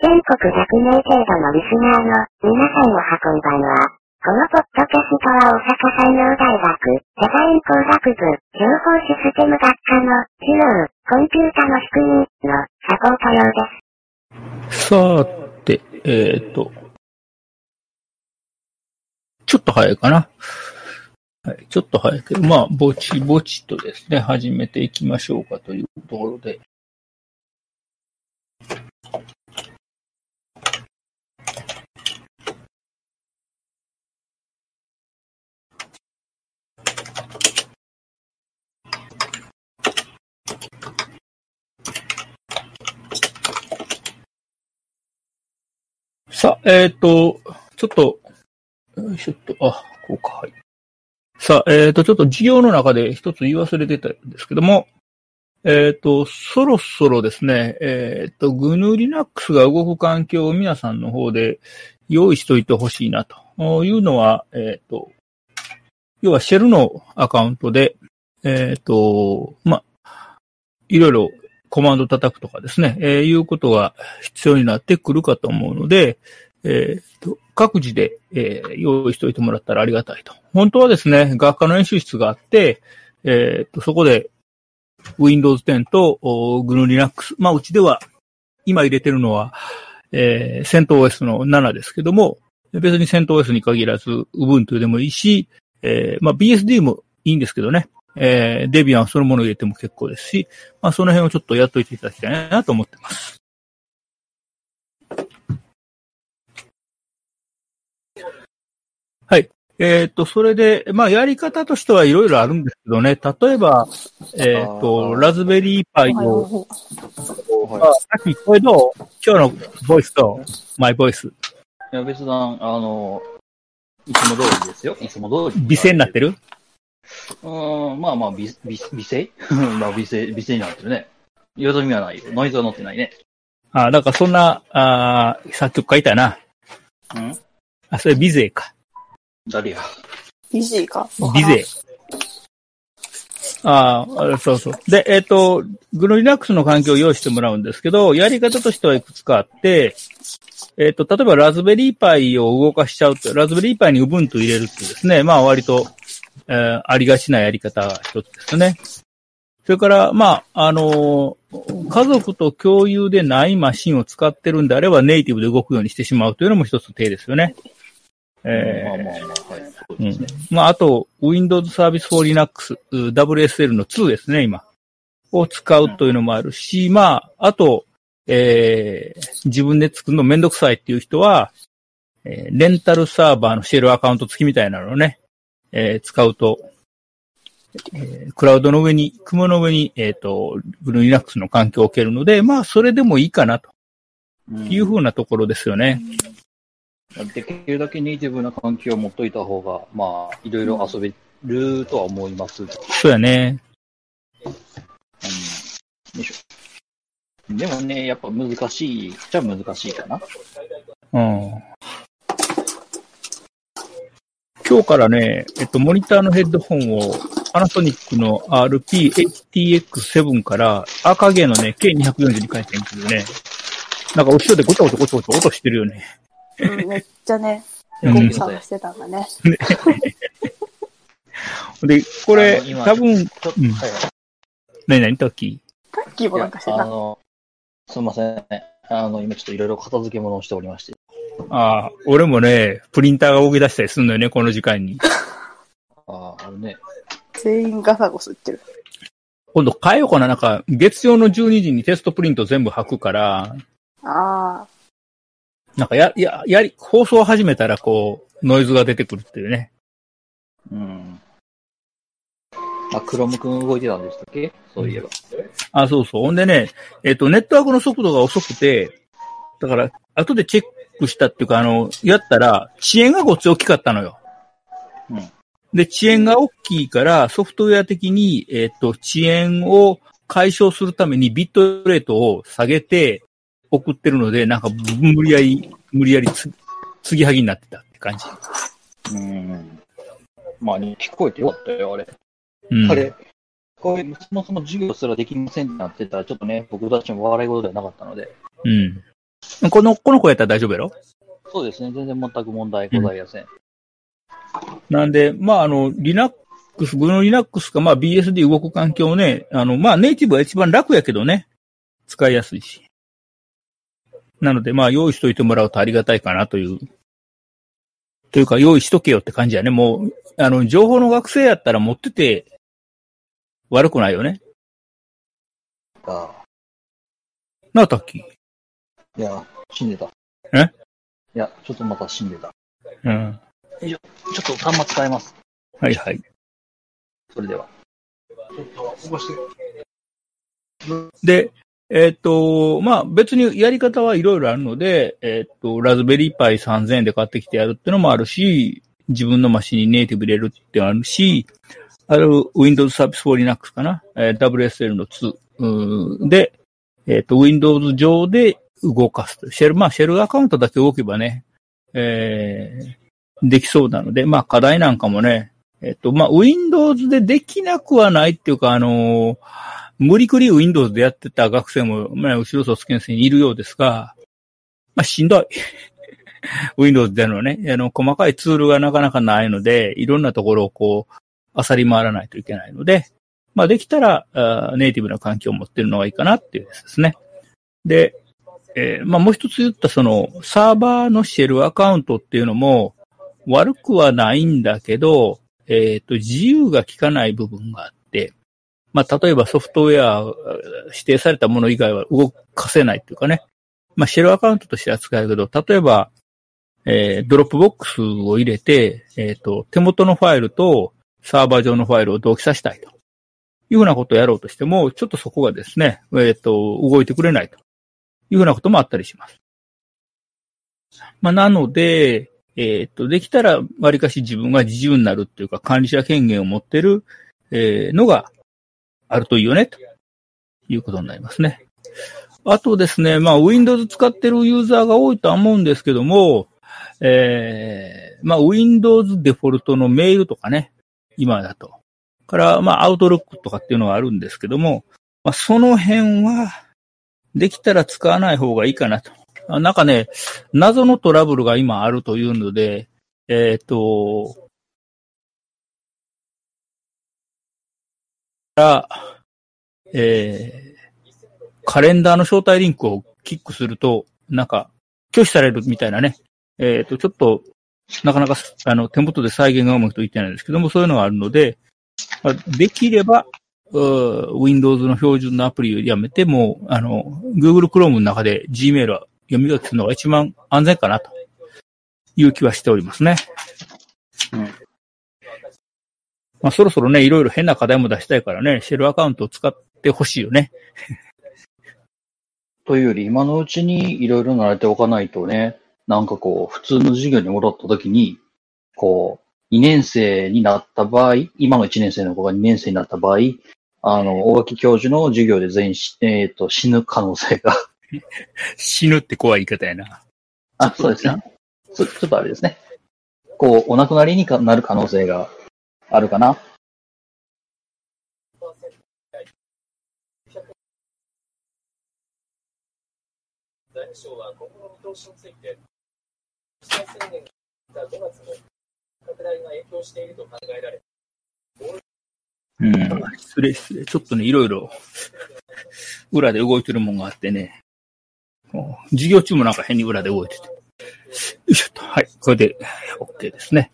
全国100名程度のリスナーの皆さんおはこんばんは。このポッドキャストは大阪産業大学デザイン工学部情報システム学科の機能コンピュータの仕組みのサポート用です。さて、えっ、と、ちょっと早いかな。はい、ちょっと早いけど、まあ、ぼちぼちとですね、始めていきましょうかというところで。さあ、えっ、と、ちょっと、よいしょっと、あ、こうか、はい。さあ、えっ、と、ちょっと授業の中で一つ言い忘れてたんですけども、えっ、と、そろそろですね、えっ、と、GNU Linux が動く環境を皆さんの方で用意しといてほしいなというのは、えっ、と、要はシェルのアカウントで、えっ、と、ま、いろいろコマンド叩くとかですね、えーいうことが必要になってくるかと思うので、えーと各自で、えー用意しておいてもらったらありがたいと。本当はですね、学科の演習室があって、えーとそこで Windows 10と GNU Linux、まあうちでは今入れてるのは、えー、CentOS の7ですけども、別に CentOS に限らず Ubuntu でもいいし、えーまあ BSD もいいんですけどね、えー、Debian そのものを入れても結構ですし、まあ、その辺をちょっとやっといていただきたいなと思ってます。はい。えっ、と、それで、まあ、やり方としてはいろいろあるんですけどね、例えば、えっ、ーラズベリーパイを、うあさっきこれどう今日のボイスと、マイボイス、いや、別段、あの、いつも通りですよ。いつも通り。美声になってる？うーん、まあまあ、美、美、美声 まあ、美声、美声になってるね。よどみはないよ。ノイズは乗ってないね。あ、だからそんな、あー作曲家いたな。うん？あ、それ美勢か。誰や？ビジーか？ビゼ。ああ、そうそう。で、えっ、と、グロリラックスの環境を用意してもらうんですけど、やり方としてはいくつかあって、えっ、と、例えばラズベリーパイを動かしちゃうと、ラズベリーパイに Ubuntu 入れるってですね、まあ割と、えーありがちなやり方が一つですね。それから、まあ、あのー家族と共有でないマシンを使ってるんであれば、ネイティブで動くようにしてしまうというのも一つ手ですよね。えーまあまあまあ、はい。そううんですね。まあ、あと、Windows Service for Linux、う WSL の2ですね、今。を使うというのもあるし、まあ、あと、えー自分で作るのめんどくさいっていう人は、えーレンタルサーバーのシェルアカウント付きみたいなのをね、えー使うと、えークラウドの上に、雲の上に、えっ、と、GNU Linux の環境を置けるので、まあ、それでもいいかなとうんいうふうなところですよね。できるだけネイティブな環境を持っといた方が、まあ、いろいろ遊べるとは思います。うん。よそうやね。いしょ。でもね、やっぱ難しいっちゃ難しいかな。うん今日からね、えっと、モニターのヘッドホンをパナソニックの RP-HTX7 から赤毛のね、K240 に変えてんけどね、なんか後ろでゴチャゴチャゴチャゴチャ音してるよね。うんめっちゃね、うんゴム探してたんだね。で、これあの、今多分、ちょっと、うんはいはい。何々タッキタッキーもなんかしてた。いやあの、すみません。あの、今ちょっといろいろ片付け物をしておりまして。ーああ、俺もね、プリンターが動き出したりするのよね、この時間に。ああ、あるね。全員ガサゴソ言ってる。今度変えようかな、なんか、月曜の12時にテストプリント全部吐くから、あなんかや、や、やり、放送を始めたらこう、ノイズが出てくるっていうね。うん。あ、クロム君動いてたんでしたっけ？そういえば。あ、そうそう。ほんでね、えっ、と、ネットワークの速度が遅くて、だから、後でチェックしたっていうか、あの、やったら、遅延がごっつ大きかったのよ。うん。で、遅延が大きいから、ソフトウェア的に、えっ、と、遅延を解消するためにビットレートを下げて送ってるので、なんか、無理やり、無理やりつ、継ぎはぎになってたって感じ。うん。まあね、聞こえてよかったよ、あれ。うん。あれ、こういう、そもそも授業すらできませんってなってたら、ちょっとね、僕たちも笑い事ではなかったので、うん。この、この子やったら大丈夫やろ？そうですね。全然全く問題ございません。なんで、まあ、あの、Linux、グの Linux か、まあ BSD 動く環境ね、あの、まあネイティブは一番楽やけどね、使いやすいし。なので、まあ用意しといてもらうとありがたいかなという。というか、用意しとけよって感じやね。もう、あの、情報の学生やったら持ってて、悪くないよね。が、なあ、タッキー。いや、死んでた。え？いや、ちょっとまた死んでた。うん。ちょっと端末変えます。はいはい。それでは。で、えっ、と、まあ別にやり方はいろいろあるので、えっ、と、ラズベリーパイ3000円で買ってきてやるってのもあるし、自分のマシンにネイティブ入れるってあるし、ある Windows Service for Linux かな、えー WSL の2うーで、えっ、と、Windows 上で動かすと。シェル、まあシェルアカウントだけ動けばね、えー、できそうなので、まあ課題なんかもね、えっ、と、まあ Windows でできなくはないっていうか、あのー無理くり Windows でやってた学生も、まあ、後ろ卒検生にいるようですが、まあ、しんどい。Windows でのね、あの、細かいツールがなかなかないので、いろんなところをこう、漁り回らないといけないので、まあ、できたら、ネイティブな環境を持ってるのがいいかなっていうやつですね。で、えーまあ、もう一つ言ったその、サーバーのシェルアカウントっていうのも、悪くはないんだけど、えっ、と、自由が利かない部分があって、まあ、例えばソフトウェア、指定されたもの以外は動かせないっていうかね。まあ、シェルアカウントとしては使えるけど、例えば、えー Dropbox を入れて、えっ、と、手元のファイルとサーバー上のファイルを同期させたいというふうなことをやろうとしても、ちょっとそこがですね、えっ、と、動いてくれないというふうなこともあったりします。まあ、なので、えっ、と、できたら、わりかし自分が自由になるっていうか、管理者権限を持ってる、えーのがあるといいよね、ということになりますね。あとですね、まあ、Windows 使ってるユーザーが多いとは思うんですけども、えー、まあ、Windows デフォルトのメールとかね、今だと。から、まあ、Outlook とかっていうのがあるんですけども、まあ、その辺は、できたら使わない方がいいかなと。なんかね、謎のトラブルが今あるというので、えっ、と、ら、えー、カレンダーの招待リンクをキックすると、なんか、拒否されるみたいなね。えっ、と、ちょっと、なかなか、あの、手元で再現がうまくと言ってないんですけども、そういうのがあるので、できれば、Windows の標準のアプリをやめて、もう、あの、Google Chrome の中で Gmail は読み書きするのが一番安全かなという気はしておりますね。うんまあ、そろそろね、いろいろ変な課題も出したいからね、シェルアカウントを使ってほしいよね。というより、今のうちにいろいろ慣れておかないとね、なんかこう、普通の授業に戻った時に、こう、2年生になった場合、今の1年生の子が2年生になった場合、あの、大垣教授の授業で全員し、えっ、と、死ぬ可能性が。死ぬって怖い言い方やな。あ、そうですね。ちょちょっとあれですね。こう、お亡くなりにかなる可能性があるかな。財務省は今後の見通しについて、記載宣言が5月の拡大が影響していると考えられ、うん。失礼失礼。ちょっとね、いろいろ、裏で動いてるもんがあってね。授業中もなんか変に裏で動いてて。よいしょっと。はい。これで、OK ですね。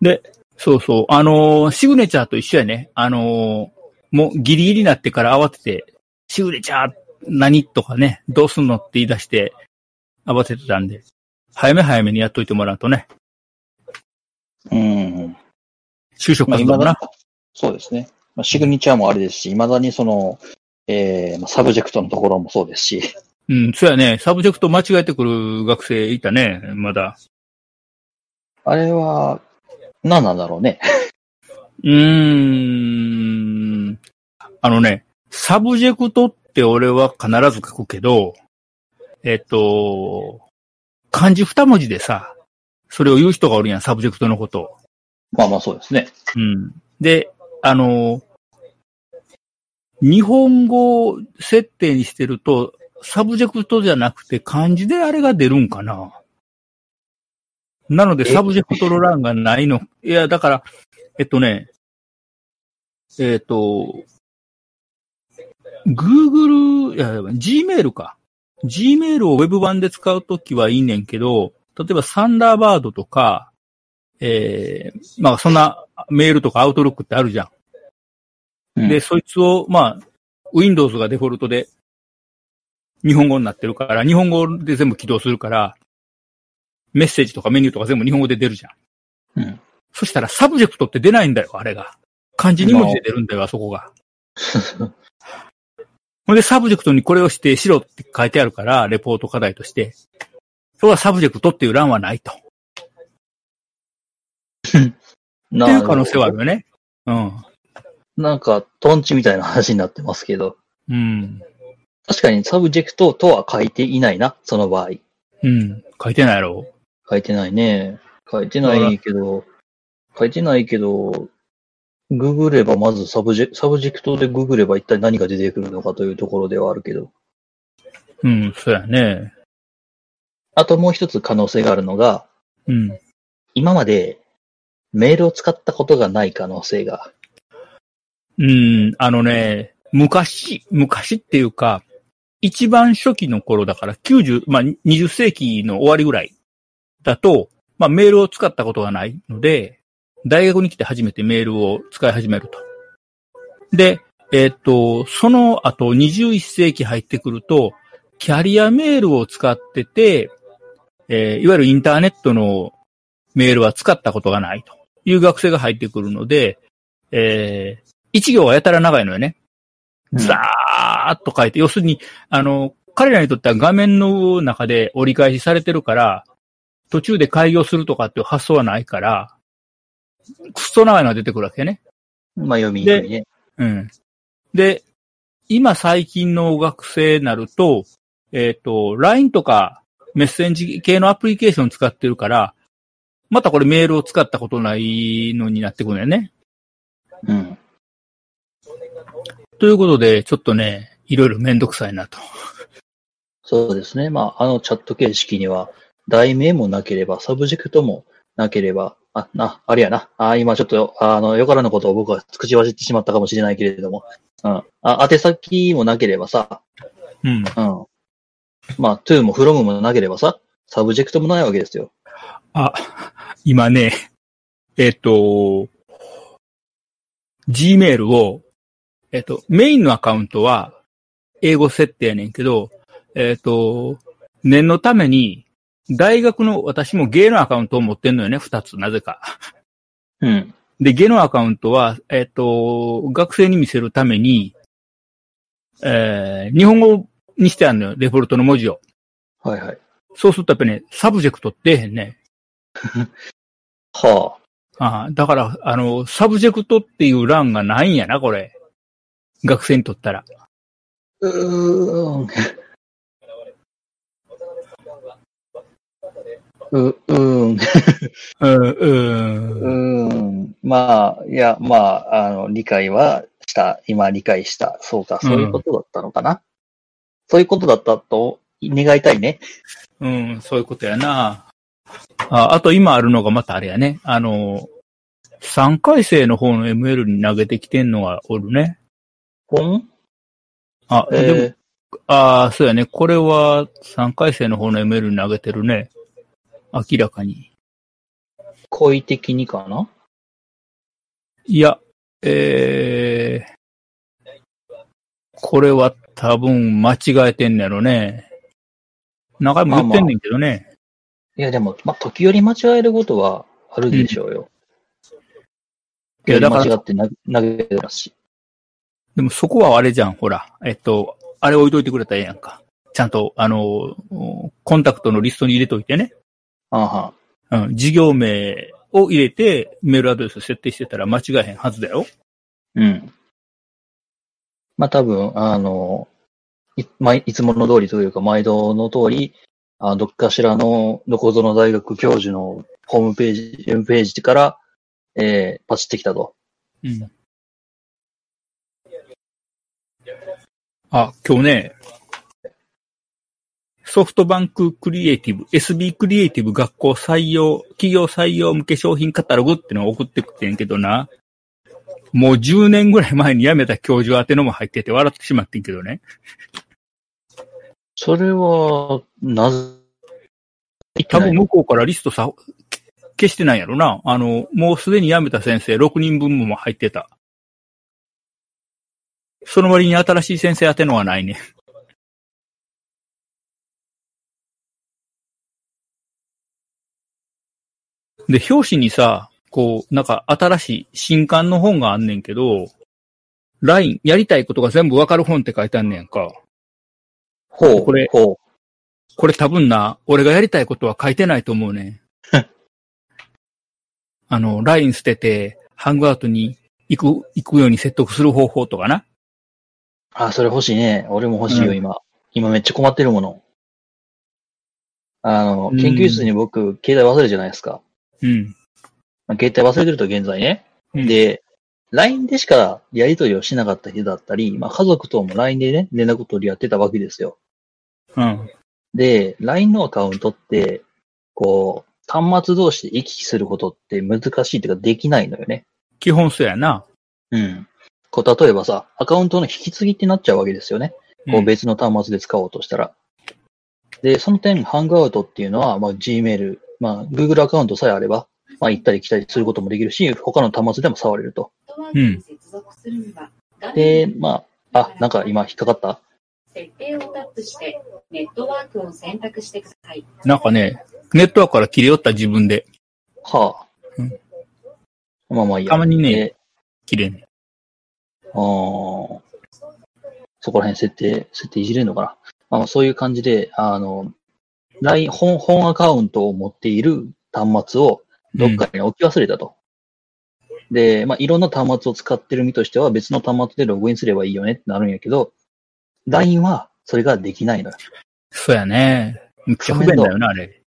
で、そうそう。あのーシグネチャーと一緒やね。あのーもうギリギリになってから慌てて、シグネチャー何とかね、どうすんのって言い出して、慌ててたんで、早め早めにやっといてもらうとね、うん。就職まあ、活動もな未だ。そうですね。まあ、シグニチャーもあれですし、未だにその、えー、まあサブジェクトのところもそうですし、うん、そうやね。サブジェクト間違えてくる学生いたね、まだ。あれは、何なんだろうね。うーん。あのね、サブジェクトって俺は必ず書くけど、えっと、漢字二文字でさ、それを言う人がおるやん、サブジェクトのことを。まあまあそうですね。うん。で、あの、日本語設定にしてると、サブジェクトじゃなくて漢字であれが出るんかな？なのでえ？サブジェクトの欄がないの。いや、だから、えっとね、えっと、Google、いや、Gmail か。Gmail を Web 版で使うときはいいねんけど、例えば Thunderbird とか、えー、まあそんなメールとか Outlook ってあるじゃん。うんで、そいつを、まあ、Windows がデフォルトで日本語になってるから、日本語で全部起動するから、メッセージとかメニューとか全部日本語で出るじゃん。うん。そしたらサブジェクトって出ないんだよ、あれが。漢字2文字で出るんだよ、あそこが。ほんで、サブジェクトにこれを指定しろって書いてあるから、レポート課題として。それはサブジェクトっていう欄はないと。っていう可能性はあるよね。うん。なんか、トンチみたいな話になってますけど、うん。確かにサブジェクトとは書いていないな、その場合。うん。書いてないやろ。書いてないね。書いてないけど、書いてないけど、ググればまずサブジェ、サブジェクトでググれば一体何が出てくるのかというところではあるけど。うん、そうやね。あともう一つ可能性があるのが、うん。今までメールを使ったことがない可能性が。うん、あのね、昔、昔っていうか、一番初期の頃だから90、まあ、20世紀の終わりぐらいだと、まあ、メールを使ったことがないので、大学に来て初めてメールを使い始めると。で、えーと、その後21世紀入ってくると、キャリアメールを使ってて、えーいわゆるインターネットのメールは使ったことがないという学生が入ってくるので、えー一行はやたら長いのよね。うんザーっと書いて、要するに、あの、彼らにとっては画面の中で折り返しされてるから、途中で開業するとかっていう発想はないから、クソ長いのが出てくるわけね。まあ読みにくいね。うん。で、今最近の学生になると、えっ、と、LINE とかメッセンジャー系のアプリケーション使ってるから、またこれメールを使ったことないのになってくるんだよね。うん。ということで、ちょっとね、いろいろめんどくさいなと。そうですね。まあ、あのチャット形式には、題名もなければ、サブジェクトもなければ、あ、な、あれやな。あ、今ちょっと、あの、よからぬことを僕は口走ってしまったかもしれないけれども、うん。あ、宛先もなければさ、うん。うん。まあ、to も from もなければさ、サブジェクトもないわけですよ。あ、今ね、えっ、と、Gmail を、えっ、と、メインのアカウントは英語設定やねんけど、えっ、と、念のために、大学の、私もゲイのアカウントを持ってんのよね、二つ、なぜか。うん。で、ゲイのアカウントは、えっ、と、学生に見せるために、えー、日本語にしてあるのよ、デフォルトの文字を。はいはい。そうするとやっぱね、サブジェクトって出へんね。はああ、だから、あの、サブジェクトっていう欄がないんやな、これ。学生にとったら。あ。うーん。う、うーん。うん、うん。うーん。まあ、いや、まあ、あの、理解はした。今理解した。そうか、そういうことだったのかな。そういうことだったと願いたいね。うん、そういうことやな。ああと今あるのがまたあれやね。あの、3回生の方の ML に投げてきてんのがおるね。ほんあ、でも、えああ、そうやね。これは3回生の方の ML に投げてるね。明らかに。ー、好意的にかな？いや、えー、これは多分間違えてんねやろね。何回も言ってんねんけどね。いや、でも、まあ、時折間違えることはあるでしょうよ。いやだから間違ってな投げてますし。でもそこはあれじゃん、ほら。えっと、あれ置いといてくれたらええやんか。ちゃんと、あの、コンタクトのリストに入れといてね。あはうん、事業名を入れて、メールアドレス設定してたら間違えへんはずだよ。うん。まあ、多分、あの、い、まあ、いつもの通りというか、毎度の通り、あどっかしらの、どこぞの大学教授のホームページ、ホームページから、えー、パチってきたと。うん。あ、今日ね、ソフトバンククリエイティブ、SB クリエイティブ学校採用、企業採用向け商品カタログってのを送ってくってんけどな。もう10年ぐらい前に辞めた教授宛てのも入ってて笑ってしまってんけどね。それは、なぜ、多分向こうからリストさ、消してないやろな。あの、もうすでに辞めた先生6人分も入ってた。その割に新しい先生宛てのはないね。で、表紙にさ、こう、なんか新しい新刊の本があんねんけど、LINE、やりたいことが全部わかる本って書いてあんねんか。ほう、これほう。これ多分な、俺がやりたいことは書いてないと思うね。あの、LINE 捨てて、ハングアウトに行く、行くように説得する方法とかな。あ、それ欲しいね。俺も欲しいよ、うん今。今めっちゃ困ってるもの。あの、うん研究室に僕、携帯忘れるじゃないですか。うん。まあ携帯忘れてると現在ね。うんで、LINE でしかやり取りをしなかった人だったり、まあ家族とも LINE でね、連絡取り合ってたわけですよ。うん。で、LINE のアカウントって、こう、端末同士で行き来することって難しいっていうかできないのよね。基本そうやな。うん。こう、例えばさ、アカウントの引き継ぎってなっちゃうわけですよね。こう別の端末で使おうとしたら。で、その点、ハングアウトっていうのは、まあ、Gmail、まあ、Google アカウントさえあれば、まあ、行ったり来たりすることもできるし、他の端末でも触れると。うん。で、まあ、あ、なんか今引っかかった設定をタップして、ネットワークを選択してください。なんかね、ネットワークから切れよった自分ではあ。うんまあまあいいや。たまにねで切れんそこら辺設定、設定いじれるのかな。まあ、そういう感じで、あの、LINE、本、本アカウントを持っている端末をどっかに置き忘れたと。で、まあ、いろんな端末を使ってる身としては別の端末でログインすればいいよねってなるんやけど、LINE はそれができないのよ。そうやね。めっちゃ不便だよな、あれ。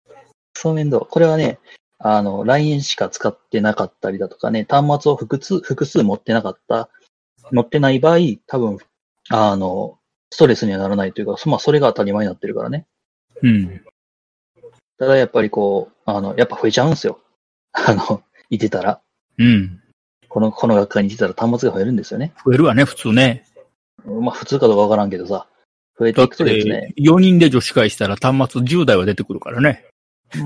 そう面倒。これはね、あの、LINE しか使ってなかったりだとかね、端末を複数、複数持ってなかった、持ってない場合、多分、あの、ストレスにはならないというか、そまあ、それが当たり前になってるからね。うん。ただやっぱりこう、あの、やっぱ増えちゃうんですよ。あの、いてたら。うん。この、この学科にいてたら端末が増えるんですよね。増えるわね、普通ね。まあ、普通かどうかわからんけどさ、増えていくとですねて、、4人で女子会したら端末10台は出てくるからね。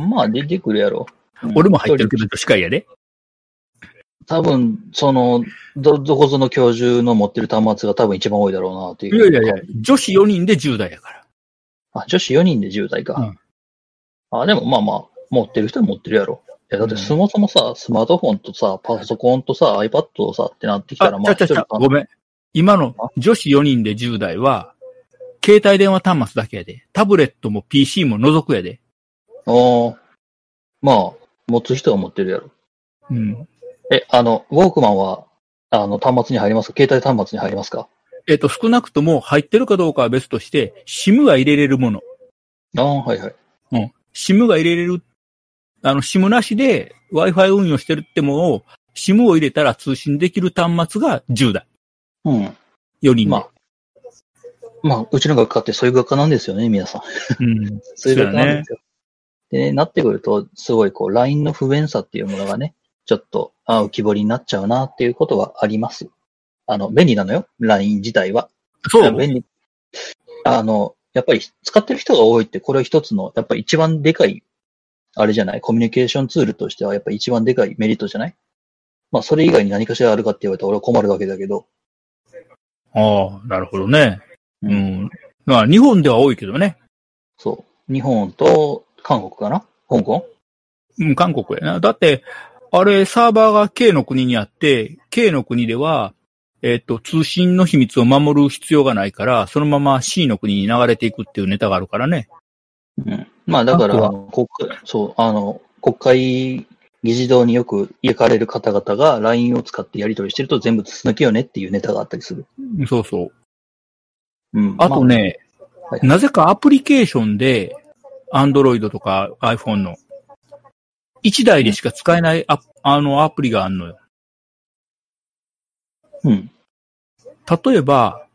まあ、出てくるやろ。うん俺も入ってるけど女子会やで。多分、その、ど、どこぞの教授の持ってる端末が多分一番多いだろうな、とい。いうやいやいや、女子4人で10代やから。あ、女子4人で10代か。うんあ、でもまあまあ、持ってる人は持ってるやろ。いや、だってそもそもさ、スマートフォンとさ、パソコンとさ、iPad とさ、ってなってきたら、あ、まあ、ちゃちゃごめん。今のあ女子4人で10代は、携帯電話端末だけやで。タブレットも PC も除くやで。あーまあ、持つ人は持ってるやろ。うん。え、あの、ウォークマンは、あの、端末に入ります？か携帯端末に入りますか？えっと、少なくとも入ってるかどうかは別として、SIM が入れれるもの。ああ、はいはい。SIM が入れれる、あの、SIM なしで Wi-Fi 運用してるってものを、SIM を入れたら通信できる端末が10代。うん。4人で。まあ、まあ、うちの学科ってそういう学科なんですよね、皆さん。うん。そういう学科なんですよ。でね、なってくると、すごいこう、LINE の不便さっていうものがね、ちょっと、あ浮き彫りになっちゃうなっていうことはあります。あの、便利なのよ、LINE 自体は。そう。便利。あの、やっぱり使ってる人が多いって、これは一つの、やっぱり一番でかい、あれじゃない、コミュニケーションツールとしては、やっぱり一番でかいメリットじゃない？まあ、それ以外に何かしらあるかって言われたら俺は困るわけだけど。ああ、なるほどね。ううん。まあ、日本では多いけどね。そう。日本と韓国かな？香港？うん、韓国やな。だって、あれ、サーバーが K の国にあって、K の国では、えっ、と、通信の秘密を守る必要がないから、そのまま C の国に流れていくっていうネタがあるからね。うん。まあ、だから、国会、そう、あの、国会議事堂によく行かれる方々が LINE を使ってやり取りしてると全部筒抜けよねっていうネタがあったりする。そうそう。うん。あとね、まあなぜかアプリケーションで、Android とか iPhone の、1台でしか使えないアあのアプリがあんのよ。うん。例えば、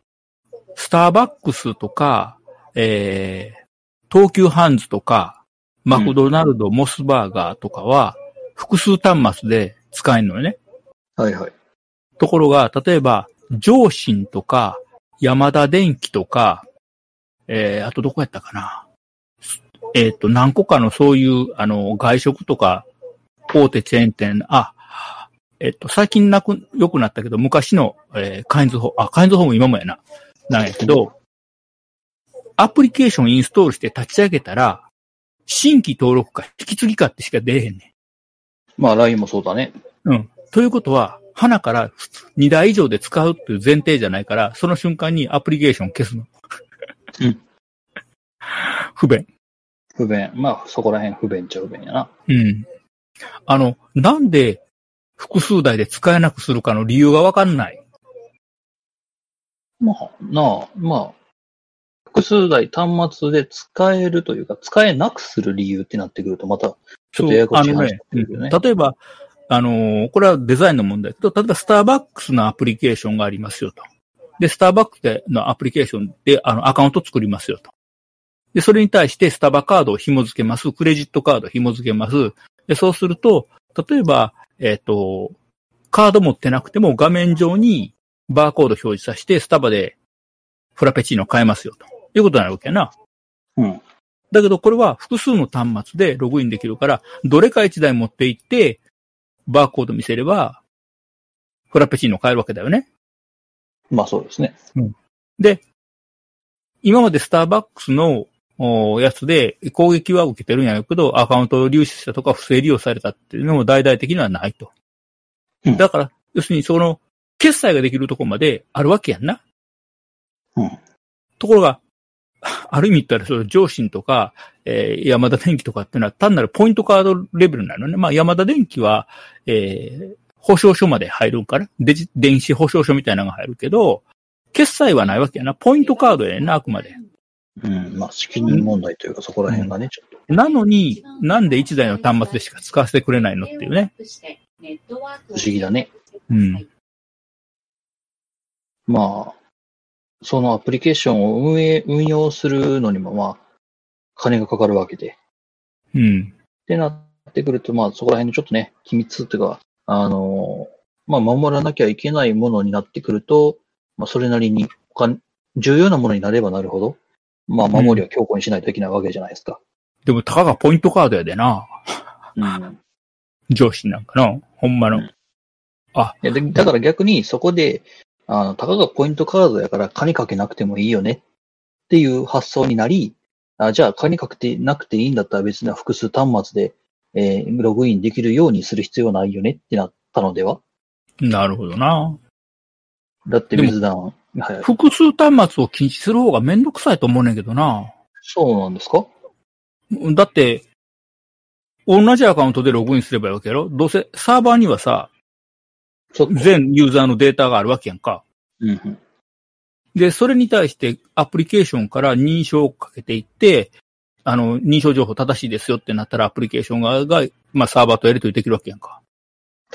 スターバックスとか、えー、東急ハンズとか、マクドナルド、モスバーガーとかは、複数端末で使えるのよね。はいはい。ところが、例えば、上信とか、山田電機とか、えー、あとどこやったかな。えっ、と、何個かのそういう、あの、外食とか、大手チェーン店、あ、えっ、と、最近なく、良くなったけど、昔の、えー、カインズホーム、あ、カインズホーム今もやな。なんやけど、アプリケーションインストールして立ち上げたら、新規登録か引き継ぎかってしか出えへんねまあ LINE もそうだね。ん。うん。ということは、花から2台以上で使うっていう前提じゃないから、その瞬間にアプリケーション消すの。うん。不便。不便。まあそこら辺不便っちゃ不便やな。うん。あの、なんで複数台で使えなくするかの理由がわかんない。まあ、なあ、まあ、複数台端末で使えるというか、使えなくする理由ってなってくると、また、ちょっとややこしい話になってくるよね。うん例えば、あのーこれはデザインの問題だけど、例えばスターバックスのアプリケーションがありますよと。で、スターバックスのアプリケーションで、あの、アカウント作りますよと。で、それに対してスタバカードを紐付けます。クレジットカードを紐付けます。で、そうすると、例えば、えっ、と、カード持ってなくても画面上にバーコード表示させて、スタバでフラペチーノ買えますよと。いうことになるわけやな。うん。だけどこれは複数の端末でログインできるから、どれか一台持って行って、バーコード見せれば、フラペチーノ買えるわけだよね。まあそうですね。で、今までスターバックスのおやつで攻撃は受けてるんやけど、アカウントを流出したとか不正利用されたっていうのも大々的にはないと。うんだから、要するにその、決済ができるところまであるわけやんな。うん。ところが、ある意味言ったら、その上信とか、えー山田電機とかっていうのは単なるポイントカードレベルなのね。まあ、山田電機は、えー保証書まで入るんかなデジ、電子保証書みたいなのが入るけど、決済はないわけやな。ポイントカードやねんな、あくまで。うん。まあ、責任問題というか、そこら辺がね、ちょっと。なのに、なんで1台の端末でしか使わせてくれないのっていうね。不思議だね。うん。まあ、そのアプリケーションを運営、運用するのにも、まあ、金がかかるわけで。うん。ってなってくると、まあ、そこら辺のちょっとね、機密っていうか、あの、まあ、守らなきゃいけないものになってくると、まあ、それなりに重要なものになればなるほど、まあ、守りは強固にしないといけないわけじゃないですか。でも、たかがポイントカードやでな。うん。上司なんかな。ほんまの。いやでだから逆にそこで、あの、たかがポイントカードやから金かけなくてもいいよねっていう発想になり、あじゃあ金かけてなくていいんだったら別に複数端末で、えーログインできるようにする必要ないよねってなったのではなるほどな。だって別段、はい、複数端末を禁止する方がめんどくさいと思うねんけどな。そうなんですか？だって、同じアカウントでログインすればいいわけやろ？どうせサーバーにはさ。全ユーザーのデータがあるわけやんか。うんうん。で、それに対してアプリケーションから認証をかけていって、あの、認証情報正しいですよってなったらアプリケーション側が、まあサーバーとやり取りできるわけやんか。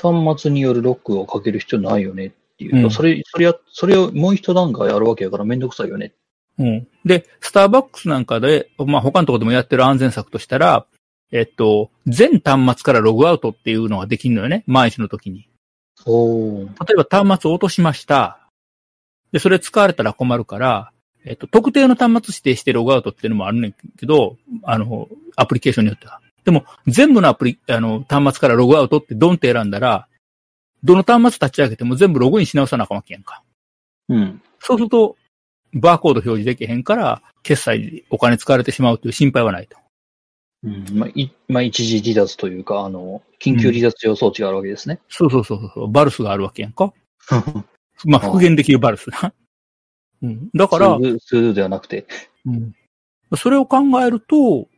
端末によるロックをかける必要ないよねっていうと、うんそれ、それや、それをもう一段階あるわけやからめんどくさいよね。うん。で、スターバックスなんかで、まあ他のところでもやってる安全策としたら、えっと、全端末からログアウトっていうのができるのよね。万一の時に。おー。例えば端末を落としました。で、それ使われたら困るから、えっと、特定の端末指定してログアウトっていうのもあるねんけど、あの、アプリケーションによっては。でも、全部のアプリ、あの、端末からログアウトってドンって選んだら、どの端末立ち上げても全部ログインし直さなあかんわけやんか。うん。そうすると、バーコード表示できへんから、決済でお金使われてしまうという心配はないと。うん。まあ、い、まあ、一時離脱というか、あの、緊急離脱用装置があるわけですね。そうそうそうそう。バルスがあるわけやんか。まあ、復元できるバルスな。うん。だから、スースーではなくて。うん。それを考えると、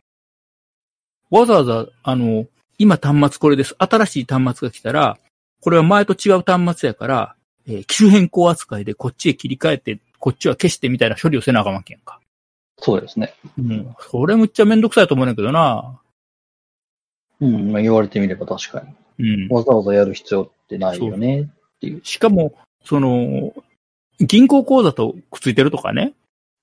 わざわざ、あの、今端末これです。新しい端末が来たら、これは前と違う端末やから、えー機種変更扱いでこっちへ切り替えて、こっちは消してみたいな処理をせなあかんわけやんか。そうですね。うん。それむっちゃめんどくさいと思うねんだけどな。うん。まあ、言われてみれば確かに。うん。わざわざやる必要ってないよね。しかも、その、銀行口座とくっついてるとかね。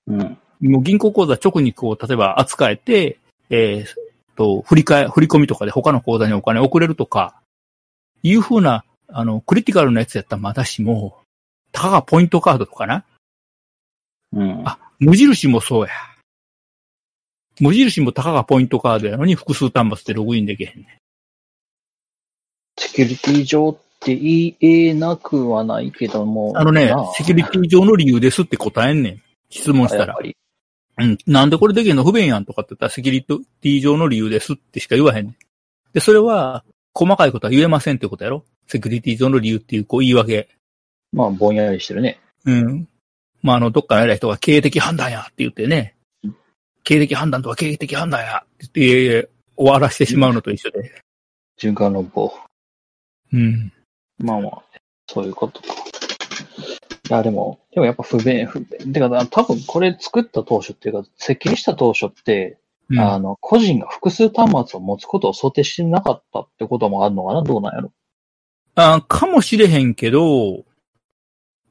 うん。もう銀行口座直にこう、例えば扱えて、えーと、振り替え、振り込みとかで他の口座にお金送れるとか、いうふうな、あの、クリティカルなやつやったらまだしも、たかがポイントカードとかな？うん。あ無印もそうや。無印もたかがポイントカードやのに複数端末でログインできへんね。セキュリティ上って言えなくはないけども。あのねな、セキュリティ上の理由ですって答えんねん。質問したら。うん。なんでこれできんの不便やんとかって言ったらセキュリティ上の理由ですってしか言わへんねん。で、それは、細かいことは言えませんってことやろ？セキュリティ上の理由っていう、こう言い訳。まあ、ぼんやりしてるね。うん。まあ、あの、どっかの偉い人が経営的判断やって言ってねうん。経営的判断とは経営的判断やって言って終わらしてしまうのと一緒で。循環論法。うん。まあまあ、そういうことか。いや、でも、でもやっぱ不便、不便。てか、多分これ作った当初っていうか、設計した当初って、うんあの、個人が複数端末を持つことを想定してなかったってこともあるのかな？どうなんやろ？あかもしれへんけど、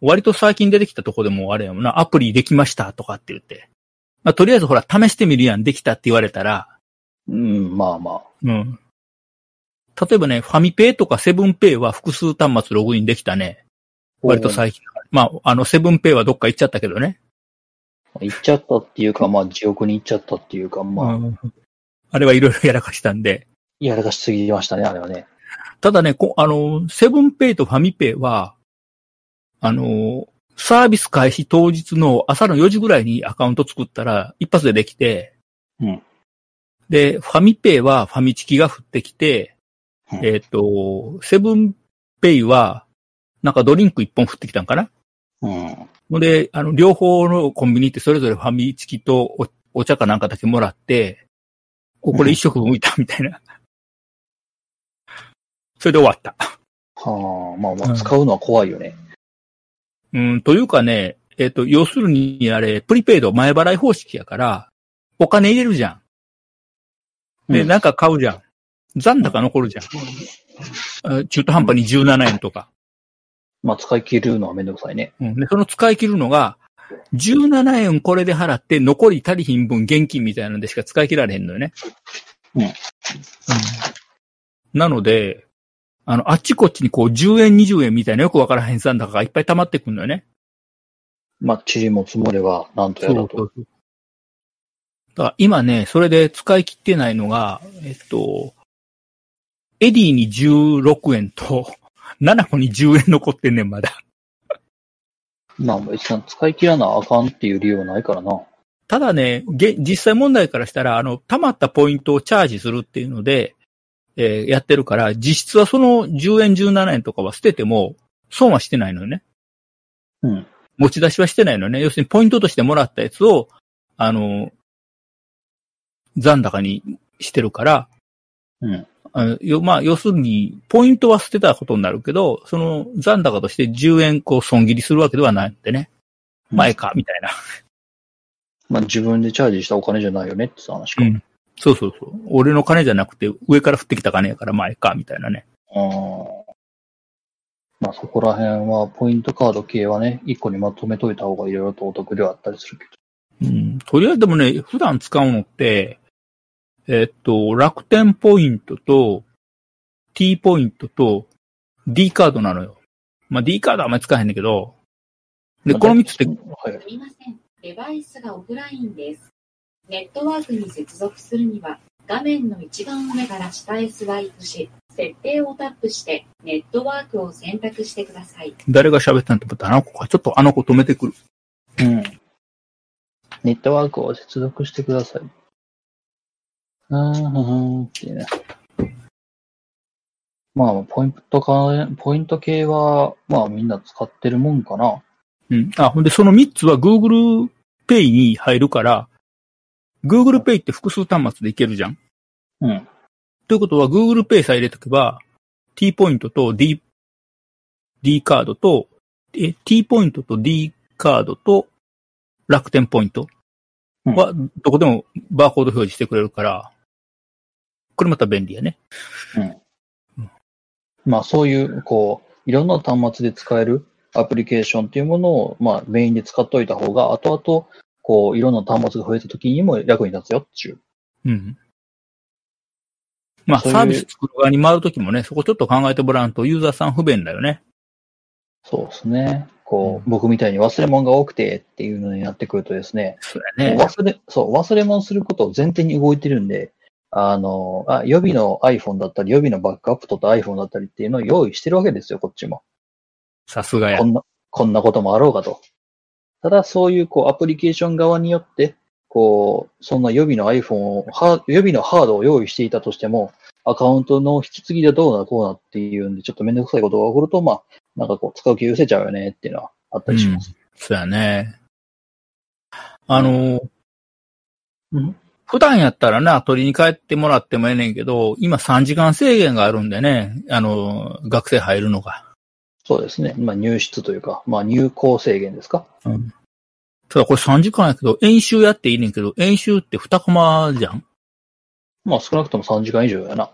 割と最近出てきたとこでもあれやもんな、アプリできましたとかって言って。まあ、とりあえずほら、試してみるやん、できたって言われたら、うん、まあまあ。うん。例えばね、ファミペイとかセブンペイは複数端末ログインできたね。割と最近。まあ、あの、セブンペイはどっか行っちゃったけどね。行っちゃったっていうか、まあ、地獄に行っちゃったっていうか、まあ、うんあれはいろいろやらかしたんで。やらかしすぎましたね、あれはね。ただね、こあの、セブンペイとファミペイは、あの、サービス開始当日の朝の4時ぐらいにアカウント作ったら一発でできて、うんで、ファミペイはファミチキが降ってきて、うんえっ、と、セブンペイは、なんかドリンク一本降ってきたんかな？うん。で、あの、両方のコンビニってそれぞれファミチキとおお茶かなんかだけもらって、ここで一食分浮いたみたいな。それで終わった。はあ、まあまあ、うん使うのは怖いよね。うん、というかね、えっ、と、要するにあれ、プリペイド前払い方式やから、お金入れるじゃん。で、うんなんか買うじゃん。残高残るじゃん。あ中途半端に17円とか。まあ、使い切るのはめんどくさいね。うん、で、その使い切るのが、17円これで払って残り足りひん分現金みたいなのでしか使い切られへんのよね。うんうんなので、あの、あっちこっちにこう10円20円みたいなよくわからへん残高がいっぱい溜まってくるのよね。まあ、塵も積もれば、なんとやらと。そうそう。だから今ね、それで使い切ってないのが、えっと、エディに16円と、7個に10円残ってんねん、まだ。まあ、別に使い切らなあかんっていう理由はないからな。ただね、げ実際問題からしたら、あの、溜まったポイントをチャージするっていうので、えーやってるから、実質はその10円、17円とかは捨てても、損はしてないのよね。うん。持ち出しはしてないのね。要するにポイントとしてもらったやつを、あの、残高にしてるから、うん。あのよまあ、要するに、ポイントは捨てたことになるけど、その残高として10円こう損切りするわけではないんでね。前か、みたいな。まあ、自分でチャージしたお金じゃないよねって話か。うんそうそうそう。俺の金じゃなくて、上から降ってきた金やから前か、みたいなね。あーまあ、そこら辺は、ポイントカード系はね、一個にまとめといた方がいろいろとお得ではあったりするけど。うん。とりあえずでもね、普段使うのって、えっと、楽天ポイントと、T ポイントと、D カードなのよ。まあ、D カードはあんまり使えへんねんけど、で、この3つって、はい。すみません。デバイスがオフラインです。ネットワークに接続するには、画面の一番上から下へスワイプし、設定をタップして、ネットワークを選択してください。誰が喋ったんと思ったらあの子か。ちょっとあの子止めてくる。うん。ネットワークを接続してください。うーん、うん、ってね。まあ、ポイントか、ポイント系は、まあみんな使ってるもんかな。うん。あ、ほんで、その3つは Google Pay に入るから、Google Pay って複数端末でいけるじゃん。うん。ということは Google Pay さえ入れとけば、T ポイントと D、D カードと、え、T ポイントと D カードと楽天ポイントは、どこでもバーコード表示してくれるから、これまた便利やね。まあそういう、こう、いろんな端末で使えるアプリケーションっていうものを、まあメインで使っといた方が、後々、こう、いろんな端末が増えた時にも役に立つよっていう。うん。まあ、サービス作る側に回るときもね、そこちょっと考えてもらうと、ユーザーさん不便だよね。そうですね。こう、僕みたいに忘れ物が多くてっていうのになってくるとですね、そうだね。忘れ、そう、忘れ物することを前提に動いてるんで、あの、あ予備の iPhone だったり、予備のバックアップ取った iPhone だったりっていうのを用意してるわけですよ、こっちも。さすがやこ。んな、こんなこともあろうかと。ただ、そういう、こう、アプリケーション側によって、こう、そんな予備の iPhone を、は予備のハードを用意していたとしても、アカウントの引き継ぎでどうな、こうなっていうんで、ちょっとめんどくさいことが起こると、まあ、なんかこう、使う気失せちゃうよねっていうのはあったりします。そうやね。あの、うん普段やったらな、取りに帰ってもらってもええねんけど、今3時間制限があるんでね、あの、学生入るのが。そうですね。まあ、入室というか、まあ、入校制限ですか？うん。ただこれ3時間やけど、演習やっていいねんけど、演習って2コマじゃん？まあ、少なくとも3時間以上やな。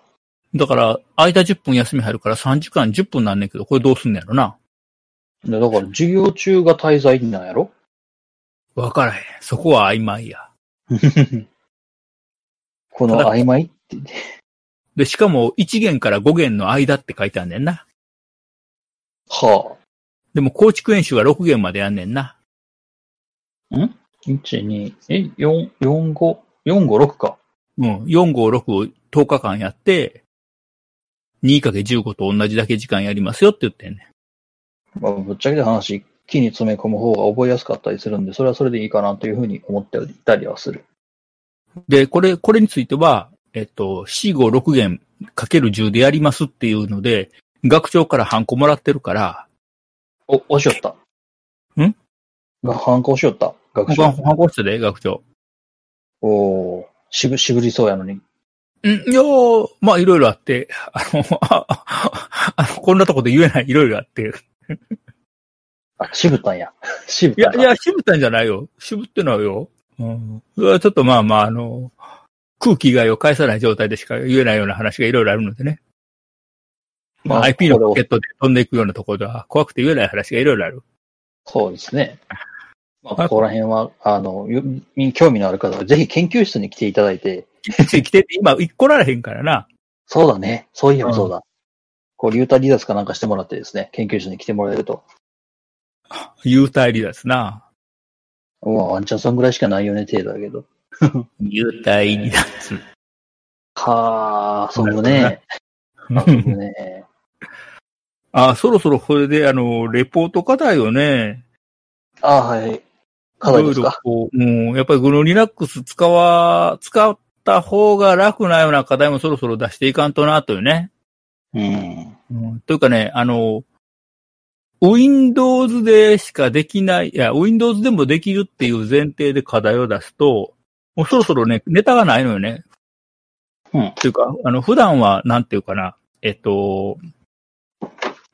だから、間10分休み入るから3時間10分なんねんけど、これどうすんねやろな？でだから、授業中が滞在なんやろ？わからへん。そこは曖昧や。この曖昧って、で、しかも1弦から5弦の間って書いてあんねんな。はでも構築演習は6弦までやんねんな。あ。ん ?1、2、え、4、4、5、4、5、6か。うん。4、5、6を10日間やって、2×15 と同じだけ時間やりますよって言ってんねまあ、ぶっちゃけた話、木に詰め込む方が覚えやすかったりするんで、それはそれでいいかなというふうに思っていたりはする。ん。で、これ、これについては、えっと、4、5、6弦かける10でやりますっていうので、学長からハンコもらってるから、お、押しよった。ん？が、反抗しよった？学ハン習。コしてで、学長。おーしぶ、しぶりそうやのに。うん、いやーまあ、いろいろあって、あの、ああの、こんなとこで言えない、いろいろあって。あ、渋ったんや。渋っいや、たんかいや、渋ったんじゃないよ。渋ってのはよ。うん。それはちょっとまあまあ、あの、空気以外を返さない状態でしか言えないような話がいろいろあるのでね。まあ、IP のポケットで飛んでいくようなところでは怖くて言えない話がいろいろある。そうですね。まあ、ここら辺は、あの、よ興味のある方は、ぜひ研究室に来ていただいて、来てて、今、一個られへんからな。そうだね。そういえばそうだ。こう、流体離脱かなんかしてもらってですね、研究室に来てもらえると。幽体離脱な。まあ、ワンチャンそんぐらいしかないよね、程度だけど。幽体離脱。はあ、遊ぶね。遊ぶね。あ、そろそろこれで、あの、レポート課題をね、あはい。課題ですか？こう、うん、やっぱりグノリナックス使わ、使った方が楽なような課題もそろそろ出していかんとな、というね。うん。うん、というかね、あの、Windows でしかできない、いや、Windows でもできるっていう前提で課題を出すと、もうそろそろね、ネタがないのよね。うん。というか、あの、普段は、なんていうかな、えっと、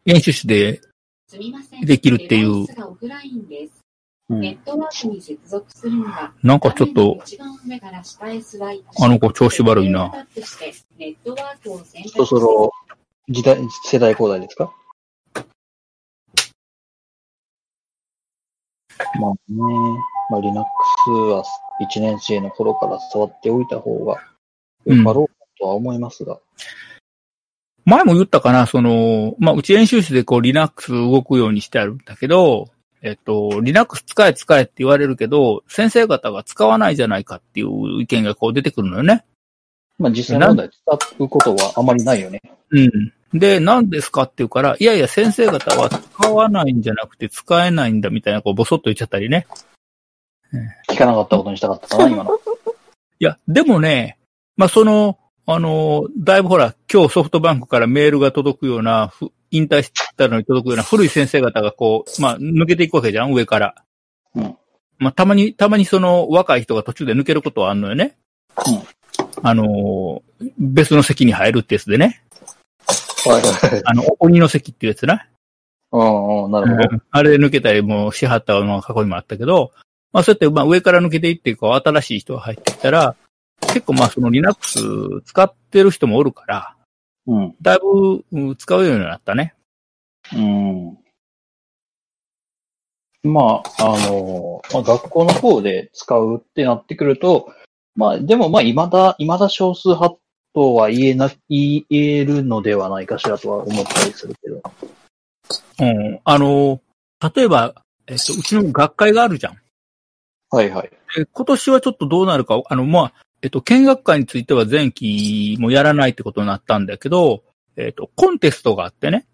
演習室で。できるっていう。ん。ネットワークに接続するには、なんかちょっと、あの子調子悪いな。そろそろ、時代、世代交代ですか？まあね、まあ Linux は1年生の頃から触っておいた方がよかろうかとは思いますが。前も言ったかな、その、まあ、うち演習室でこう Linux 動くようにしてあるんだけど、えっと、Linux 使え使えって言われるけど、先生方が使わないじゃないかっていう意見がこう出てくるのよね。まあ実際問題使うことはあまりないよね。うん。で、何ですかって言うから、いやいや先生方は使わないんじゃなくて使えないんだみたいなこうボソッと言っちゃったりね。聞かなかったことにしたかったかな、今の。いや、でもね、まあ、その、あの、だいぶほら、今日ソフトバンクからメールが届くような、ふ引退したのに届くような古い先生方がこう、まあ、抜けていくわけじゃん、上から。うん。まあ、たまに、たまにその若い人が途中で抜けることはあるのよね。あの、別の席に入るってやつでね。はいはいはい。あの、鬼の席っていうやつな。うんうん、なるほど。あれで抜けたりもしはったのが過去にもあったけど、まあそうやってまあ上から抜けていって、こう新しい人が入ってきたら、結構まあその Linux 使ってる人もおるから、うん。だいぶうん使うようになったね。うん。まあ、あの、まあ、学校の方で使うってなってくると、まあ、でもまあ、未だ、未だ少数派とは言えな、言えるのではないかしらとは思ったりするけど。うん。あの、例えば、えっと、うちの学会があるじゃん。はいはい。で今年はちょっとどうなるか、あの、まあ、えっと、見学会については前期もやらないってことになったんだけど、えっと、コンテストがあってね。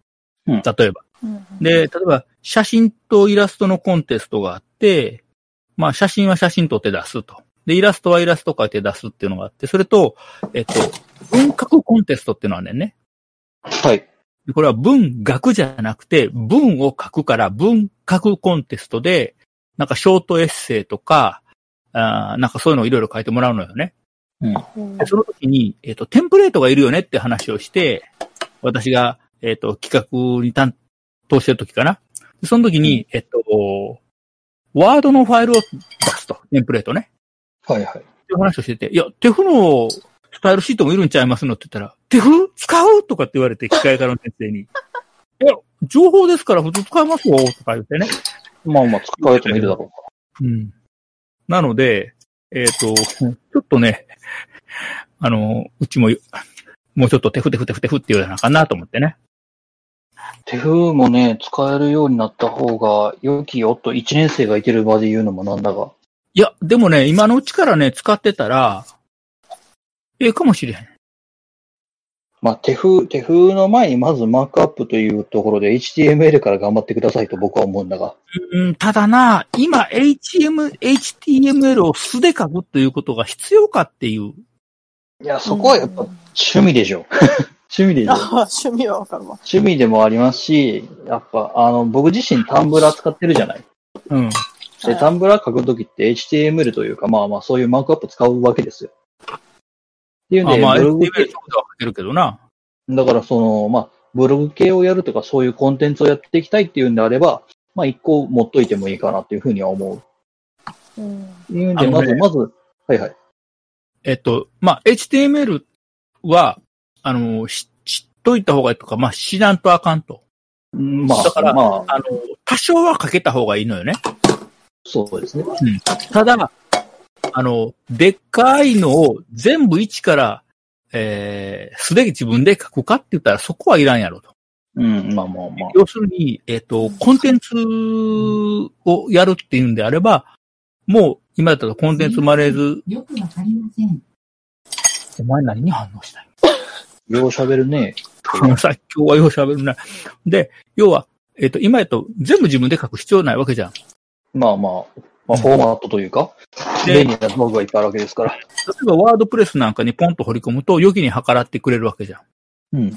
うん例えば。うんで、例えば、写真とイラストのコンテストがあって、まあ、写真は写真撮って出すと。で、イラストはイラスト描いて出すっていうのがあって、それと、えっと、文学コンテストっていうのはね。はい。でこれは文学じゃなくて、文を書くから文学コンテストで、なんかショートエッセイとか、あーなんかそういうのをいろいろ書いてもらうのよね。うんでその時に、えっ、と、テンプレートがいるよねって話をして、私が、えっ、と、企画に担当してる時かな。でその時に、えっ、と、ワードのファイルを出すと、テンプレートね。はいはい。っていう話をしてて、いや、手譜のスタイルシートもいるんちゃいますのって言ったら、手譜使う？とかって言われて、機械科の先生に。いや、情報ですから普通使いますよ、とか言ってね。まあまあ、使うやつもいるだろうん。なので、えっ、と、ちょっとね、あの、うちも、もうちょっとテフテフテフテフって言わなあかんなと思ってね。う。手風もね、使えるようになった方が良きよと1年生がいてる場で言うのもなんだが。いや、でもね、今のうちからね、使ってたら、ええかもしれへん。まあ、手風、手風の前にまずマークアップというところで HTML から頑張ってくださいと僕は思うんだが。うん、ただな、今 HM、HTML を素で書くということが必要かっていう。いや、そこはやっぱ趣味でしょ。趣味でしょ。あ趣味はわかるわ。趣味でもありますし、やっぱ、あの、僕自身タンブラー使ってるじゃない。うん。で、タンブラー書くときって HTML というか、まあまあそういうマークアップ使うわけですよ。っていうんで、あまあ、ブログ系、速度は書けるけどな。だからその、まあ、ブログ系をやるとかそういうコンテンツをやっていきたいっていうんであれば、まあ一個持っといてもいいかなっていうふうには思う。うん。っていうんで、まず、まず、はいはい。えっと、まあ、HTML は、あの、し知っといた方がいいとか、まあ、知らんとあかんと。まあ、だからまあ、あの、多少は書けた方がいいのよね。そうですね。ただ、あの、でっかいのを全部一から、えー、すでに自分で書くかって言ったらそこはいらんやろと。うん、まあまあまあ。要するに、えっ、と、コンテンツをやるっていうんであれば、もう、今だったらコンテンツマネーズ、よくわかりません。お前何に反応したい？よう喋るね。のさ、今日はよう喋るな。で、要は、えっ、と、今やと全部自分で書く必要ないわけじゃん。まあまあ、まあ、フォーマットというか、で便利な道具がいっぱいあるわけですから。例えばワードプレスなんかにポンと掘り込むと、良きに計らってくれるわけじゃん。うん。うん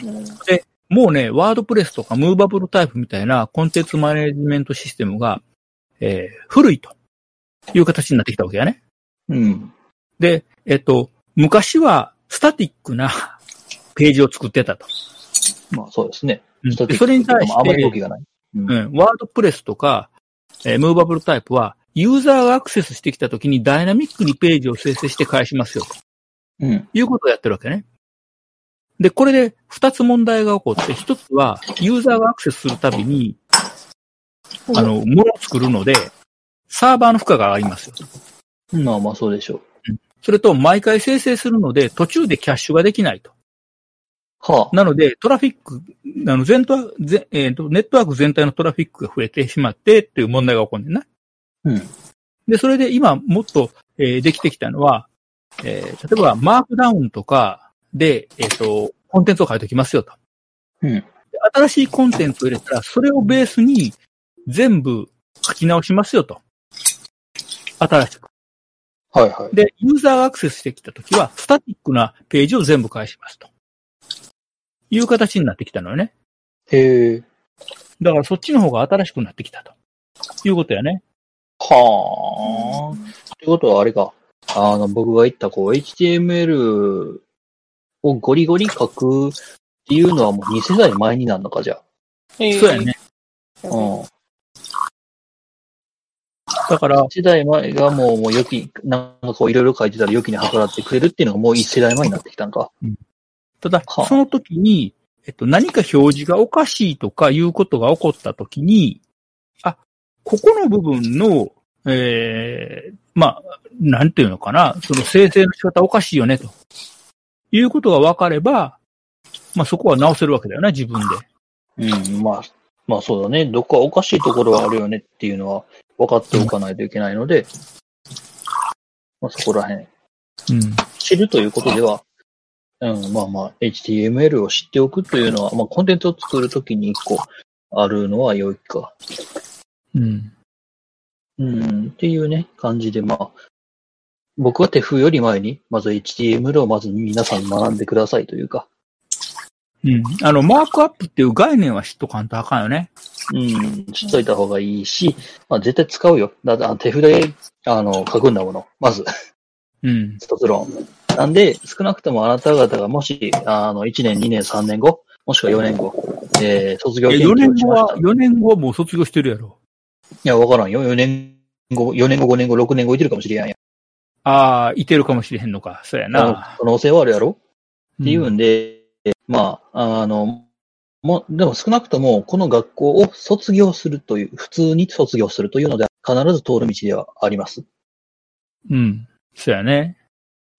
もうね、ワードプレスとかムーバブルタイプみたいなコンテンツマネジメントシステムが、えー古いという形になってきたわけやね。うん。で、えっと、昔はスタティックな ページを作ってたと。まあそうですね。それに対しまああまり動て、きがない。うんうん、ワードプレスとか、えームーバブルタイプは、ユーザーがアクセスしてきたときにダイナミックにページを生成して返しますよ、とうん。いうことをやってるわけね。で、これで二つ問題が起こって、一つは、ユーザーがアクセスするたびに、あの、ものを作るので、サーバーの負荷が上がりますよ。まあまあそうでしょう。それと、毎回生成するので、途中でキャッシュができないと。はあ。なので、トラフィック、あの、全ト全えーと、ネットワーク全体のトラフィックが増えてしまってっていう問題が起こるんだよな。うん。で、それで今もっと、えーできてきたのは、えー例えばマークダウンとかで、えっ、と、コンテンツを書いておきますよと。うん。で新しいコンテンツを入れたら、それをベースに全部書き直しますよと。新しく。はいはい。で、ユーザーがアクセスしてきたときは、スタティックなページを全部返しますと。いう形になってきたのよね。へえ。だからそっちの方が新しくなってきたと。いうことやね。はあ。ってことはあれか。あの、僕が言ったこう、HTML をゴリゴリ書くっていうのはもう2世代前になるのか、じゃえそうやね。あ。うん。だから、世代前がもう、もう良き、なんかこういろいろ書いてたら良きに計らってくれるっていうのがもう1世代前になってきたんか。ただ、はあその時に、えっと、何か表示がおかしいとかいうことが起こった時に、あ、ここの部分の、ええまあ、なんていうのかな、その生成の仕方おかしいよね、ということが分かれば、まあそこは直せるわけだよね、自分で。うん、まあ、まあそうだね。どっかおかしいところはあるよねっていうのは分かっておかないといけないので、まあそこら辺、うん。知るということでは、うん、まあまあ、HTML を知っておくというのは、まあコンテンツを作るときに一個あるのは良いか。うん。うん、っていうね、感じで、まあ、僕は手風より前に、まず HTML をまず皆さん学んでくださいというか、うん。あの、マークアップっていう概念は知っとかんとあかんよね。うん、知っといた方がいいし、まあ絶対使うよ。だって手筆で、あの、書くんだもの。まず、うん。卒論。なんで、少なくともあなた方がもし、あの、1年、2年、3年後、もしくは4年後、えー、卒業いや研4年後究をしましたは、。4年後はもう卒業してるやろ。いや、わからんよ。4年後、4年後、5年後、6年後いてるかもしれんやん。ああ、いてるかもしれへんのか。そうやな。可能性はあるやろ？っていうんうんで、まあ、あの、もう、でも少なくとも、この学校を卒業するという、普通に卒業するというので、必ず通る道ではあります。うん。そうやね。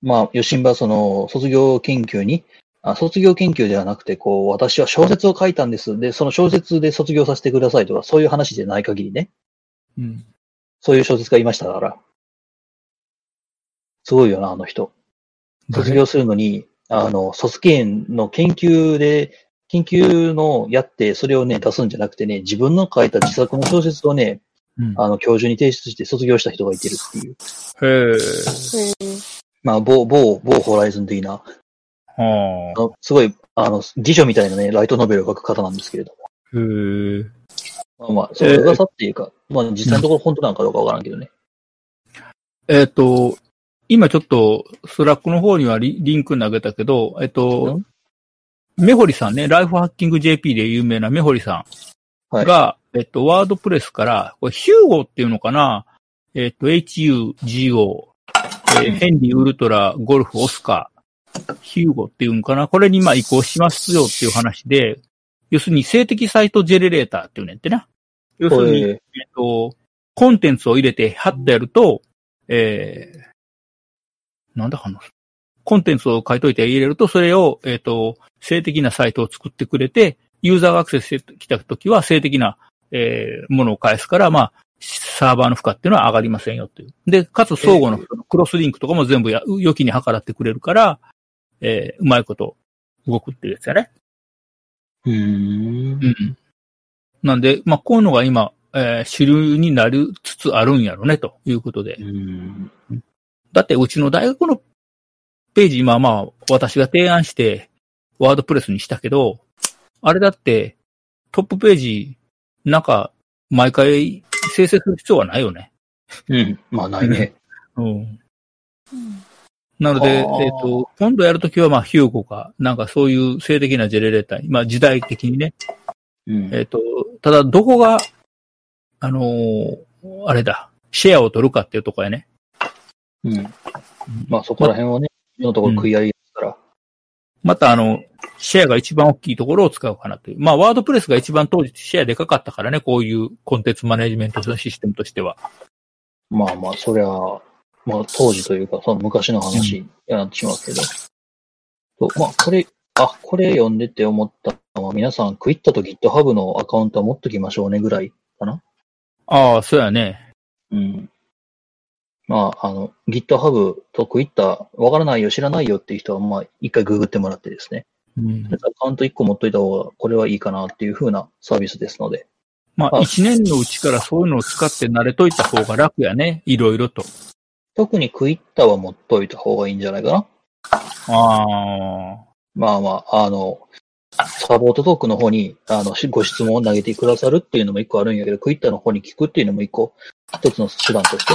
まあ、吉ンはその、卒業研究に、あ卒業研究ではなくて、こう、私は小説を書いたんです。で、その小説で卒業させてくださいとか、そういう話でない限りね、うん。そういう小説家いましたから。すごいよな、あの人。卒誰業するのに、あの、卒研の研究で、研究のやって、それをね、出すんじゃなくてね、自分の書いた自作の小説をね、うん。あの、教授に提出して卒業した人がいてるっていう。へえ。まあ、某、某、某ホライズン的な、はあのすごい、あの、辞書みたいなね、ライトノベルを書く方なんですけれども。あ。へえ。まあまあ、その噂っていうか、まあ実際のところ本当なのかどうかわからんけどね。えっ、と、今ちょっと、 Slack の方にはリリンク投げたけど、えっ、と、メホリさんね、 Lifehacking.jp で有名なメホリさんが、えっと、 WordPress から、これ Hugo っていうのかな？えっと、HUGO、えーヘンリー、ウルトラ、ゴルフ、オスカー、 Hugo っていうのかな？これにまあ移行しますよっていう話で、要するに静的サイトジェネレーターっていうねんってな。要するに、えっと、コンテンツを入れて、貼ってやると、えー、なんだかな。コンテンツを書いといて入れると、それを、えっ、と、静的なサイトを作ってくれて、ユーザーがアクセスしてきたときは、静的な、えーものを返すから、まあ、サーバーの負荷っていうのは上がりませんよっていう。で、かつ相互のクロスリンクとかも全部や、良きに計らってくれるから、えーうまいこと動くっていうやつやね。うーん。うん。なんで、まあ、こういうのが今、えー主流になりつつあるんやろね、ということでう。ん。だって、うちの大学のページ、今まあ、私が提案して、ワードプレスにしたけど、あれだって、トップページ、なんか、毎回生成する必要はないよね。うん。まあないね。うん。うんなので、えっ、はあと、今度やるときは、まあ、ヒューゴか、なんかそういう性的なジェネレーター、まあ、時代的にね、うん。えっ、と、ただ、どこが、あのーあれだ、シェアを取るかっていうところやね。うん。まあそこら辺はね、今のところ食い合いですから。また、あの、シェアが一番大きいところを使うかなという。まあ、ワードプレスが一番当時シェアでかかったからね、こういうコンテンツマネジメントのシステムとしては。まあまあ、そりゃ、まあ当時というか、その昔の話になってしまうけど。そうまあこれ、あ、これ読んでて思ったのは、皆さんクイッタと GitHub のアカウントは持っときましょうねぐらいかな。ああ、そうやね。うん。まあ、あの、GitHub とクイッタわからないよ、知らないよっていう人は、まあ、一回ググってもらってですね。うん。アカウント一個持っといた方が、これはいいかなっていう風なサービスですので。まあ、あ一年のうちからそういうのを使って慣れといた方が楽やね。いろいろと。特にクイッタは持っといた方がいいんじゃないかな。ああ。まあまあ、あの、サポートトークの方に、あの、しご質問を投げてくださるっていうのも一個あるんやけど、クイッタの方に聞くっていうのも一個、一つの手段として、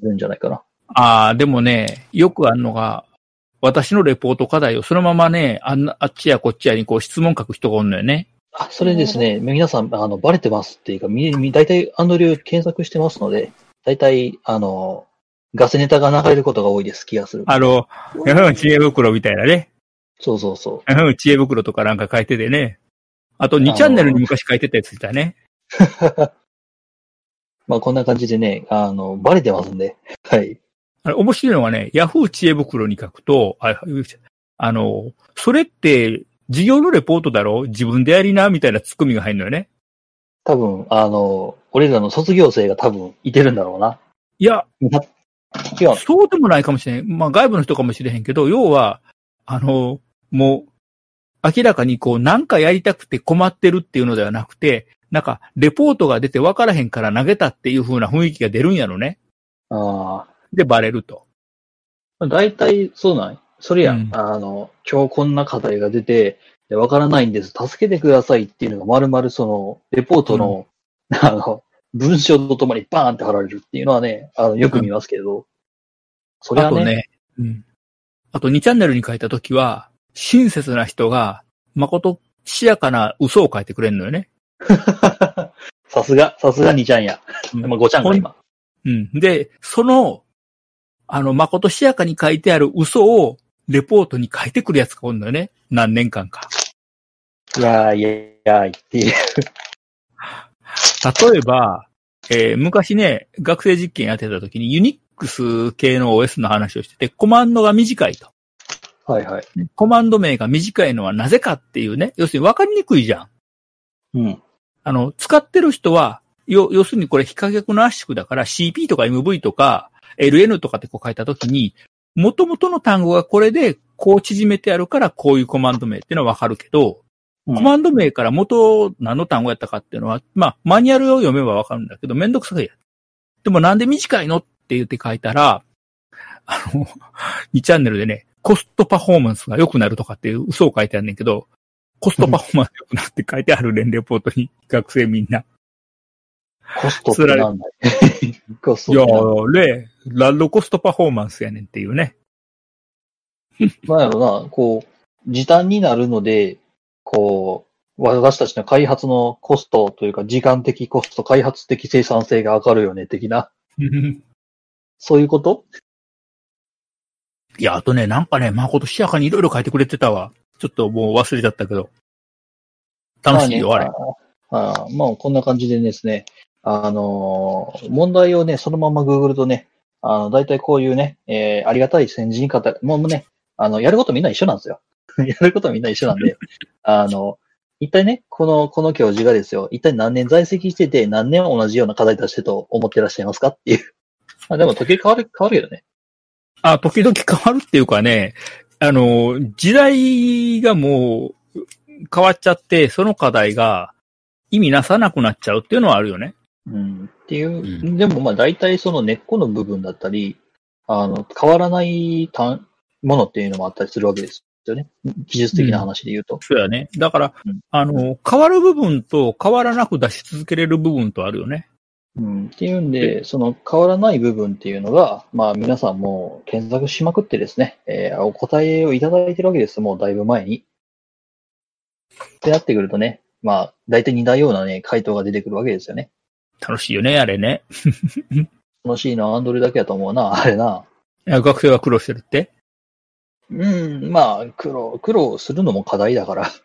いるんじゃないかな。ああ、でもね、よくあるのが、私のレポート課題をそのままね、あんな、あっちやこっちやにこう質問書く人がおるのよね。あ、それですね、皆さん、あの、バレてますっていうか、み、み、大体アンドリュー検索してますので、大体、あの、ガセネタが流れることが多いです、気がする。あの、ヤフー知恵袋みたいなね。そうそうそヤフー知恵袋とかなんか書いててね。あと2チャンネルに昔書いてたやついたね。う。まあこんな感じでね、あの、バレてますんで。はい。あれ、面白いのはね、ヤフー知恵袋に書くと、ああの、それって、授業のレポートだろ？自分でやりなみたいなツッコミが入るのよね。多分、あの、俺らの卒業生が多分いてるんだろうな。いや、違う。そうでもないかもしれん。まあ外部の人かもしれへんけど、要は、あの、もう、明らかにこう、なんかやりたくて困ってるっていうのではなくて、なんか、レポートが出て分からへんから投げたっていう風な雰囲気が出るんやろね。あで、バレると。あ。大体そうなんそれやん。うんあの、今日こんな課題が出て、でわからないんです。助けてくださいっていうのが丸々その、レポートの、あの、文章とともにバーンって貼られるっていうのはね、あの、よく見ますけど。それはね、あとね、うん。あと2チャンネルに書いたときは、親切な人が、誠しやかな嘘を書いてくれるのよね。さすが、さすがにちゃんや。うんまあ、ごちゃんが今。うん。で、その、あの、誠しやかに書いてある嘘を、レポートに書いてくるやつがおるのよね。何年間か。いやーいやいやいっていう。例えば、えー昔ね、学生実験やってた時にユニックス系の OS の話をしてて、コマンドが短いと。はいはい。コマンド名が短いのはなぜかっていうね。要するに分かりにくいじゃん。うん。あの、使ってる人は、要要するにこれ非可逆の圧縮だから CP とか MV とか LN とかってこう書いたときに、元々の単語がこれでこう縮めてあるからこういうコマンド名っていうのはわかるけど、うんコマンド名から元何の単語やったかっていうのは、まあ、マニュアルを読めばわかるんだけど、めんどくさいや。でもなんで短いのって言って書いたら、あの、2チャンネルでね、コストパフォーマンスが良くなるとかっていう嘘を書いてあるんだけど、コストパフォーマンス良くなるって書いてある連レポートに学生みんな。コストってなんだい？コストいやー、ラッドコストパフォーマンスやねんっていうね。なんやろな、こう、時短になるので、こう、私たちの開発のコストというか、時間的コスト、開発的生産性が上がるよね、的な、そういうこと？いや、あとね、なんかね、誠しやかにいろいろ書いてくれてたわ。ちょっともう忘れちゃったけど。楽しいよ、あれ。まあねああまあ、こんな感じでですね、あのー問題をね、そのままグーグルとね、あの、大体こういうね、えーありがたい先人方、もうね、あの、やることみんな一緒なんですよ。やることみんな一緒なんで、あの、一体ね、この、この教授がですよ、一体何年在籍してて、何年同じような課題出してると思ってらっしゃいますかっていう。あでも時計変わる、変わるけどね。あ、時々変わるっていうかね、あの、時代がもう変わっちゃって、その課題が意味なさなくなっちゃうっていうのはあるよね。うん。っていう、うでもまあ大体その根っこの部分だったり、あの、変わらない単ものっていうのもあったりするわけですよね。技術的な話で言うと。そうやね。だからうん、あの、変わる部分と変わらなく出し続けれる部分とあるよね。うん。っていうんで、その変わらない部分っていうのが、まあ皆さんもう検索しまくってですね、えーお答えをいただいてるわけです。もうだいぶ前に。ってなってくるとね、まあ大体似たようなね、回答が出てくるわけですよね。楽しいよね、あれね。楽しいのはアンドルだけだと思うな、あれな。いや学生は苦労してるって。うん、まあ、苦労、苦労するのも課題だから、そ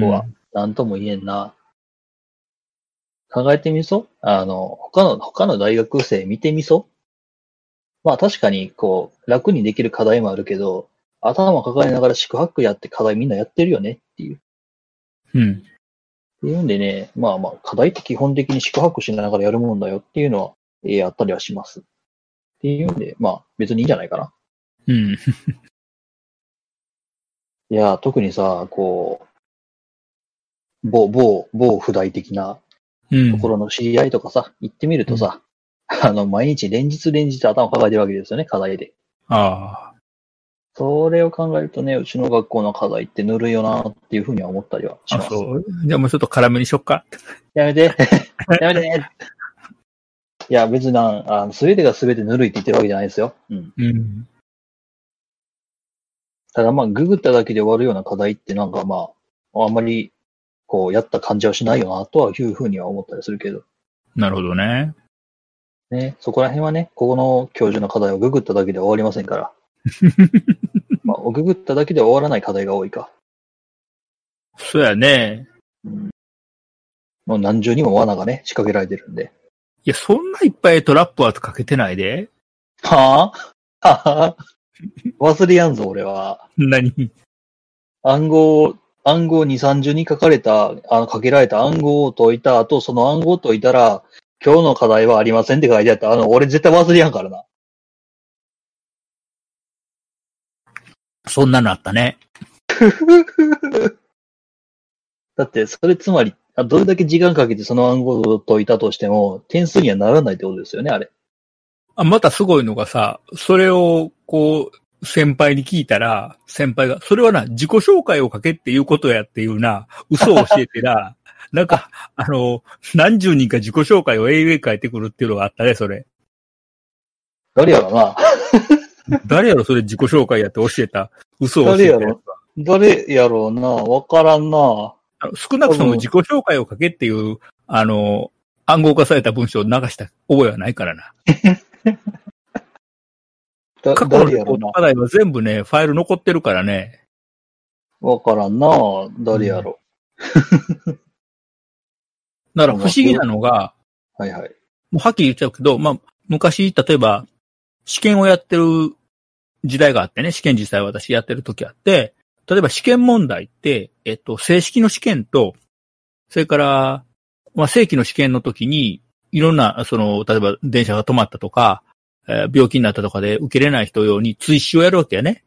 こは。なんとも言えんな。考えてみそ？あの、他の、他の大学生見てみそ？まあ確かに、こう、楽にできる課題もあるけど、頭抱えながら宿泊やって課題みんなやってるよね？っていう。っうん。うん。ていうんでね、まあまあ、課題って基本的に宿泊しながらやるもんだよっていうのは、えーあったりはします。っていうんで、まあ別にいいんじゃないかな。うん。いや、特にさ、こう、某、某、某不大的なうんところの知り合いとかさ、行ってみるとさ、あの、毎日連日連日頭抱えてるわけですよね、課題で。ああ。それを考えるとね、うちの学校の課題ってぬるいよなっていうふうには思ったりはしあ、ます。そう。じゃあもうちょっと辛めにしよっか。やめて やめていや、別にな、あの、すべてがすべてぬるいって言ってるわけじゃないですよ。うん。うん。ただまあ、ググっただけで終わるような課題ってなんかまあ、あんまり、こう、やった感じはしないよな、とはいうふうには思ったりするけど。なるほどね。ね、そこら辺はね、ここの教授の課題をググっただけで終わりませんから。まあ、ググっただけで終わらない課題が多いか。そうやね。うん。もう何重にも罠がね、仕掛けられてるんで。いや、そんないっぱいトラップはかけてないで。はぁはぁ忘れやんぞ、俺は。何？暗号、暗号2、30に書かれた、あの、かけられた暗号を解いた後、その暗号を解いたら、今日の課題はありませんって書いてあった。あの、俺絶対忘れやんからな。そんなのあったね。だって、それつまり、あどれだけ時間かけてその暗号を解いたとしても、点数にはならないってことですよね、あれ。あ、またすごいのがさ、それを、こう、先輩に聞いたら、先輩が、それはな、自己紹介をかけっていうことやっていうな、嘘を教えてな、なんか、あの、何十人か自己紹介を AA 書いてくるっていうのがあったね、それ。誰やろな。誰やろ、それ自己紹介やって教えた？嘘を教えたやつ誰やろ誰やろうな。わからんな。少なくとも自己紹介をかけっていう、あの、暗号化された文章を流した覚えはないからな。だ過去のレ誰題は全部ね、ファイル残ってるからね。わからんな。誰やろだから不思議なのが、う。はいはい。もうはっきり言っちゃうけど、まあ、昔、例えば、試験をやってる時代があってね、試験実際私やってる時あって、例えば試験問題って、えっと、正式の試験と、それから、まあ、正規の試験の時に、いろんな、その、例えば電車が止まったとか、えー病気になったとかで受けれない人用に追試をやるわけやね。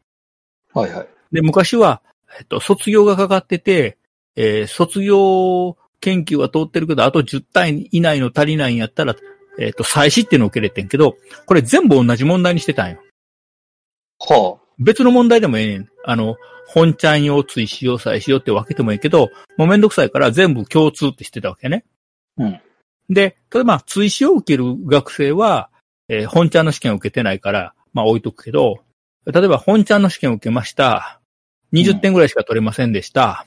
はいはい。で、昔は、えっと、卒業がかかってて、えー卒業研究は通ってるけど、あと10単位以内の足りないんやったら、えっと、再試っていうのを受けれてんけど、これ全部同じ問題にしてたんよ。は別の問題でもええねん。あの、本ちゃん用、追試用、再試用って分けてもいいけど、もうめんどくさいから全部共通ってしてたわけね。うん。で、例えば、追試を受ける学生は、えー本ちゃんの試験を受けてないから、まあ置いとくけど、例えば本ちゃんの試験を受けました。20点ぐらいしか取れませんでした。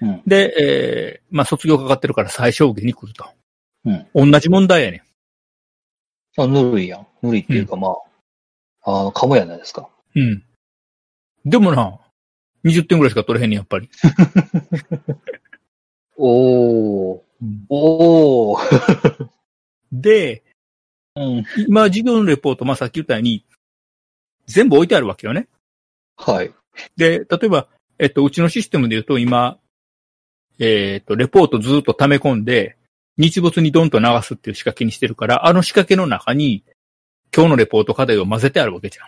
うんで、えーまあ卒業かかってるから最小受けに来ると。うん。同じ問題やねあ、ぬるいやん。ぬるいっていうか、まあ、あの、かもやないですか。ん。うん。でもな、20点ぐらいしか取れへんねん、やっぱり。おー。おー。で、うん。今、授業のレポート、まあさっき言ったように、全部置いてあるわけよね。はい。で、例えば、えっと、うちのシステムで言うと今、えっと、レポートずっと溜め込んで、日没にドンと流すっていう仕掛けにしてるから、あの仕掛けの中に、今日のレポート課題を混ぜてあるわけじ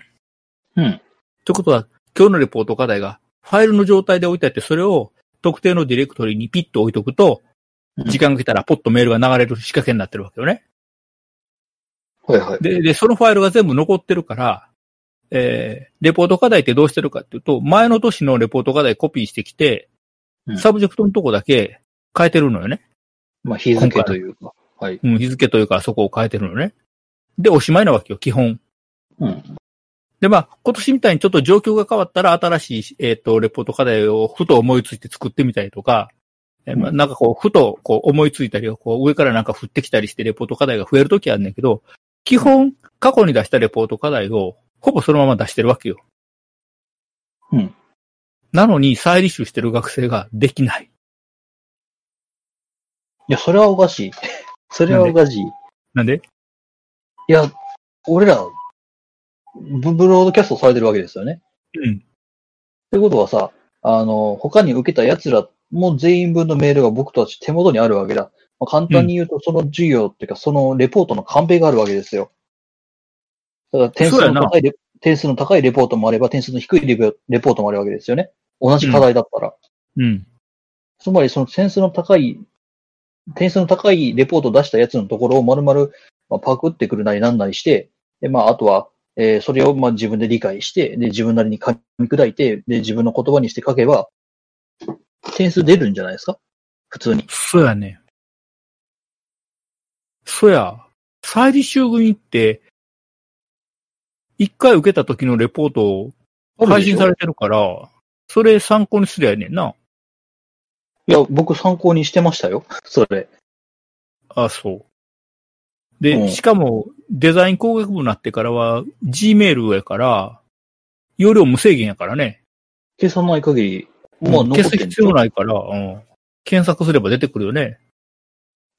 ゃん。うん。ということは、今日のレポート課題がファイルの状態で置いてあって、それを特定のディレクトリにピッと置いとくと、うん時間が来たらポッとメールが流れる仕掛けになってるわけよね。はいはい。で、で、そのファイルが全部残ってるから、えー、レポート課題ってどうしてるかっていうと、前の年のレポート課題コピーしてきて、うんサブジェクトのとこだけ変えてるのよね。まあ、日付というか。はい。うん、日付というかそこを変えてるのね。で、おしまいなわけよ、基本。うん。で、まあ、今年みたいにちょっと状況が変わったら新しい、えっ、と、レポート課題をふと思いついて作ってみたりとか、えーまあ、うんなんかこう、ふとこう思いついたりをこう上からなんか降ってきたりしてレポート課題が増えるときあるんだけど、基本、過去に出したレポート課題をほぼそのまま出してるわけよ。うん。なのに再履修してる学生ができない。いや、それはおかしい。それはおかしい。いなんで？や、俺ら、ブブロードキャストされてるわけですよね。うん。ってことはさ、あの、他に受けた奴らも全員分のメールが僕たち手元にあるわけだ。まあ、簡単に言うと、その授業っていうか、そのレポートのカンペがあるわけですよ。だから点数の高いレ、点数の高いレポートもあれば、点数の低いレポートもあるわけですよね。同じ課題だったら。うん。つまり、その点数の高い、点数の高いレポートを出したやつのところを丸々、まあ、パクってくるなりなんなりして、で、まあ、あとは、えーそれをまあ自分で理解して、で、自分なりに噛み砕いて、で、自分の言葉にして書けば、点数出るんじゃないですか？普通に。そうやね。そうや。再履修組って、一回受けた時のレポートを配信されてるから、それ参考にすりゃいいねんな。いや、僕参考にしてましたよ。それ。あ、そう。で、うんしかも、デザイン工学部になってからは、Gmail やから、容量無制限やからね。計算ない限り、まあ、残消す必要ないから、うん。検索すれば出てくるよね。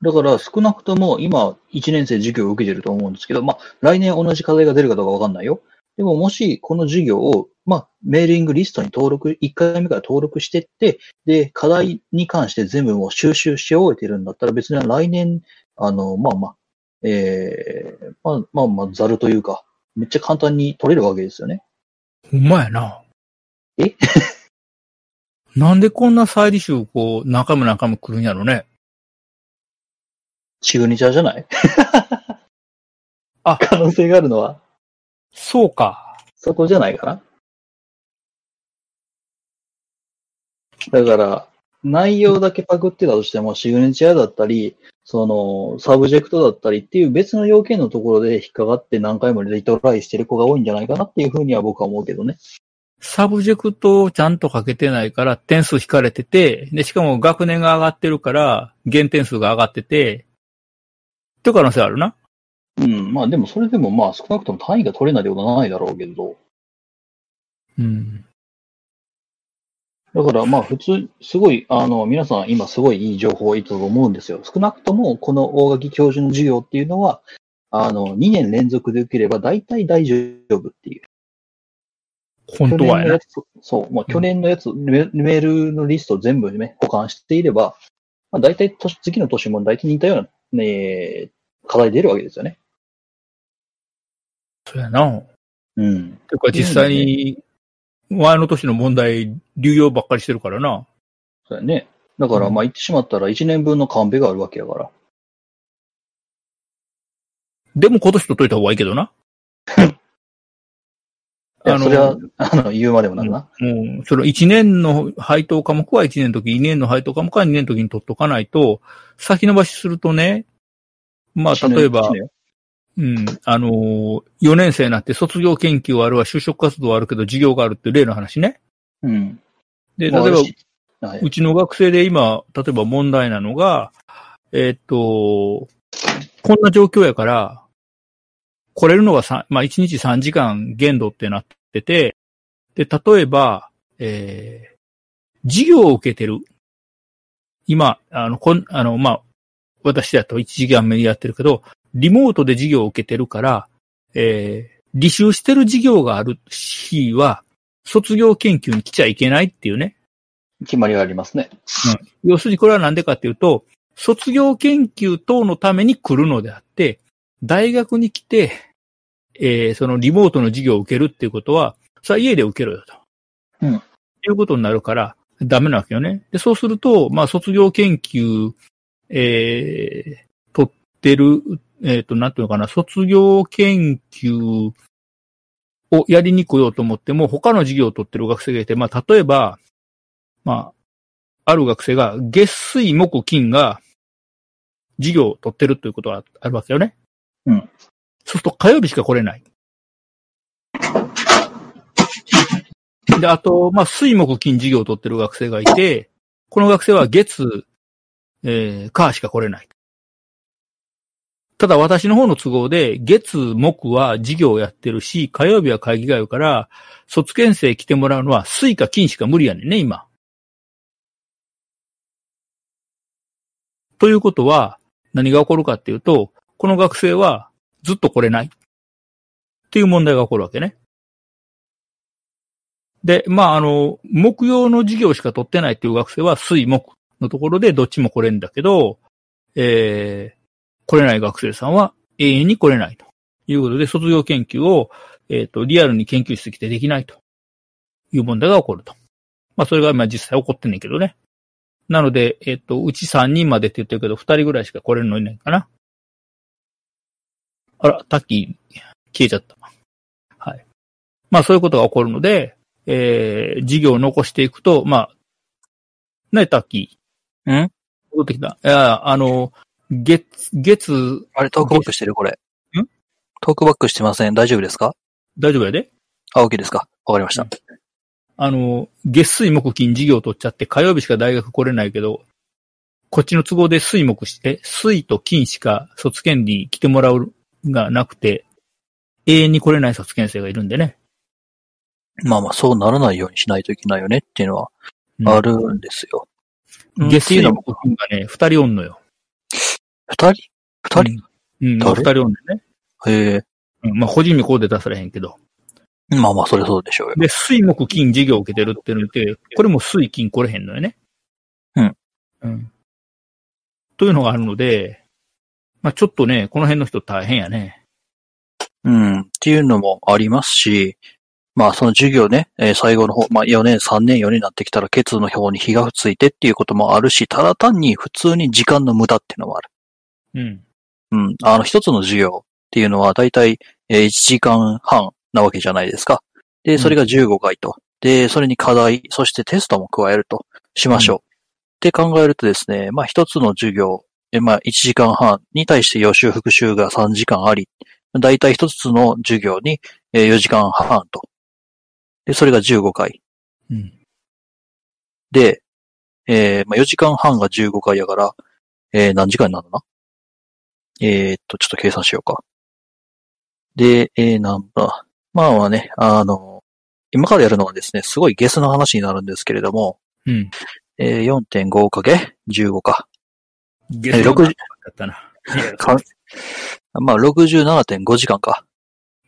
だから少なくとも今1年生授業を受けてると思うんですけど、まあ来年同じ課題が出るかどうかわかんないよ。でももしこの授業を、まあメーリングリストに登録、1回目から登録してって、で、課題に関して全部もう収集し終えてるんだったら別に来年、あの、まあまあ、ええまあまあまあ、ざるというか、めっちゃ簡単に取れるわけですよね。ほんまやな。え？なんでこんな再履修、こう、中も中も来るんやろね。シグニチャーじゃない？あ可能性があるのは、そうか。そこじゃないかな？だから、内容だけパクってたとしても、シグネチャーだったり、その、サブジェクトだったりっていう別の要件のところで引っかかって何回もリトライしてる子が多いんじゃないかなっていうふうには僕は思うけどね。サブジェクトをちゃんと書けてないから点数引かれてて、で、しかも学年が上がってるから減点数が上がってて、って可能性あるな。うん。まあでもそれでもまあ少なくとも単位が取れないってことはないだろうけど。うん。だからまあ普通、すごい、あの、皆さん今すごいいい情報をいたと思うんですよ。少なくともこの大垣教授の授業っていうのは、あの、2年連続で受ければ大体大丈夫っていう。本当はやな去年のや。つそう、まあ去年のやつ、メメールのリストを全部ね、保管していれば、まあ大体年次の年も大体似たような、ね、課題出るわけですよね。そうやな。うん。てか実際に、前の年の問題、流用ばっかりしてるからな。そうやね。だからまあ言ってしまったら1年分のカンペがあるわけやから。でも今年取っといた方がいいけどな。あのそれは、あの、言うまでもなくな。もう、その1年の配当科目は1年の時、2年の配当科目は2年の時に取っとかないと、先延ばしするとね、まあ、例えばうん、あのー、4年生になって卒業研究あるわ、就職活動あるけど授業があるっていう例の話ね。うん。で、例えば、ば、はうい。ちの学生で今、例えば問題なのが、えーっと、こんな状況やから、来れるのがさまあ、1日3時間限度ってなってて、で、例えば、えー、授業を受けてる。今、あの、こん、あの、まあ、私だと1時間目にやってるけど、リモートで授業を受けてるから、えー、履修してる授業がある日は、卒業研究に来ちゃいけないっていうね。決まりがありますね。要するにこれはなんでかっていうと、卒業研究等のために来るのであって、大学に来て、えーそのリモートの授業を受けるっていうことは、さあ家で受けろよと。うんいうことになるから、ダメなわけよね。で、そうすると、まあ、卒業研究、えー、取ってる、えっ、と、なんていうのかな、卒業研究をやりに来ようと思っても、他の授業を取ってる学生がいて、まあ、例えば、まあ、ある学生が月水木金が授業を取ってるということがあるわけよね。うん。そうすると火曜日しか来れない。で、あと、まあ、水木金授業を取ってる学生がいて、この学生は月、えー、火しか来れない。ただ私の方の都合で、月、木は授業をやってるし、火曜日は会議があるから、卒検生来てもらうのは水か金しか無理やねんね、今。ということは、何が起こるかっていうと、この学生はずっと来れない。っていう問題が起こるわけね。で、まあ、あの、木曜の授業しか取ってないっていう学生は水木のところでどっちも来れんだけど、えー、来れない学生さんは永遠に来れないということで、卒業研究を、えっ、と、リアルに研究室来てできないという問題が起こると。まあ、それがまあ実際起こってんねんけどね。なので、えっ、と、うち3人までって言ってるけど、2人ぐらいしか来れるのいないかな。あら、タッキー消えちゃった。はい。まあ、そういうことが起こるので、えー、授業を残していくと、まあ、ね、タッキー。ん？戻ってきた。いや、あの、月、月、あれ、トークバックしてる？これ。ん？トークバックしてません？大丈夫ですか？大丈夫やであ、OK ですか？わかりました。あの、月水木金授業を取っちゃって火曜日しか大学来れないけど、こっちの都合で水木して、水と金しか卒検に来てもらうがなくて、永遠に来れない卒検生がいるんでね。まあまあ、そうならないようにしないといけないよねっていうのはうんあるんですよ。うん月水の金がね、二人おんのよ。二人？二人、うん、誰？二人おんねんね。へえ。うん、まあ、個人名こうで出されへんけど。まあまあ、それそうでしょうよ。で、水木金授業を受けてるってので、これも水金来れへんのよね。うん。うん。というのがあるので、まあちょっとね、この辺の人大変やね。うん。っていうのもありますし、まあその授業ね、えー最後の方、まあ4年、3年、4年になってきたら、ケツの表に火がついてっていうこともあるし、ただ単に普通に時間の無駄っていうのもある。うん。うん。あの、一つの授業っていうのは、だいたい1時間半なわけじゃないですか。で、それが15回と。で、それに課題、そしてテストも加えるとしましょう。って考えるとですね、まあ一つの授業、えまあ1時間半に対して予習復習が3時間あり、だいたい一つの授業にえー4時間半と。で、それが15回。うん。で、えーまあ4時間半が15回やから、えー何時間になるの？なえーっと、ちょっと計算しようか。で、えー、なんだ？まあまあね、あの、今からやるのはですね、すごいゲスの話になるんですけれども、うん。えー、4.5かけ15か。ゲえー60だったな。かまあ、67.5時間か。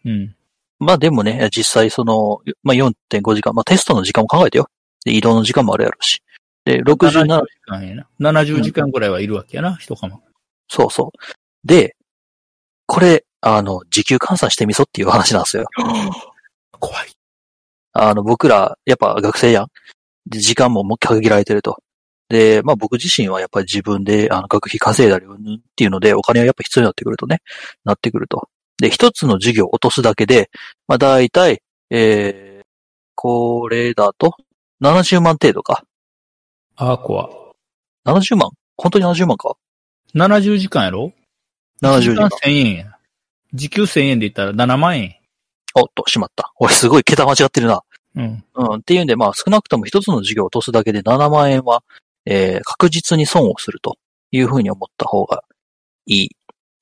うん。まあでもね、実際その、まあ4.5時間、まあテストの時間も考えてよ。で、移動の時間もあるやろうし。で、67 70、時間やな。70時間ぐらいはいるわけやな、一かも。そうそう。で、これ、あの、時給換算してみそっていう話なんですよ。怖い。あの、僕ら、やっぱ学生やん。で、時間ももう限られてると。で、まあ僕自身はやっぱり自分で、あの、学費稼いだりうんぬんっていうので、お金はやっぱ必要になってくるとね、なってくると。で、一つの授業を落とすだけで、まあ大体、えー、これだと、70万程度か。ああ、怖。70万？本当に70万か？70時間やろ ?70 時間。1000円や。時給1000円で言ったら7万円。おっと、しまった。俺すごい桁間違ってるな。うん。うん。っていうんで、まあ少なくとも一つの授業を落とすだけで7万円は、えー確実に損をするというふうに思った方がいい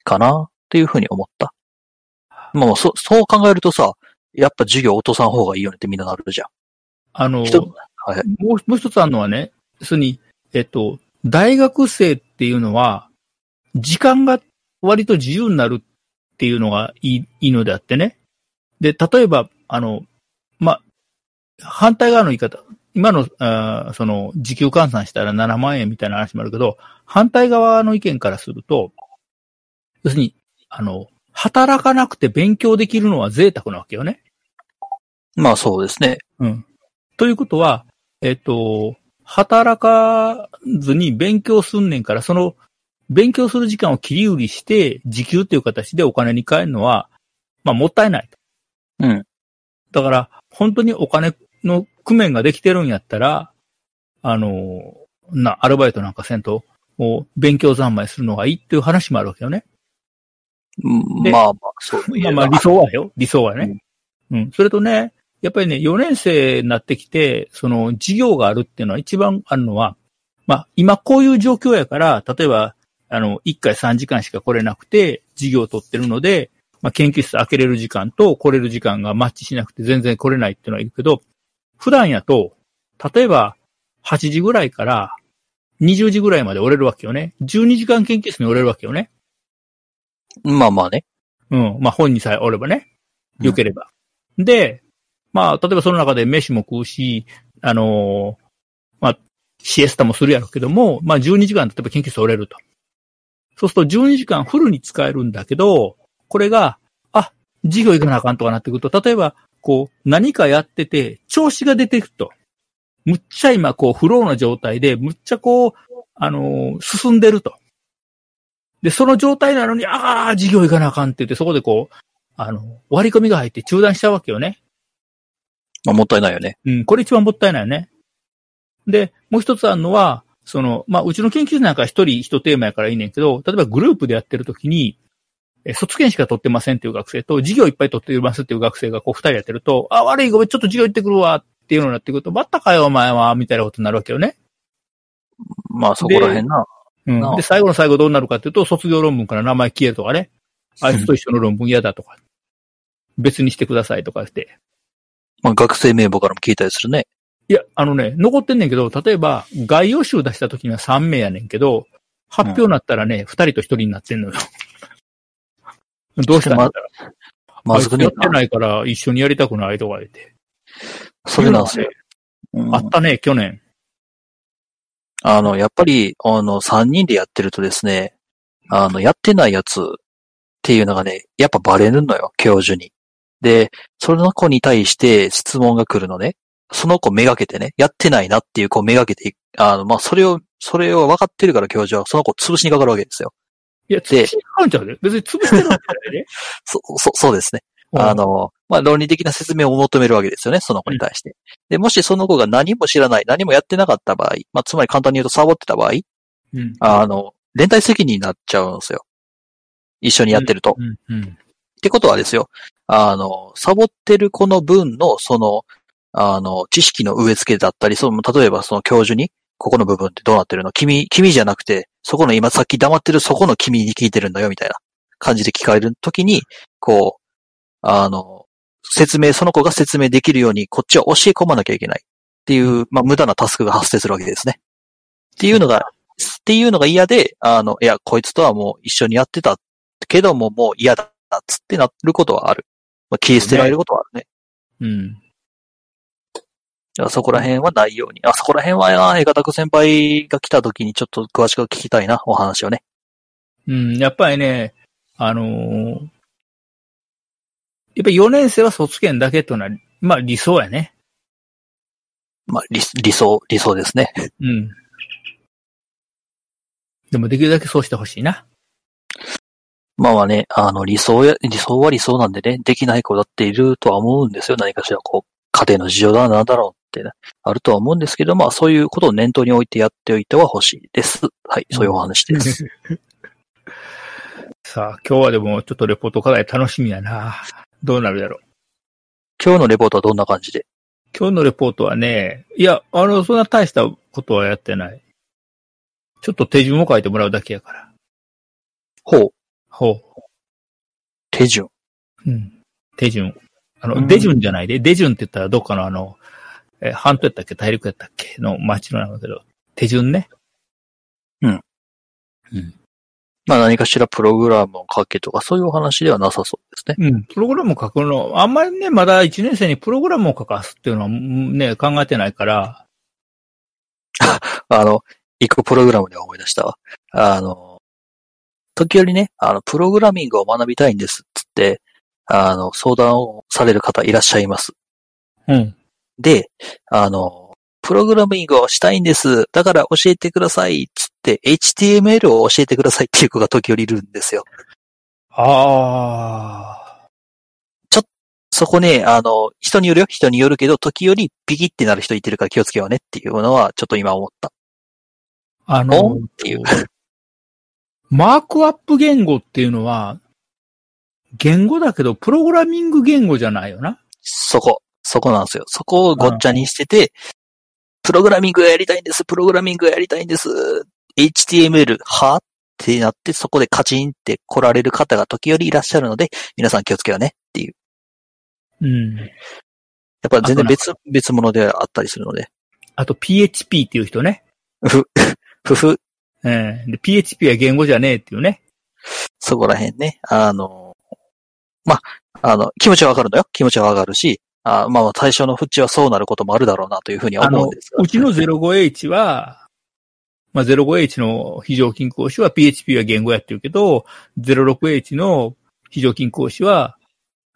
かなというふうに思った。まあそ、そう考えるとさ、やっぱ授業落とさん方がいいよねってみんななるじゃん。あの、はいもう、もう一つあるのはね、要するに、えっと、大学生っていうのは、時間が割と自由になるっていうのがいい、いいのであってね。で、例えば、あの、ま、反対側の言い方、今の、あーその、時給換算したら7万円みたいな話もあるけど、反対側の意見からすると、要するに、あの、働かなくて勉強できるのは贅沢なわけよね。まあそうですね。うん。ということは、えっと、働かずに勉強すんねんから、その、勉強する時間を切り売りして、時給っていう形でお金に変えるのは、まあ、もったいない。うん。だから、本当にお金の工面ができてるんやったら、あの、な、アルバイトなんかせんと、もう勉強三昧するのがいいっていう話もあるわけよね。うんでまあまあ、そうまあまあ理想はよ。理想はね。うん。それとね、やっぱりね、4年生になってきて、その授業があるっていうのは一番あるのは、まあ今こういう状況やから、例えば、あの、1回3時間しか来れなくて、授業を取ってるので、まあ研究室開けれる時間と来れる時間がマッチしなくて全然来れないっていうのはいるけど、普段やと、例えば8時ぐらいから20時ぐらいまで折れるわけよね。12時間研究室に折れるわけよね。まあまあね。うん。まあ本にさえおればね。良ければ。で、まあ、例えばその中で飯も食うし、あのーまあ、シエスタもするやろうけども、まあ12時間例えば研究室折れると。そうすると12時間フルに使えるんだけど、これが、あ、授業行かなあかんとかなってくると、例えば、こう、何かやってて、調子が出てくると。むっちゃ今、こう、フローな状態で、むっちゃこう、あのー進んでると。で、その状態なのに、ああ、授業行かなあかんって言って、そこでこう、あの、割り込みが入って中断しちゃうわけよね。まあもったいないよね。うん、これ一番もったいないよね。で、もう一つあるのは、その、まあ、うちの研究室なんか一人一テーマやからいいねんけど、例えばグループでやってるときに、え卒検しか取ってませんっていう学生と、授業いっぱい取ってますっていう学生がこう二人やってると、あ、悪いごめん、ちょっと授業行ってくるわっていうのになってくると、またかよお前は、みたいなことになるわけよね。まあそこら辺な。うん。で、最後の最後どうなるかっていうと、卒業論文から名前消えるとかね。あいつと一緒の論文嫌だとか。別にしてくださいとかして。まあ学生名簿からも聞いたりするね。いや、あのね、残ってんねんけど、例えば、概要集出した時には3名やねんけど、発表になったらね、二、人と一人になってんのよ。どうしたら。まずくねやってないから一緒にやりたくないとか言って。それなんですよ。うんあったね、去年。あの、やっぱり、あの、三人でやってるとですね、あの、やってないやつっていうのがね、やっぱバレるのよ、教授に。で、その子に対して質問が来るのね。その子めがけてね、やってないなっていう子めがけてい、あの、まあ、それを、それを分かってるから教授はその子を潰しにかかるわけですよ。いや、潰しにかかんちゃうで。別に潰してるわけじゃないで。そ、そ、そうですね。あの、まあ、論理的な説明を求めるわけですよね、その子に対して。で、もしその子が何も知らない、何もやってなかった場合、まあ、つまり簡単に言うとサボってた場合、うん、あの、連帯責任になっちゃうんですよ。一緒にやってると。うん、うん。ってことはですよ、あの、サボってる子の分の、その、あの、知識の植え付けだったり、その、例えばその教授に、ここの部分ってどうなってるの？君、君じゃなくて、そこの今さっき黙ってるそこの君に聞いてるんだよ、みたいな感じで聞かれるときに、こう、あの、説明、その子が説明できるように、こっちは教え込まなきゃいけないっていう、まあ、無駄なタスクが発生するわけですね。っていうのが、っていうのが嫌で、あの、いや、こいつとはもう一緒にやってたけども、もう嫌だ、つってなることはある。まあ、切り捨てられることはあるね。うん。だからそこら辺はないように。あそこら辺はな、映画タク先輩が来た時にちょっと詳しく聞きたいな、お話をね。うん、やっぱりね、あのーやっぱり4年生は卒検だけというのは、まあ理想やね。まあ、理理想、理想ですね。うん。でもできるだけそうしてほしいな。まあまあね、あの、理想や、理想は理想なんでね、できない子だっているとは思うんですよ。何かしら、こう、家庭の事情だ、なんだろうってね、あるとは思うんですけど、まあそういうことを念頭に置いてやっておいては欲しいです。はい、そういうお話です。さあ、今日はでもちょっとレポート課題楽しみやな。どうなるやろ。今日のレポートはどんな感じで？今日のレポートはね、いや、あの、そんな大したことはやってない。ちょっと手順を書いてもらうだけやから。ほう、ほ手順。う。うん。手順。あの、うん出順じゃないで、出順って言ったらどっかのあの、え、半島やったっけ？大陸やったっけ？の町のなんだけど、手順ね。まあ何かしらプログラムを書けとか、そういうお話ではなさそうですね。うん。プログラムを書くの、あんまりね、まだ1年生にプログラムを書かすっていうのはうんね、考えてないから、あの、一個プログラムで思い出したわ。あの、時折ね、あの、プログラミングを学びたいんですっつって、あの、相談をされる方いらっしゃいます。うん。で、あの、プログラミングをしたいんです。だから教えてください。つって、HTML を教えてくださいっていう子が時折いるんですよ。ああ。そこね、あの、人によるよ。人によるけど、時折ピキってなる人いてるから気をつけようねっていうのは、ちょっと今思った。おあのんっていう。マークアップ言語っていうのは、言語だけど、プログラミング言語じゃないよな。そこ。そこなんですよ。そこをごっちゃにしてて、プログラミングがやりたいんです。プログラミングがやりたいんです。HTML、はってなって、そこでカチンって来られる方が時折いらっしゃるので、皆さん気をつけようねっていう。うん。やっぱ全然別、別物であったりするので。あと PHP っていう人ね。ふ、ふふ、ええで、PHP は言語じゃねえっていうね。そこら辺ね。あの、ま、あの、気持ちはわかるのよ。気持ちはわかるし、あまあ、対象の縁はそうなることもあるだろうなというふうに思うんですが。うちの 05H は、まあ、05H の非常勤講師は PHP は言語やってるけど、06H の非常勤講師は、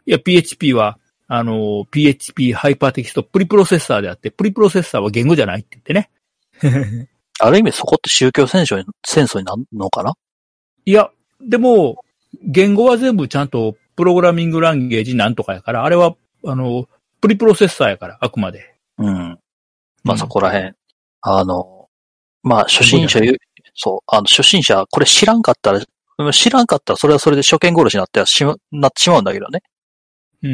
いや、PHP は、あの、PHP Hypertext Preprocessor であって、プリプロセッサーは言語じゃないって言ってね。ある意味そこって宗教戦争に、戦争になるのかな？いや、でも、言語は全部ちゃんとプログラミングランゲージなんとかやから、あれは、あの、プリプロセッサーやから、あくまで。うん。まうんあそこら辺。あの、まあ初心者言う、そう、あの初心者、これ知らんかったら、知らんかったらそれはそれで初見殺しになってしま、なってしまうんだけどね。うん。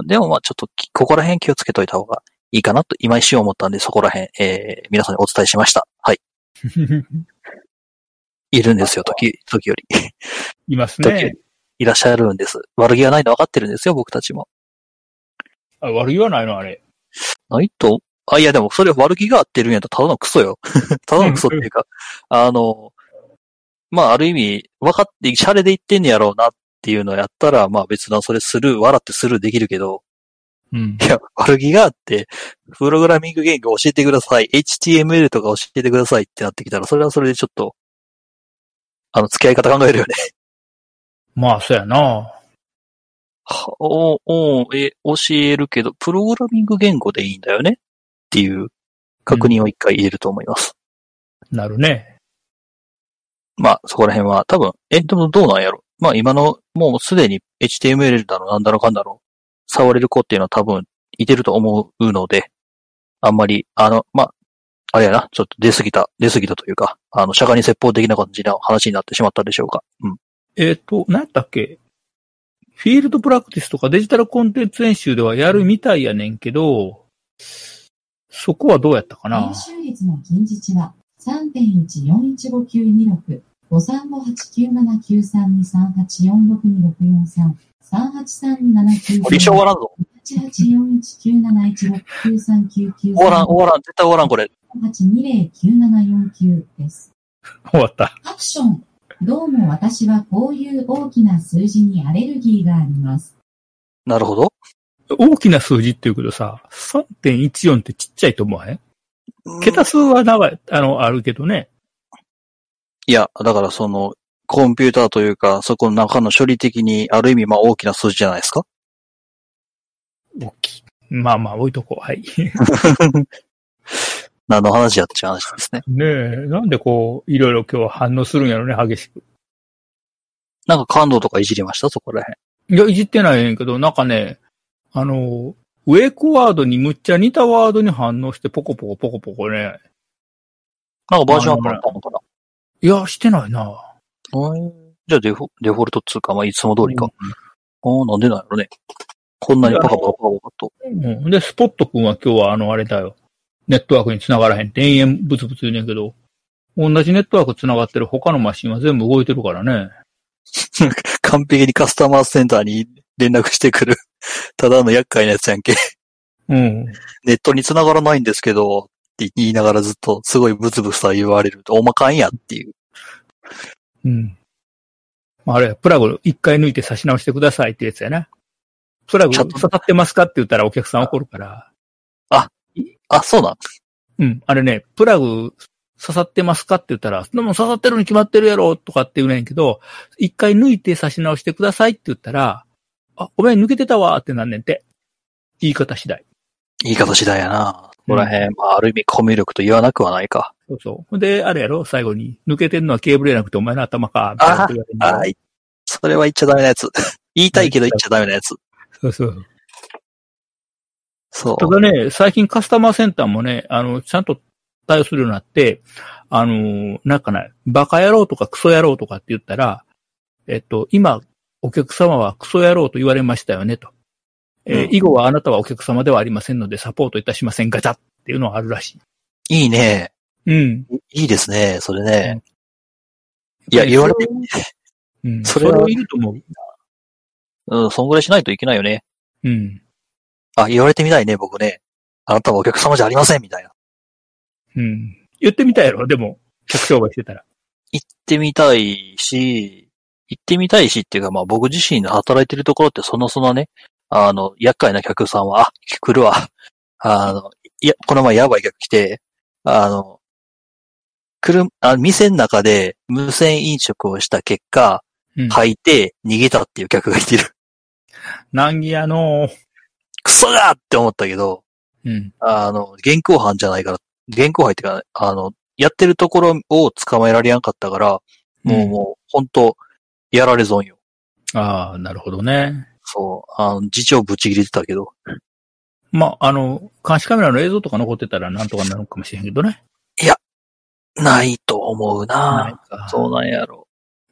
うん、でもまあちょっとき、ここら辺気をつけといた方がいいかなと今一瞬思ったんで、そこら辺、えー、皆さんにお伝えしました。はい。いるんですよ、時、時より。いますね。いらっしゃるんです。悪気がないの分かってるんですよ、僕たちも。あ悪気はないの、あれ。ないと、あ、いやでもそれ悪気があってるんやったらただのクソよ。ただのクソっていうか、あの、まあ、ある意味、分かって、シャレで言ってんねやろうなっていうのをやったら、まあ別なそれする、笑ってするできるけど、うんい。や、悪気があって、プログラミング言語教えてください。HTML とか教えてくださいってなってきたら、それはそれでちょっと、あの、付き合い方考えるよね。まあ、そうやな。はおおえ、教えるけど、プログラミング言語でいいんだよね？っていう確認を一回入れると思います。なるね。まあ、そこら辺は多分、え、でもどうなんやろ？まあ今の、もうすでに HTML だの、なんだのかんだの、触れる子っていうのは多分、いてると思うので、あんまり、あの、まあ、あれやな、ちょっと出過ぎた、出過ぎたというか、あの、釈迦に説法的な感じな話になってしまったでしょうか？うん。えっ、と、何やったっけ？フィールドプラクティスとかデジタルコンテンツ演習ではやるみたいやねんけど、そこはどうやったかな？円周率の近似値は3.141596、53589793238462643、38329離終わらんぞ。終わらん、終わらん、絶対終わらん、これ。8209749です。終わった。アクション。どうも私はこういう大きな数字にアレルギーがあります。なるほど。大きな数字って言うけどさ、3.14ってちっちゃいと思わへん？桁数は長い、あの、あるけどね。いや、だからその、コンピューターというか、そこの中の処理的に、ある意味、まあ大きな数字じゃないですか？大きい。まあまあ、置いとこう。はい。何の話やっていう話ですね。ねえ、なんでこう、いろいろ今日は反応するんやろね、激しく。なんか感動とかいじりました？そこら辺。いや、いじってないねんけど、なんかね、あの、ウェイクワードにむっちゃ似たワードに反応してポコポコポコポコね。なんかバージョンアップなったのかな？いや、してないな。うんじゃあデフォデフォルトっつうか、まあいつも通りか。ああ、なんでなんやろね。こんなにパカパカパカパカと。うん。で、スポット君は今日はあの、あれだよ。ネットワークに繋がらへんって延々ブツブツ言うねんけど、同じネットワーク繋がってる他のマシンは全部動いてるからね。完璧にカスタマーセンターに連絡してくる。ただの厄介なやつやんけ。うん。ネットに繋がらないんですけど、って言いながらずっとすごいブツブツ言われると、おまかんやっていう。うん。あれ、プラグ一回抜いて差し直してくださいってやつやな。プラグ刺さってますかって言ったらお客さん怒るから。あ、そうなん。うん。あれね、プラグ刺さってますかって言ったら、でも刺さってるに決まってるやろとかって言うねんけど、一回抜いて差し直してくださいって言ったら、あ、ごめん、抜けてたわーってなんねんて。言い方次第。言い方次第やな。ここら辺、まあ、ある意味コミュ力と言わなくはないか。そうそう。で、あれやろ？最後に、抜けてんのはケーブルじゃなくてお前の頭か、みたいなこと言われるんだよはい。それは言っちゃダメなやつ。言いたいけど言っちゃダメなやつ。そうそう。そう。ただね、最近カスタマーセンターもね、あの、ちゃんと対応するようになって、あの、なんかね、バカ野郎とかクソ野郎とかって言ったら、えっと、今、お客様はクソ野郎と言われましたよね、と。えーうん以後はあなたはお客様ではありませんので、サポートいたしません、ガチャっていうのがあるらしい。いいね。うん。いいですね。それね。いや、言われて、うん。それはそれをいると思う。うん、そんぐらいしないといけないよね。うん。あ、言われてみたいね、僕ね。あなたはお客様じゃありません、みたいな。うん。言ってみたやろ、でも、客商売してたら。行ってみたいし、行ってみたいしっていうか、まあ僕自身の働いてるところってそのそのね、あの、厄介な客さんは、あ、来るわ。あの、いや、この前やばい客来て、あの、車、あ店の中で無線飲食をした結果、うん。吐いて逃げたっていう客がいてる。難儀やのクソがって思ったけど、うん。あの、現行犯じゃないから、現行犯ってか、あの、やってるところを捕まえられやんかったから、もう、うんもう、本当やられ損よ。ああ、なるほどね。そう。あの、次長ぶち切れてたけど。まあ、あの、監視カメラの映像とか残ってたらなんとかなるかもしれへんけどね。ないと思うないなかそうなんやろ。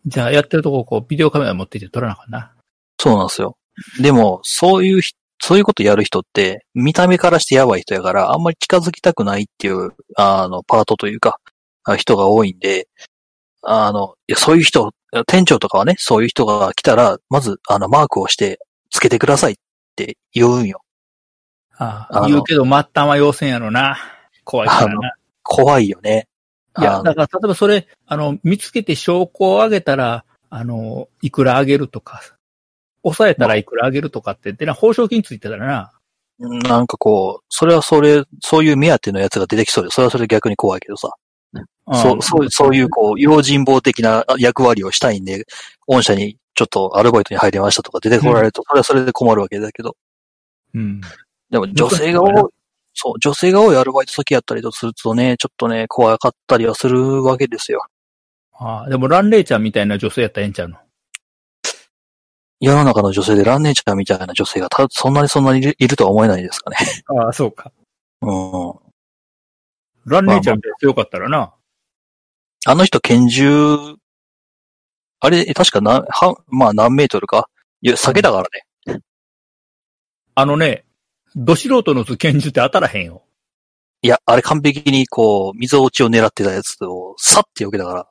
じゃあ、やってるとこ、こう、ビデオカメラ持ってきて撮らなあかんな。そうなんですよ。でも、そういうひ、そういうことやる人って、見た目からしてやばい人やから、あんまり近づきたくないっていう、あの、パートというか、あ人が多いんで、あの、いや、そういう人、店長とかはね、そういう人が来たら、まず、あの、マークをして、つけてくださいって言うんよ。ああ言うけど、末端は要せんやろな。怖いからな。怖いよね。いや、あだから、例えばそれ、あの、見つけて証拠をあげたら、あの、いくらあげるとか、抑えたらいくらあげるとかって、でな、報奨金ついてたらな、なんかこう、それはそれ、そういう目当てのやつが出てきそうで、それはそれで逆に怖いけどさ。そう、そう、そういう、こう、用心棒的な役割をしたいんで、御社にちょっとアルバイトに入りましたとか出てこられると、それはそれで困るわけだけど。うん。でも女性が多い、そう、女性が多いアルバイト先やったりとするとね、ちょっとね、怖かったりはするわけですよ。ああ、でも、ランレイちゃんみたいな女性やったらええんちゃうの？世の中の女性でランネーチャーみたいな女性がたそんなにそんなにいるとは思えないですかね。ああ、そうか。うん。ランレイちゃんみたいな強かったらな。あの人拳銃、あれ、確かな、は、まあ何メートルか？いや、下げだからね。あのね、ど素人の拳銃って当たらへんよ。いや、あれ完璧にこう、溝落ちを狙ってたやつを、さって避けたから。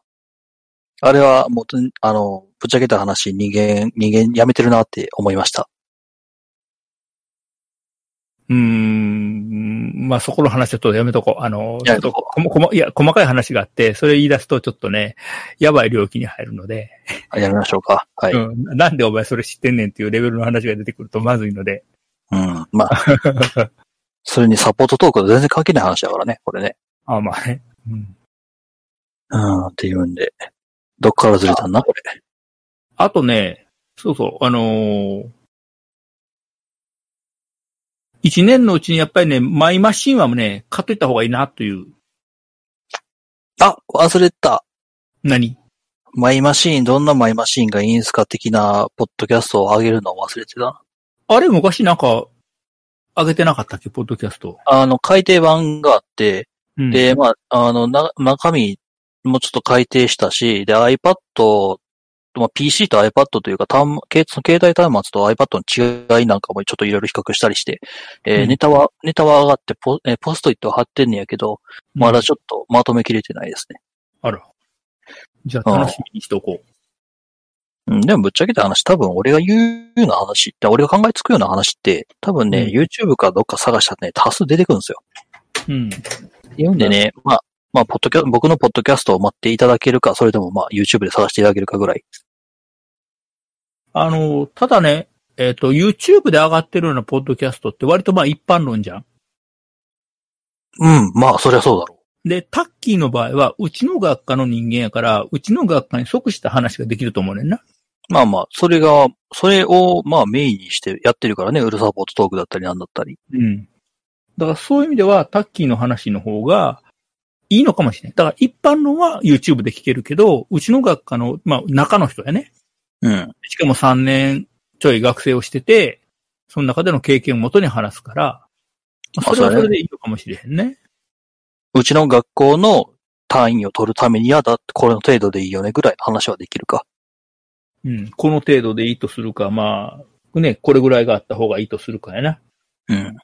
あれは、もう、あの、ぶっちゃけた話、人間、人間やめてるなって思いました。うーん、まあそこの話はちょっとやめとこう。あの、ちょっとやめとここも、こも、いや、細かい話があって、それ言い出すとちょっとね、やばい領域に入るので、あやめましょうか。はい。うん。うん、なんでお前それ知ってんねんっていうレベルの話が出てくるとまずいので、まあ、それにサポートトークと全然関係ない話だからね、これね。あまあね。うん。うん、っていうんで。どっからずれたんだ？これ。あとね、そうそう、あのー一年のうちにやっぱりね、マイマシンはね、買っといた方がいいなという。あ、忘れた。何？マイマシーン、どんなマイマシーンがいいんすか的なポッドキャストを上げるのを忘れてた。あれ昔なんか、上げてなかったっけ？ポッドキャスト。あの、改訂版があって、うん、で、まあ、あの、な、中身もちょっと改訂したし、で、iPad、まあ、PC と iPad というか、端携携帯端末と iPad の違いなんかもちょっといろいろ比較したりして、えーうんネタは、ネタは上がってポ、えーポストイットは貼ってんねやけど、まだちょっとまとめきれてないですね。あら。じゃあ楽しみにしておこう。うん、でもぶっちゃけた話、多分俺が言うような話って、俺が考えつくような話って、多分ね、うん YouTube かどっか探したらね、多数出てくるんですよ。うん。っていうんでね、まあ、まあ、ポッドキャ僕のポッドキャストを待っていただけるか、それともまあ、YouTube で探していただけるかぐらい。あの、ただね、えっ、と、YouTube で上がってるようなポッドキャストって割とまあ一般論じゃん。うん、まあ、そりゃそうだろで、タッキーの場合は、うちの学科の人間やから、うちの学科に即した話ができると思うねんな。う。まあまあ、それが、それをまあメインにしてやってるからね、ウルサポートトークだったりなんだったり。うん。だからそういう意味では、タッキーの話の方がいいのかもしれない。だから一般論は YouTube で聞けるけど、うちの学科の、まあ中の人やね。うん。しかも3年ちょい学生をしてて、その中での経験をもとに話すから、まあそれはそれでいいのかもしれへんね。うちの学校の単位を取るためには、だってこれの程度でいいよねぐらいの話はできるか。うん。この程度でいいとするか、まあ、ね、これぐらいがあった方がいいとするかやな。うん。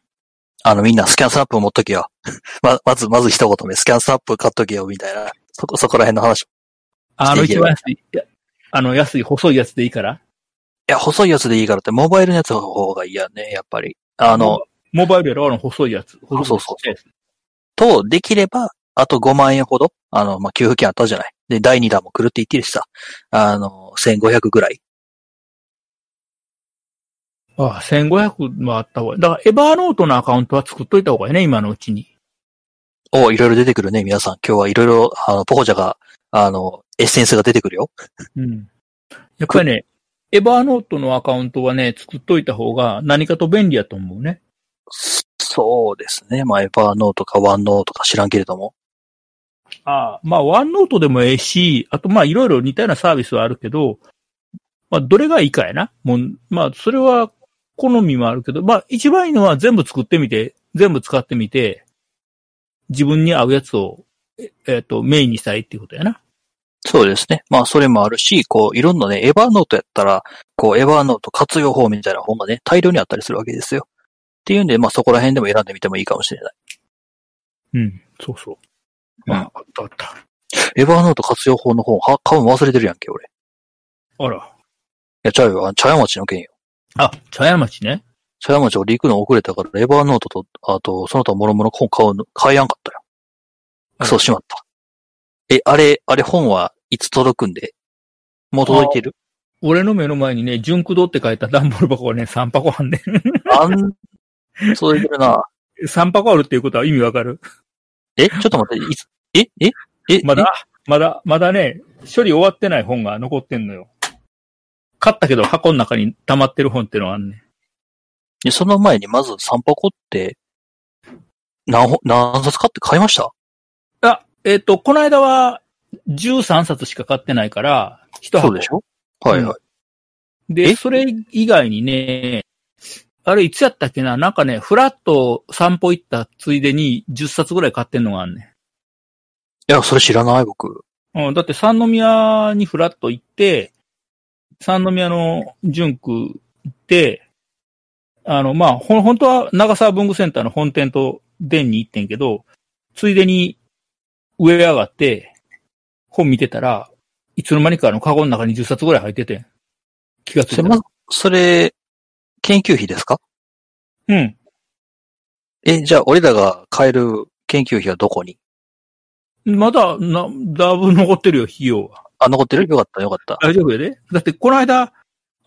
あの、みんなスキャンスナップ持っとけよ。ま、まず、まず一言目、スキャンスナップ買っとけよ、みたいな。そこ、そこら辺の話。いあの一番安い、あの安い細いやつでいいから？や、細いやつでいいからって、モバイルのやつの方がいいやね、やっぱり。あの、モバイルやろ、あの細いやつ。細いそうそうちっちゃいやつと、できれば、あと5万円ほど、あの、まあ、給付金あったじゃない。で、第2弾も来るって言ってるしさ。あの、1500ぐらい。ああ、1500もあった方がいい。だから、エバーノートのアカウントは作っといた方がいいね、今のうちに。お、いろいろ出てくるね、皆さん。今日はいろいろ、あの、ポコジャが、あの、エッセンスが出てくるよ。うん。やっぱりね、エバーノートのアカウントはね、作っといた方が何かと便利やと思うね。そうですね。まあ、エバーノートかワンノートか知らんけれども。ああ、まあ、ワンノートでもええし、あとまあ、いろいろ似たようなサービスはあるけど、まあ、どれがいいかやな。もう、まあ、それは好みもあるけど、まあ、一番いいのは全部作ってみて、全部使ってみて、自分に合うやつを、ええっ、と、メインにしたいっていうことやな。そうですね。まあ、それもあるし、こう、いろんなね、エバーノートやったら、こう、エバーノート活用法みたいな本がね、大量にあったりするわけですよ。っていうんで、まあ、そこら辺でも選んでみてもいいかもしれない。うん、そうそう。うんあ、あったあった。エバーノート活用法の本、は、買うの忘れてるやんけ、俺。いあら。や、ちゃうよ。茶屋町の件よ。あ、茶屋町ね。茶屋町俺行くの遅れたから、エバーノートと、あと、その他諸々本買うの、買えやんかったよ。クソしまった。え、あれ、あれ本はいつ届くんで？もう届いてる？俺の目の前にね、純駆動って書いた段ボール箱がね、3箱あんねん。あん、届いてるな。3箱あるっていうことは意味わかる？え、ちょっと待って、いつ、え？え？え？まだ、まだ、まだね、処理終わってない本が残ってんのよ。買ったけど箱の中に溜まってる本っていうのがあんねその前にまず3箱って、何本、何冊買って買いました？あ、えっ、と、この間は13冊しか買ってないから、一箱。そうでしょ？はいはい。で、え？それ以外にね、あれいつやったっけな？なんかね、フラット散歩行ったついでに10冊ぐらい買ってんのがあんねいや、それ知らない、僕。ん。うん、だって三宮にフラット行って、三宮の純区行って、あの、まあ、ほん、本当は長沢文具センターの本店と店に行ってんけど、ついでに上上がって、本見てたら、いつの間にかあのカゴの中に10冊ぐらい入ってて、気がついたらそれ、ま、それ、研究費ですか？うん。え、じゃあ、俺らが買える研究費はどこに？まだ、な、だいぶ残ってるよ、費用は。あ、残ってる？よかった、よかった。大丈夫やで。だって、この間、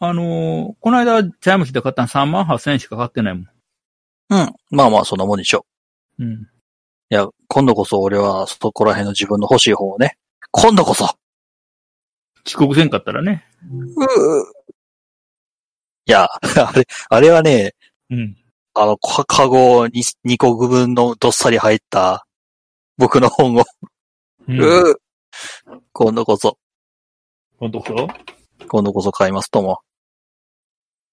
あのーこの間、茶屋虫で買ったの3万8千円しか買ってないもん。うん。まあまあ、そんなもんでしょう。うん。いや、今度こそ俺はそこら辺の自分の欲しい本をね。今度こそ遅刻せんかったらね。いや、あれ、あれはね、うん。あの、か、カゴに2個分のどっさり入った僕の本を、う。うん 今度こそ、本当そ？う今度こそ買いますとも。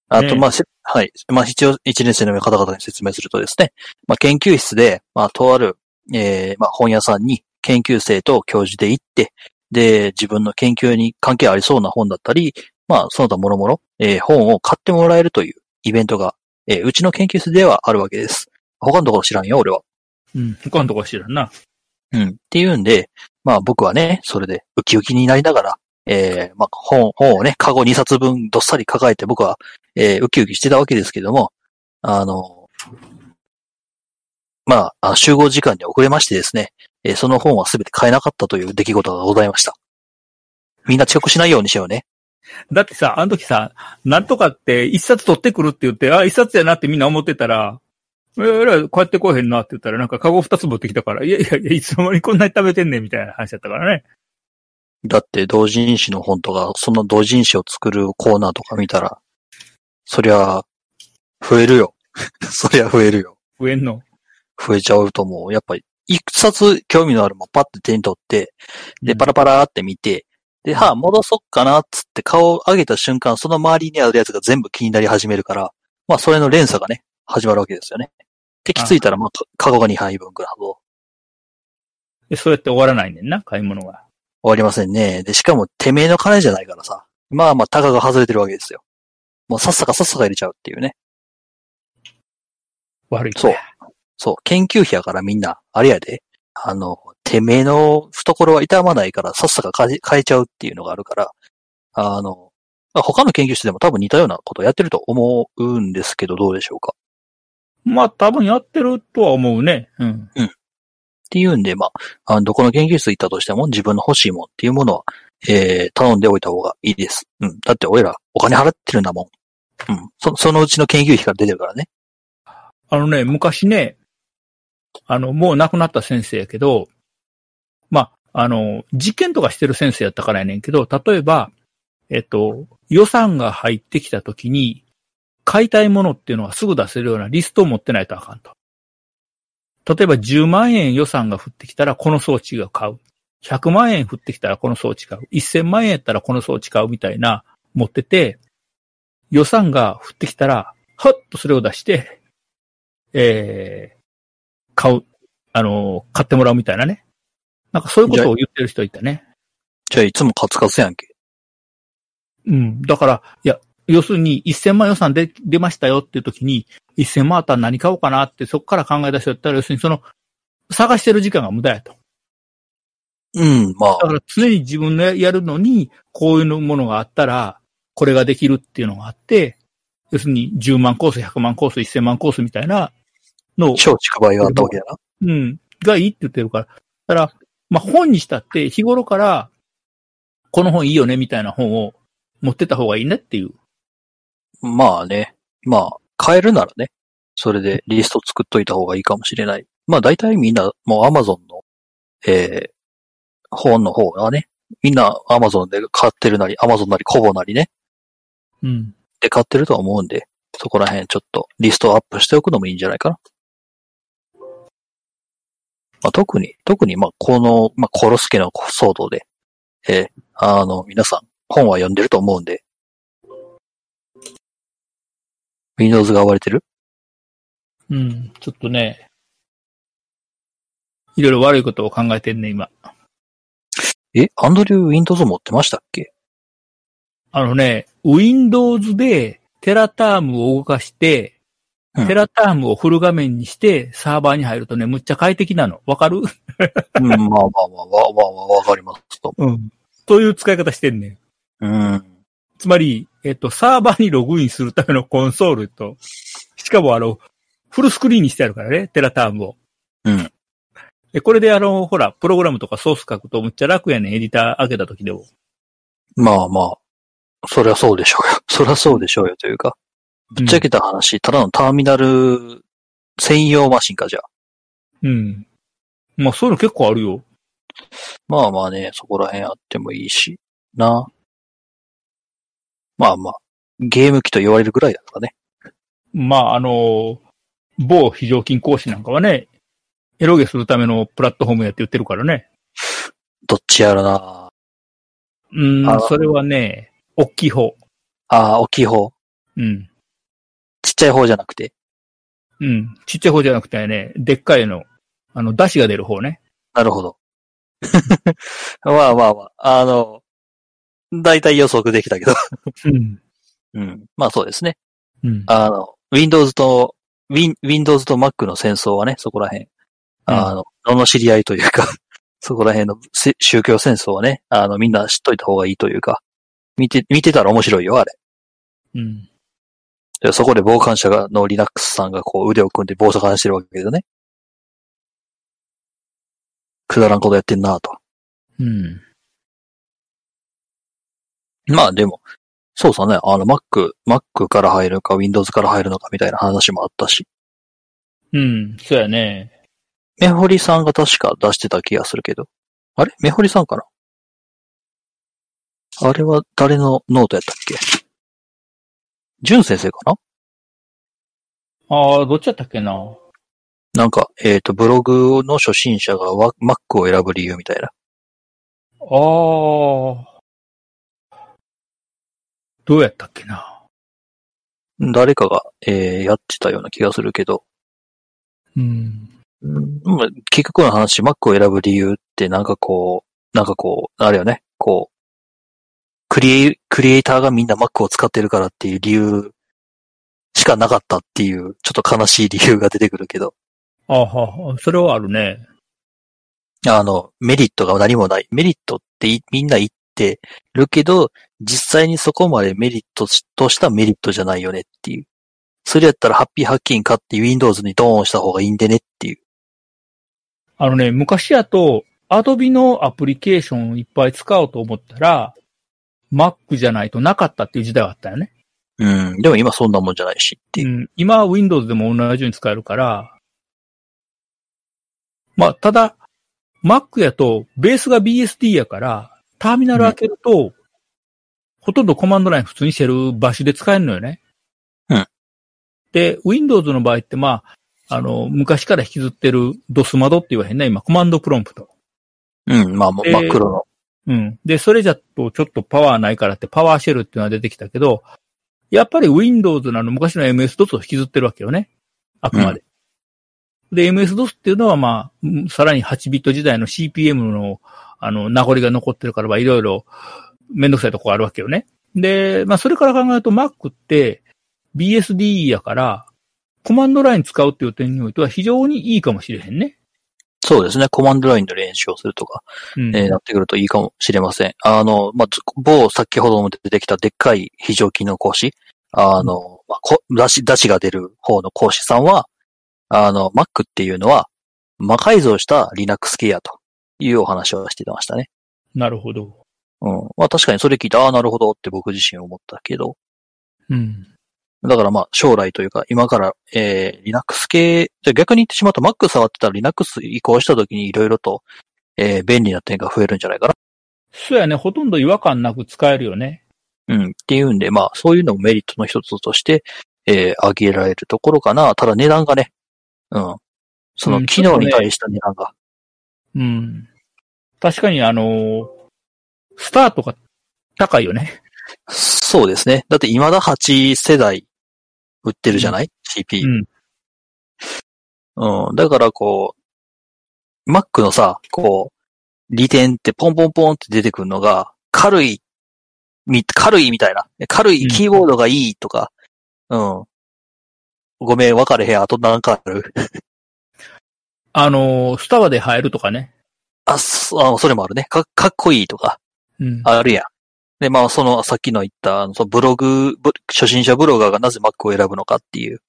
あと、ねまあ、しはい。まあ、一応、一年生の方々に説明するとですね、まあ、研究室で、まあ、とある、えー、まあ、本屋さんに研究生と教授で行って、で、自分の研究に関係ありそうな本だったり、まあ、その他もろもろ、えー、本を買ってもらえるというイベントが、えー、うちの研究室ではあるわけです。他のところ知らんよ、俺は。うん。他のとこは知らんな。うん。っていうんで、まあ僕はね、それでウキウキになりながら、えー、まあ本、本をね、カゴ2冊分どっさり抱えて僕は、えー、ウキウキしてたわけですけども、あの、まあ、集合時間に遅れましてですね、えーその本はすべて買えなかったという出来事がございました。みんな遅刻しないようにしようね。だってさ、あの時さ、なんとかって一冊取ってくるって言って、あ、一冊やなってみんな思ってたら、えら、こうやってこうへんなって言ったら、なんかカゴ二つ持ってきたから、いやいやいや、いつの間にこんなに食べてんねんみたいな話だったからね。だって同人誌の本とか、その同人誌を作るコーナーとか見たら、そりゃ、増えるよ。そりゃ増えるよ。増えんの？増えちゃうと思う。やっぱり、一冊興味のあるもんパッて手に取って、で、パラパラって見て、で、はあ、戻そっかな、っつって顔を上げた瞬間、その周りにあるやつが全部気になり始めるから、まあ、それの連鎖がね、始まるわけですよね。で、気づいたら、まあ、かカゴが2杯分くらいほどで、そうやって終わらないねんな、買い物が。終わりませんね。で、しかも、てめえの金じゃないからさ。まあまあ、タガが外れてるわけですよ。もうさっさかさっさか入れちゃうっていうね。悪い。そう。そう。研究費やからみんな、あれやで。あの、てめえの懐は痛まないから、さっさか変えちゃうっていうのがあるから、あの、まあ他の研究室でも多分似たようなことをやってると思うんですけど、どうでしょうか。まあ、多分やってるとは思うね。うん。っていうんで、まあ、あのどこの研究室行ったとしても自分の欲しいもんっていうものは、えー、頼んでおいた方がいいです。うん。だって俺らお金払ってるんだもん。うん。そ、そのうちの研究費から出てるからね。あのね、昔ね、あの、もう亡くなった先生やけど、まあ、あの、実験とかしてる先生やったからやねんけど、例えば、えっと、予算が入ってきたときに、買いたいものっていうのはすぐ出せるようなリストを持ってないとあかんと。例えば10万円予算が降ってきたらこの装置が買う。100万円降ってきたらこの装置買う。1000万円やったらこの装置買うみたいな持ってて、予算が降ってきたら、はっとそれを出して、えー、買う、あの、買ってもらうみたいなね。なんかそういうことを言ってる人いたね。じゃあいつもカツカツやんけ。うん。だから、いや、要するに1000万予算で出ましたよっていう時に、1000万あったら何買おうかなってそこから考え出しとったら、要するにその、探してる時間が無駄やと。うん、まあだ、から常に自分でやるのに、こういうものがあったら、これができるっていうのがあって、要するに10万コース、100万コース、1000万コースみたいなのを、超近場があったわけだな。うん、がいいって言ってるから。だから、まあ本にしたって日頃から、この本いいよねみたいな本を持ってた方がいいねっていう。まあね。まあ、買えるならね。それでリスト作っといた方がいいかもしれない。まあ大体みんなもう Amazon の、えー、本の方がね、みんな Amazon で買ってるなり、Amazon なりコボなりね、うん。で買ってるとは思うんで、そこら辺ちょっとリストアップしておくのもいいんじゃないかな。まあ、特に、特にまあこの、まあコロスケの騒動で、えーあの、皆さん本は読んでると思うんで、Windows が割れてる？うん。ちょっとね、いろいろ悪いことを考えてんね、今。え、アンドリュー Windows 持ってましたっけ？あのね、Windows でテラタームを動かして、うんテラタームをフル画面にしてサーバーに入るとね、むっちゃ快適なの。わかる？うん、まあまあまあ、わ、わ、わ、わかりますと。うん。そういう使い方してんねん。うん。つまり、えっと、サーバーにログインするためのコンソールと、しかもあの、フルスクリーンにしてあるからね、テラタームを。うん。で、これであの、ほら、プログラムとかソース書くとむっちゃ楽やねん、エディター開けた時でも。まあまあ、そりゃそうでしょうよ。そりゃそうでしょうよというか。ぶっちゃけた話、ただのターミナル専用マシンか、じゃあ。うん。まあ、そういうの結構あるよ。まあまあね、そこら辺あってもいいし、な。まあまあ、ゲーム機と言われるぐらいだからね。まあ、あの、某非常勤講師なんかはね、エロゲするためのプラットフォームやって言ってるからね。どっちやろな。うんあ、それはね、大きい方。ああ、大きい方。うん。ちっちゃい方じゃなくて。うん。ちっちゃい方じゃなくてね、でっかいの、あの、出汁が出る方ね。なるほど。まあまあまあ、あの、大体予測できたけど。うん。うん。まあそうですね。うん。あの、Windows と、Win、Windows と Mac の戦争はね、そこら辺。あの、の知り合いというか、そこら辺のせ宗教戦争はね、あの、みんな知っといた方がいいというか、見て、見てたら面白いよ、あれ。うん。でそこで傍観者が、の Linux さんがこう腕を組んで暴走話してるわけだけどね。くだらんことやってんなと。うん。まあでも、そうさね、あの Mac、Mac から入るか Windows から入るのかみたいな話もあったし、うん。そうやね。メホリさんが確か出してた気がするけど。あれ？メホリさんかな？あれは誰のノートやったっけ？ジュン先生かな？ああ、どっちやったっけな？なんか、えっ、と、ブログの初心者がわ Mac を選ぶ理由みたいな。ああ。どうやったっけな？誰かが、えーやってたような気がするけど、うん。うんまあ結局の話、Mac を選ぶ理由ってなんかこう、なんかこう、あれよね、こう、クリエイ、クリエイターがみんな Mac を使ってるからっていう理由しかなかったっていう、ちょっと悲しい理由が出てくるけど、あは、それはあるね。あの、メリットが何もない。メリットっていみんな言ってるけど、実際にそこまでメリットしとしたメリットじゃないよねっていう。それやったらハッピーハッキン買って Windows にドーンした方がいいんでねっていう。あのね、昔やと、Adobe のアプリケーションをいっぱい使おうと思ったら、Mac じゃないとなかったっていう時代があったよね。うん。でも今そんなもんじゃないしっていうう。ん、今は Windows でも同じように使えるから、まあ、ただ、Mac やと、ベースが BSD やから、ターミナル開けると、ほとんどコマンドライン普通にシェルバッシュで使えるのよね。うん。で、Windows の場合って、まあ、あの、昔から引きずってる DOS 窓って言わへんね、今、コマンドプロンプト。うん。まあ、真っ黒の。うん。で、それじゃとちょっとパワーないからってパワーシェルっていうのが出てきたけど、やっぱり Windows のあの昔の MS-DOS を引きずってるわけよね。あくまで。で、MS-DOS っていうのはまあ、うんさらに8ビット時代の CPM のあの名残が残ってるから、まあいろいろめんどくさいとこあるわけよね。で、まあそれから考えると Mac って BSD やから、コマンドライン使うっていう点においては非常にいいかもしれへんね。そうですね。コマンドラインの練習をするとか、うん。えーなってくるといいかもしれません。あの、まあ、ず某先ほども出てきたでっかい非常勤の講師、あの、まあ、こ出し、出しが出る方の講師さんは、あの、Mac っていうのは、魔改造した Linux 系やと。いうお話をしてましたね。なるほど。うん。まあ確かにそれ聞いて、ああ、なるほどって僕自身思ったけど、うん。だからまあ将来というか、今から、えー、Linux 系、じゃあ逆に言ってしまうと Mac 触ってたら Linux 移行した時にいろいろと、えー、便利な点が増えるんじゃないかな。そうやね。ほとんど違和感なく使えるよね。うん。っていうんで、まあそういうのもメリットの一つとして、えー、挙げられるところかな。ただ値段がね、うん。そのうん機能に対した値段が。うん。確かにあのースタートが高いよね。そうですね。だって未だ8世代売ってるじゃない、?CP。うん。うん。だからこう、Mac のさ、こう、利点ってポンポンポンって出てくるのが、軽い、み、軽いみたいな。軽いキーボードがいいとか、うん。ごめん、分かれへん。あとなんかある？あのースタバで入るとかね。あ、そあそれもあるね。か、かっこいいとか、うん。あるやん。で、まあ、その、さっきの言った、あのそのブログ、ブ初心者ブロガーがなぜ Mac を選ぶのかっていう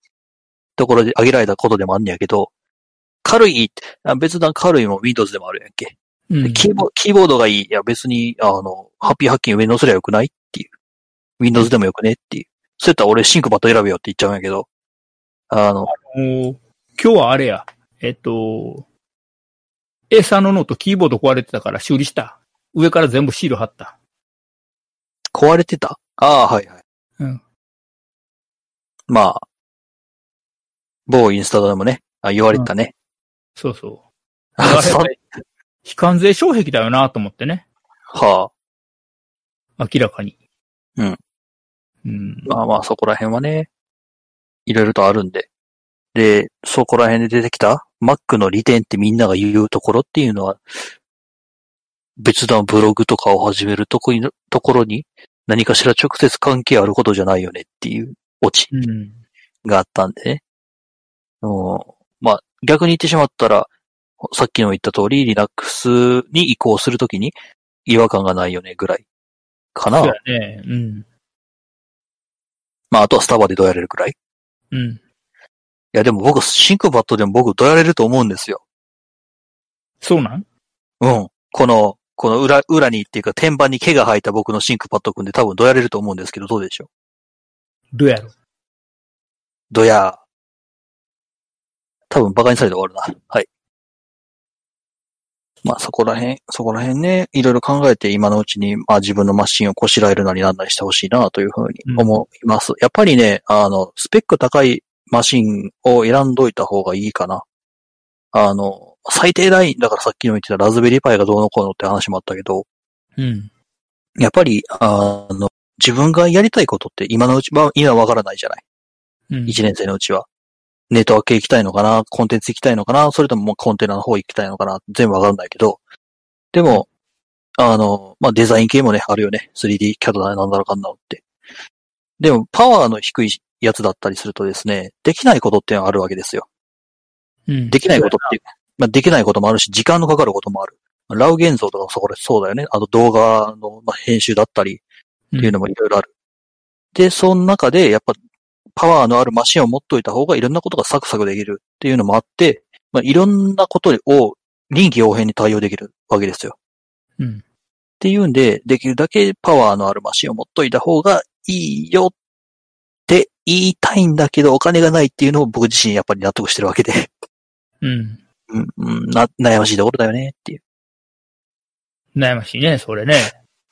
ところで挙げられたことでもあんねやけど、軽い、あ別段軽いも Windows でもあるやんけ。うんでキーボキーボードがいい。いや、別に、あの、ハッピーハッキング上乗せりゃよくないっていう。Windows でもよくねっていう。そうやったら俺シンクパッド選べよって言っちゃうんやけど、あの、もう今日はあれや。えっと、A3 のノートキーボード壊れてたから修理した。上から全部シール貼った。壊れてた？ああ、はいはい。うん。まあ、某インスタでもね、あ言われてたね。そうそう。あそ非関税障壁だよなと思ってね。は明らかに。うん。うん。あ、まあまあそこら辺はね、いろいろとあるんで。で、そこら辺で出てきた Mac の利点ってみんなが言うところっていうのは、別段ブログとかを始めるとこにところに何かしら直接関係あることじゃないよねっていうオチうん。があったんでね。うん、まあ逆に言ってしまったら、さっきの言った通り Linux に移行するときに違和感がないよねぐらいかなそう。やね。うん。まああとはスタバでどうやれるくらい。うん。いやでも僕、シンクパッドでも僕どうやれると思うんですよ。そうなん？うん。この、この裏、裏にっていうか天板に毛が生えた僕のシンクパッド君で多分どうやれると思うんですけど、どうでしょう？どうやろ？どやー。多分バカにされて終わるな。はい。まあそこら辺、そこら辺ね、いろいろ考えて今のうちに、まあ自分のマシンをこしらえるなりなんなりしてほしいなというふうに思います。やっぱりね、あの、スペック高いマシンを選んどいた方がいいかな。あの、最低ライン、だからさっきの言ってたラズベリーパイがどうのこうのって話もあったけど、うん。やっぱり、あの、自分がやりたいことって今のうち、まあ今わからないじゃない。うん。一年生のうちは。ネットワーク系行きたいのかな？コンテンツ行きたいのかな？それとももうコンテナの方行きたいのかな？全部わかんないけど。でも、あの、まあ、デザイン系もね、あるよね。3D キャドなんだろうかんだろうって。でも、パワーの低いやつだったりするとですね、できないことってのがあるわけですよ。うん。できないことって、まあ、できないこともあるし、時間のかかることもある。ラウ現像とかそこでそうだよね。あと動画のまあ編集だったりっていうのもいろいろある。で、その中で、やっぱ、パワーのあるマシンを持っといた方がいろんなことがサクサクできるっていうのもあって、まあ、いろんなことを臨機応変に対応できるわけですよ。うん。っていうんで、できるだけパワーのあるマシンを持っといた方がいいよって言いたいんだけど、お金がないっていうのを僕自身やっぱり納得してるわけで、うん。うん、うん、な、悩ましいところだよねっていう。悩ましいね、それね。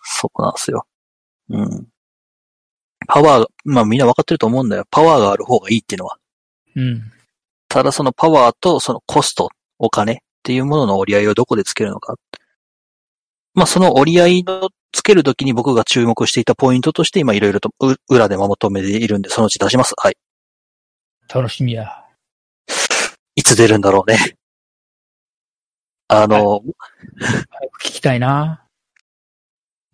そこなんですよ。うん。パワーが、まあみんなわかってると思うんだよ。パワーがある方がいいっていうのは。うん。ただそのパワーとそのコスト、お金っていうものの折り合いをどこでつけるのか。まあその折り合いのつけるときに僕が注目していたポイントとして今いろいろとう裏でまとめているんで、そのうち出します。はい。楽しみや。いつ出るんだろうね。あの、聞きたいな。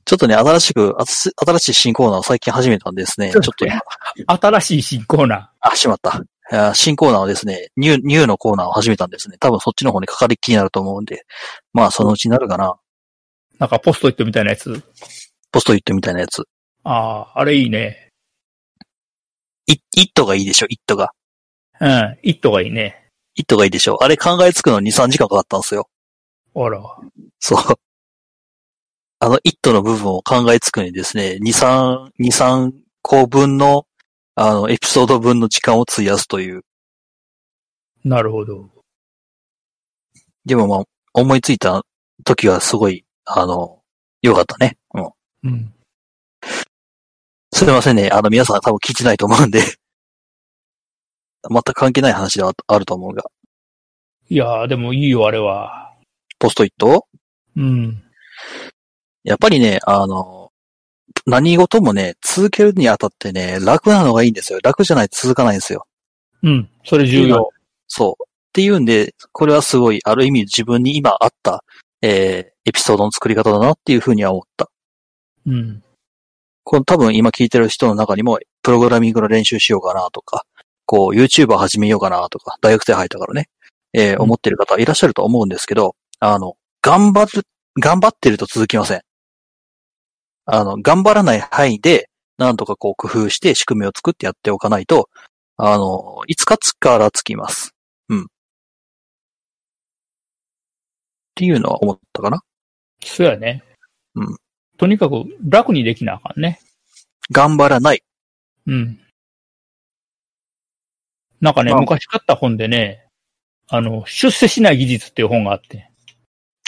ちょっとね、新しく、新しい新コーナーを最近始めたんですね。ちょっと今、新しい新コーナあ、しまった。新コーナーをですね、ニュー、ニューのコーナーを始めたんですね。多分そっちの方にかかりっきりになると思うんで、まあそのうちになるかな。ー。なんかポストイットみたいなやつ？ポストイットみたいなやつ。ああ、あれいいね。イイットがいいでしょ、イットが。うん。イットがいいね。イットがいいでしょ。あれ考えつくのに2、3時間かかったんですよ。あら。そう。あの、一途の部分を考えつくにですね、2、3、2、3個分の、あの、エピソード分の時間を費やすという。なるほど。でもまあ、思いついた時はすごい、あの、良かったね。うん。うん。すいませんね。あの、皆さん多分聞いてないと思うんで。全く関係ない話ではあると思うが。いやー、でもいいよ、あれは。ポストイット？うん。やっぱりね、あの、何事もね、続けるにあたってね、楽なのがいいんですよ。楽じゃないと続かないんですよ。うん。それ重要。そう。っていうんで、これはすごい、ある意味自分に今あった、えー、エピソードの作り方だなっていうふうには思った。うん。この多分今聞いてる人の中にも、プログラミングの練習しようかなとか、こう、YouTuber 始めようかなとか、大学生入ったからね、えーうん思ってる方いらっしゃると思うんですけど、あの、頑張る、頑張ってると続きません。あの、頑張らない範囲で、なんとかこう工夫して仕組みを作ってやっておかないと、あの、いつかつからつきます。うん。っていうのは思ったかな。そうやね。うん。とにかく楽にできなあかんね。頑張らない。うん。なんかね、まあ昔買った本でね、あの、出世しない技術っていう本があって。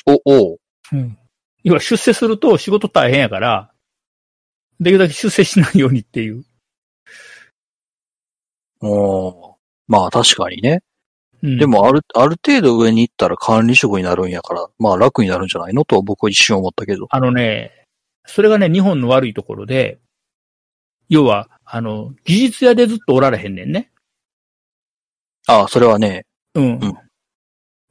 お、おううん。要は出世すると仕事大変やから、できるだけ出世しないようにっていう。おーまあ確かにね。うん、で、もある、ある程度上に行ったら管理職になるんやから、まあ楽になるんじゃないのと僕は一瞬思ったけど。あのね、それがね、日本の悪いところで、要は、あの、技術屋でずっとおられへんねんね。ああ、それはね、うん。うん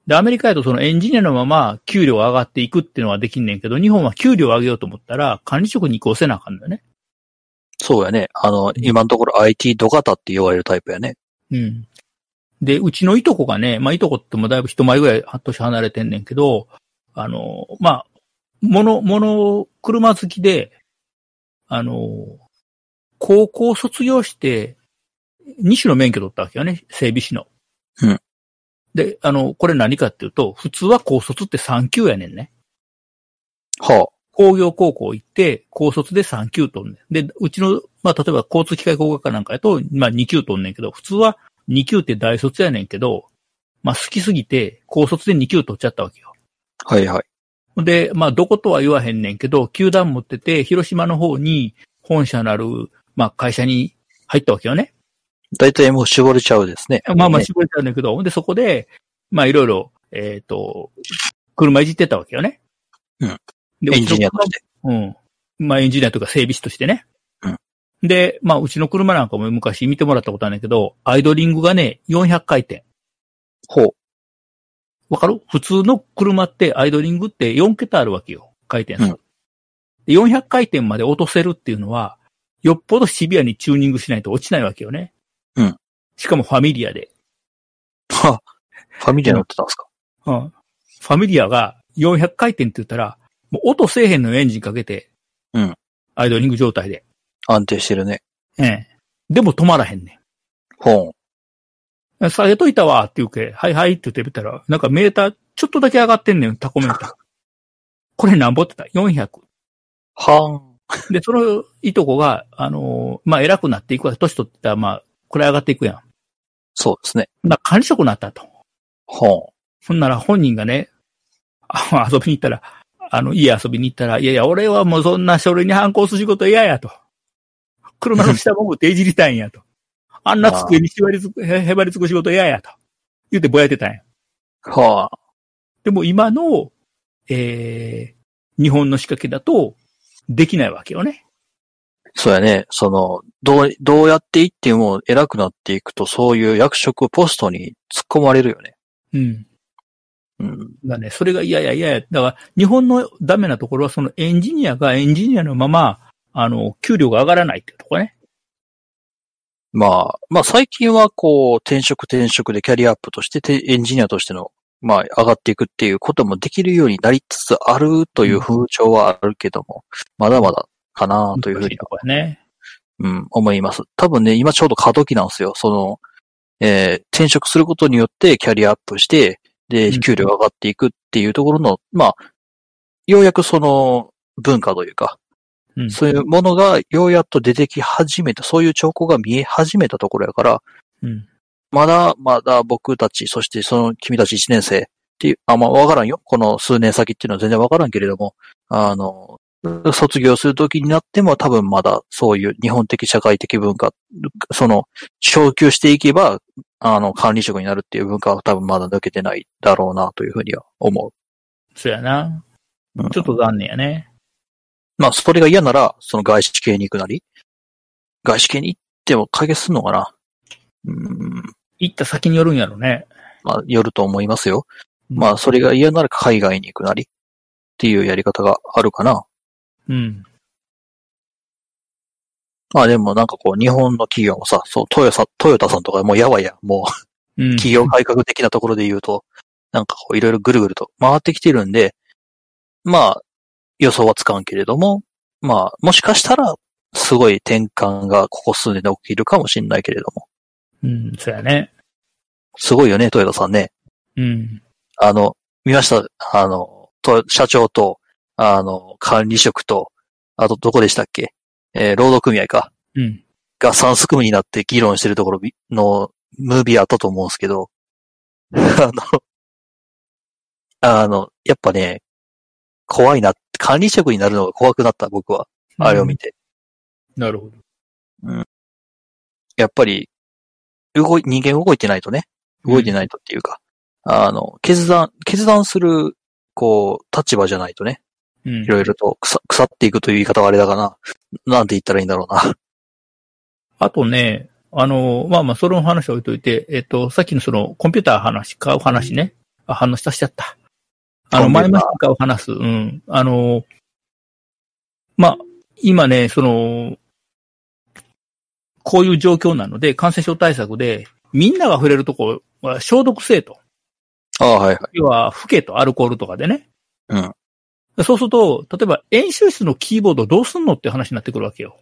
で、アメリカやとそのエンジニアのまま給料が上がっていくっていうのはできんねんけど、日本は給料を上げようと思ったら管理職に移行せなあかんのよね。そうやね。あの、今のところ IT ド型って言われるタイプやね。うん。で、うちのいとこがね、まあ、いとこってもだいぶ一前ぐらい半年離れてんねんけど、あの、まあ、もの、もの、車好きで、あの、高校卒業して、2種の免許取ったわけよね、整備士の。うん。で、あの、これ何かっていうと、普通は高卒って3級やねんね。は工業高校行って、高卒で3級取んねん。で、うちの、まあ、例えば交通機械工学科なんかやと、まあ、2級取んねんけど、普通は2級って大卒やねんけど、まあ、好きすぎて、高卒で2級取っちゃったわけよ。あ、はいはい。で、まあ、どことは言わへんねんけど、球団持ってて、広島の方に本社なる、まあ、会社に入ったわけよね。だいたいもう絞れちゃうですね。まあまあ、ね絞れたんだけど、で、そこで、まあ、いろいろ、えっ、と、車いじってたわけよね。うん。でエンジニアとして。うん。まあエンジニアとか整備士としてね。うん。で、まあうちの車なんかも昔見てもらったことあるんだけど、アイドリングがね、400回転。ほう。わかる？普通の車ってアイドリングって4桁あるわけよ。回転数。うんで400回転まで落とせるっていうのは、よっぽどシビアにチューニングしないと落ちないわけよね。うん。しかもファミリアで。は、ファミリア乗ってたんですか、うん。ファミリアが400回転って言ったら、もう音せえへんのよエンジンかけて。うん。アイドリング状態で。安定してるね。ええ。でも止まらへんねほう。ん。下げといたわって言うけ、はいはいって言ってみたら、なんかメーターちょっとだけ上がってんねん、タコメーター。これ何ぼってた ?400。はん。で、そのいとこが、あのーまあ、偉くなっていくわ。年取ってたら、まあ、これ上がっていくやん。そうですね。な管理職になったと。ほうほんなら本人がね、遊びに行ったら、あの、家遊びに行ったら、いやいや、俺はもうそんな書類に反抗する仕事嫌やと。車の下もぐっていじりたいんやと。あんな机に縛りつく、へばりつく仕事嫌やと。言ってぼやいてたんや。はあ。でも今の、えー、日本の仕掛けだと、できないわけよね。そうやね。その、どう、どうやっていっても偉くなっていくと、そういう役職ポストに突っ込まれるよね。うん。うん。だね、それが嫌や嫌や。だから、日本のダメなところは、そのエンジニアがエンジニアのまま、あの、給料が上がらないっていうところね。まあ、まあ最近はこう、転職転職でキャリアアップとしてて、エンジニアとしての、まあ上がっていくっていうこともできるようになりつつあるという風潮はあるけども、まだまだかなというふうにね。うん、思います。多分ね、今ちょうど過渡期なんですよ。その、えー転職することによってキャリアアップして、で、うん給料が上がっていくっていうところの、まあ、ようやくその文化というか、うんそういうものがようやっと出てき始めた、そういう兆候が見え始めたところやから、うん。まだまだ僕たち、そしてその君たち1年生っていう、あ、まあわからんよ。この数年先っていうのは全然わからんけれども、あの、卒業する時になっても多分まだそういう日本的社会的文化、その、昇級していけば、あの、管理職になるっていう文化は多分まだ抜けてないだろうなというふうには思う。そうやな。うんちょっと残念やね。まあ、それが嫌なら、その外資系に行くなり、外資系に行っても解決するのかなうん、行った先によるんやろね。まあ、よると思いますよ。まあ、それが嫌なら海外に行くなりっていうやり方があるかな。うん。まあでもなんかこう、日本の企業もさ、そう、トヨタ、トヨタさんとかもうやばいや、もう、うん。企業改革的なところで言うと、なんかこう、いろいろぐるぐると回ってきてるんで、まあ、予想はつかんけれども、まあ、もしかしたら、すごい転換がここ数年で起きるかもしれないけれども。うん、そうやね。すごいよね、トヨタさんね。うん。あの、見ました？あの、と社長と、あの、管理職と、あとどこでしたっけ？えー労働組合か。うん。が三すくみになって議論してるところびのムービーあったと思うんですけど、あの、あの、やっぱね、怖いな、管理職になるのが怖くなった、僕は。あれを見て。なるほど。やっぱり、動い、人間動いてないとね、動いてないとっていうか、あの、決断、決断する、こう、立場じゃないとね、うんい。ろいろと腐腐っていくという言い方はあれだかな。なんて言ったらいいんだろうな。あとね、あの、まあまあ、それの話は置いといて、えっと、さっきのその、コンピューター話、買う話ね。あ、反応したしちゃった。あの、前々買う話す。うん。あの、まあ、今ね、その、こういう状況なので、感染症対策で、みんなが触れるとこは消毒せえと。ああ、はいはい。要は、吹けと、アルコールとかでね。うん。そうすると、例えば演習室のキーボードどうすんのって話になってくるわけよ。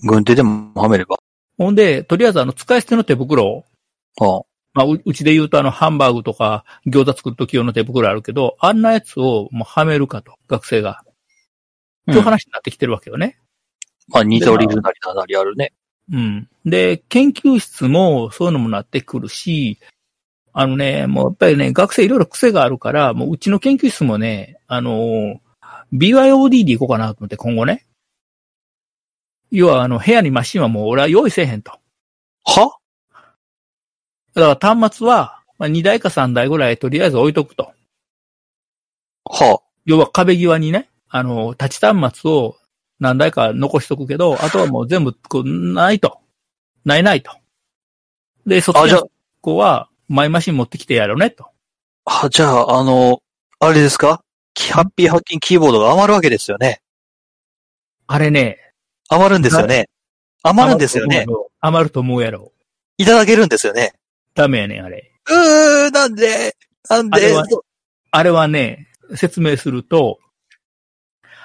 軍手でもはめれば？ほんで、とりあえずあの、使い捨ての手袋を、ああまあ、ううちで言うとあの、ハンバーグとか餃子作るとき用の手袋あるけど、あんなやつをもうはめるかと、学生が。という話になってきてるわけよね。まあ、似ておりるなりななりあるね。うん。で、研究室もそういうのもなってくるし、あのね、もうやっぱりね、学生いろいろ癖があるから、もううちの研究室もね、あのー BYOD で行こうかなと思って今後ね。要はあの、部屋にマシンはもう俺は用意せえへんと。は？だから端末は、まあ、2台か3台ぐらいとりあえず置いとくと。は？要は壁際にね、あの、立ち端末を何台か残しとくけど、あとはもう全部、こう、ないと。ないないと。で、卒業子は、マイマシン持ってきてやろうね、と。あ、は、じゃあ、あの、あれですか？キハッピーハッキンキーボードが余るわけですよね。あれね。余るんですよね。余るんですよね。。余ると思うやろ。いただけるんですよね。ダメやねん、あれ。うー、なんで？なんで？あれはあれはね、説明すると、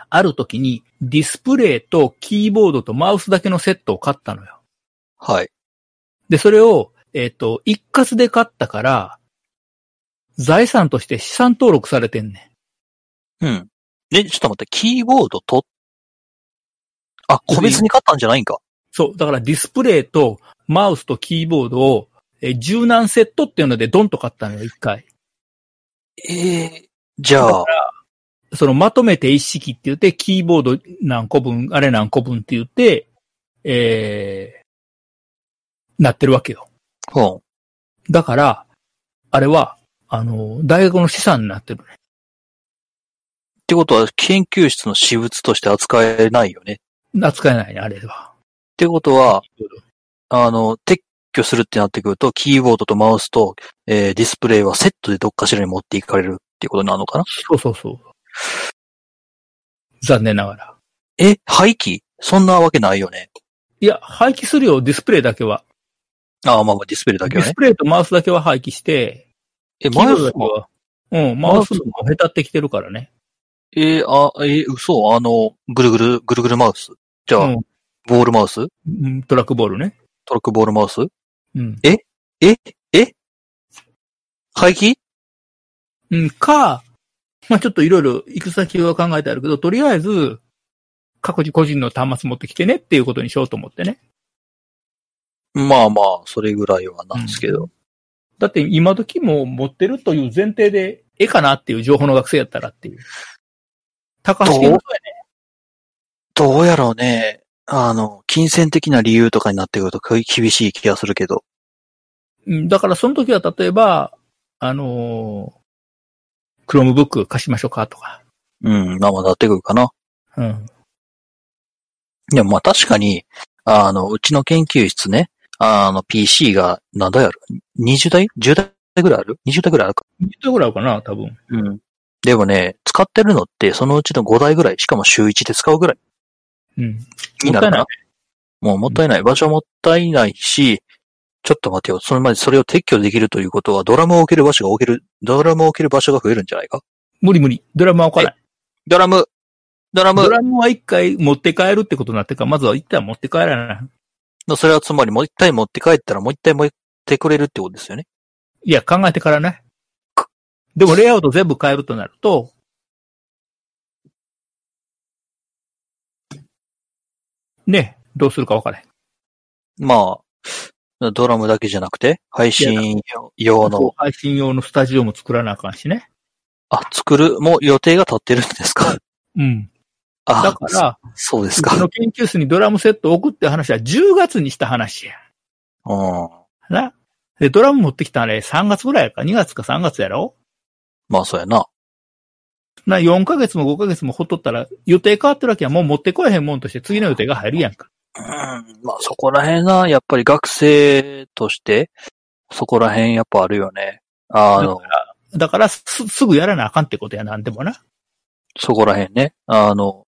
ある時にディスプレイとキーボードとマウスだけのセットを買ったのよ。はい。で、それを、えっ、と、一括で買ったから、財産として資産登録されてんねん。うん。ね、ちょっと待って、キーボードと、あ、個別に買ったんじゃないんか？そう。だからディスプレイとマウスとキーボードを、えー柔軟セットっていうのでドンと買ったのよ、一回。ええじゃあ、そのまとめて一式って言って、キーボード何個分、あれ何個分って言って、えー、なってるわけよ。うん。だから、あれは、あの、大学の資産になってるね。ってことは、研究室の私物として扱えないよね。扱えないね、あれは。ってことは、あの、撤去するってなってくると、キーボードとマウスと、えーディスプレイはセットでどっかしらに持っていかれるっていうことになるのかな？そうそうそう。残念ながら。え、廃棄？そんなわけないよね。いや、廃棄するよ、ディスプレイだけは。ああ、まあまあディスプレイだけはねディス。プレイとマウスだけは廃棄して、え、キーボードマウスは？うん、マウスも下手ってきてるからね。えーあ、えー嘘あの、ぐるぐる、ぐるぐるマウス？じゃあ、うんボールマウス？うん。トラックボールね。トラックボールマウス？うん。え？え？廃棄？うん、か、まあちょっといろいろ行く先は考えてあるけど、とりあえず、各自個人の端末持ってきてねっていうことにしようと思ってね。まあまあ、それぐらいはなんですけど。だって今時も持ってるという前提で、ええかなっていう情報の学生やったらっていう。高橋健どうどうやろうね。あの、金銭的な理由とかになってくると厳しい気がするけど。うんだからその時は例えば、あのー、クロームブック貸しましょうかとか。うん、まあまあなってくるかな。うん。でもまあ確かに、あの、うちの研究室ね、あの、PC が、なんだやろ ?20 台 ?10 台ぐらいある ?20 台ぐらいあるか？20ぐらいあるかな、多分。うん。でもね、使ってるのって、そのうちの5台ぐらい、しかも週1で使うぐらいうん。になるかな？もうもったいない。場所もったいないし、ちょっと待てよ。それまでそれを撤去できるということは、ドラムを置ける場所が置ける、ドラムを置ける場所が増えるんじゃないか？無理無理。ドラムは置かない。ドラムドラムドラムは一回持って帰るってことになってるから、まずは一旦持って帰らない。それはつまりもう一回持って帰ったらもう一回持ってくれるってことですよね？いや、考えてからね。でもレイアウト全部変えるとなると、ね、どうするか分からへん。まあ、ドラムだけじゃなくて、配信用の、配信用のスタジオも作らなあかんしね。あ、作る、もう予定が立ってるんですか？うん。あ、だから、そそうですか。の研究室にドラムセットを置くって話は10月にした話や。うん。な。で、ドラム持ってきたあれ3月ぐらいやか、2月か3月やろ？まあそうやな。な、4ヶ月も5ヶ月もほっとったら予定変わってるわけや。もう持ってこえへんもんとして次の予定が入るやんか。うん。まあそこら辺な、やっぱり学生として、そこら辺やっぱあるよね。あのだか、ら、だからす、すぐやらなあかんってことや、なんでもな。そこら辺ね。あの、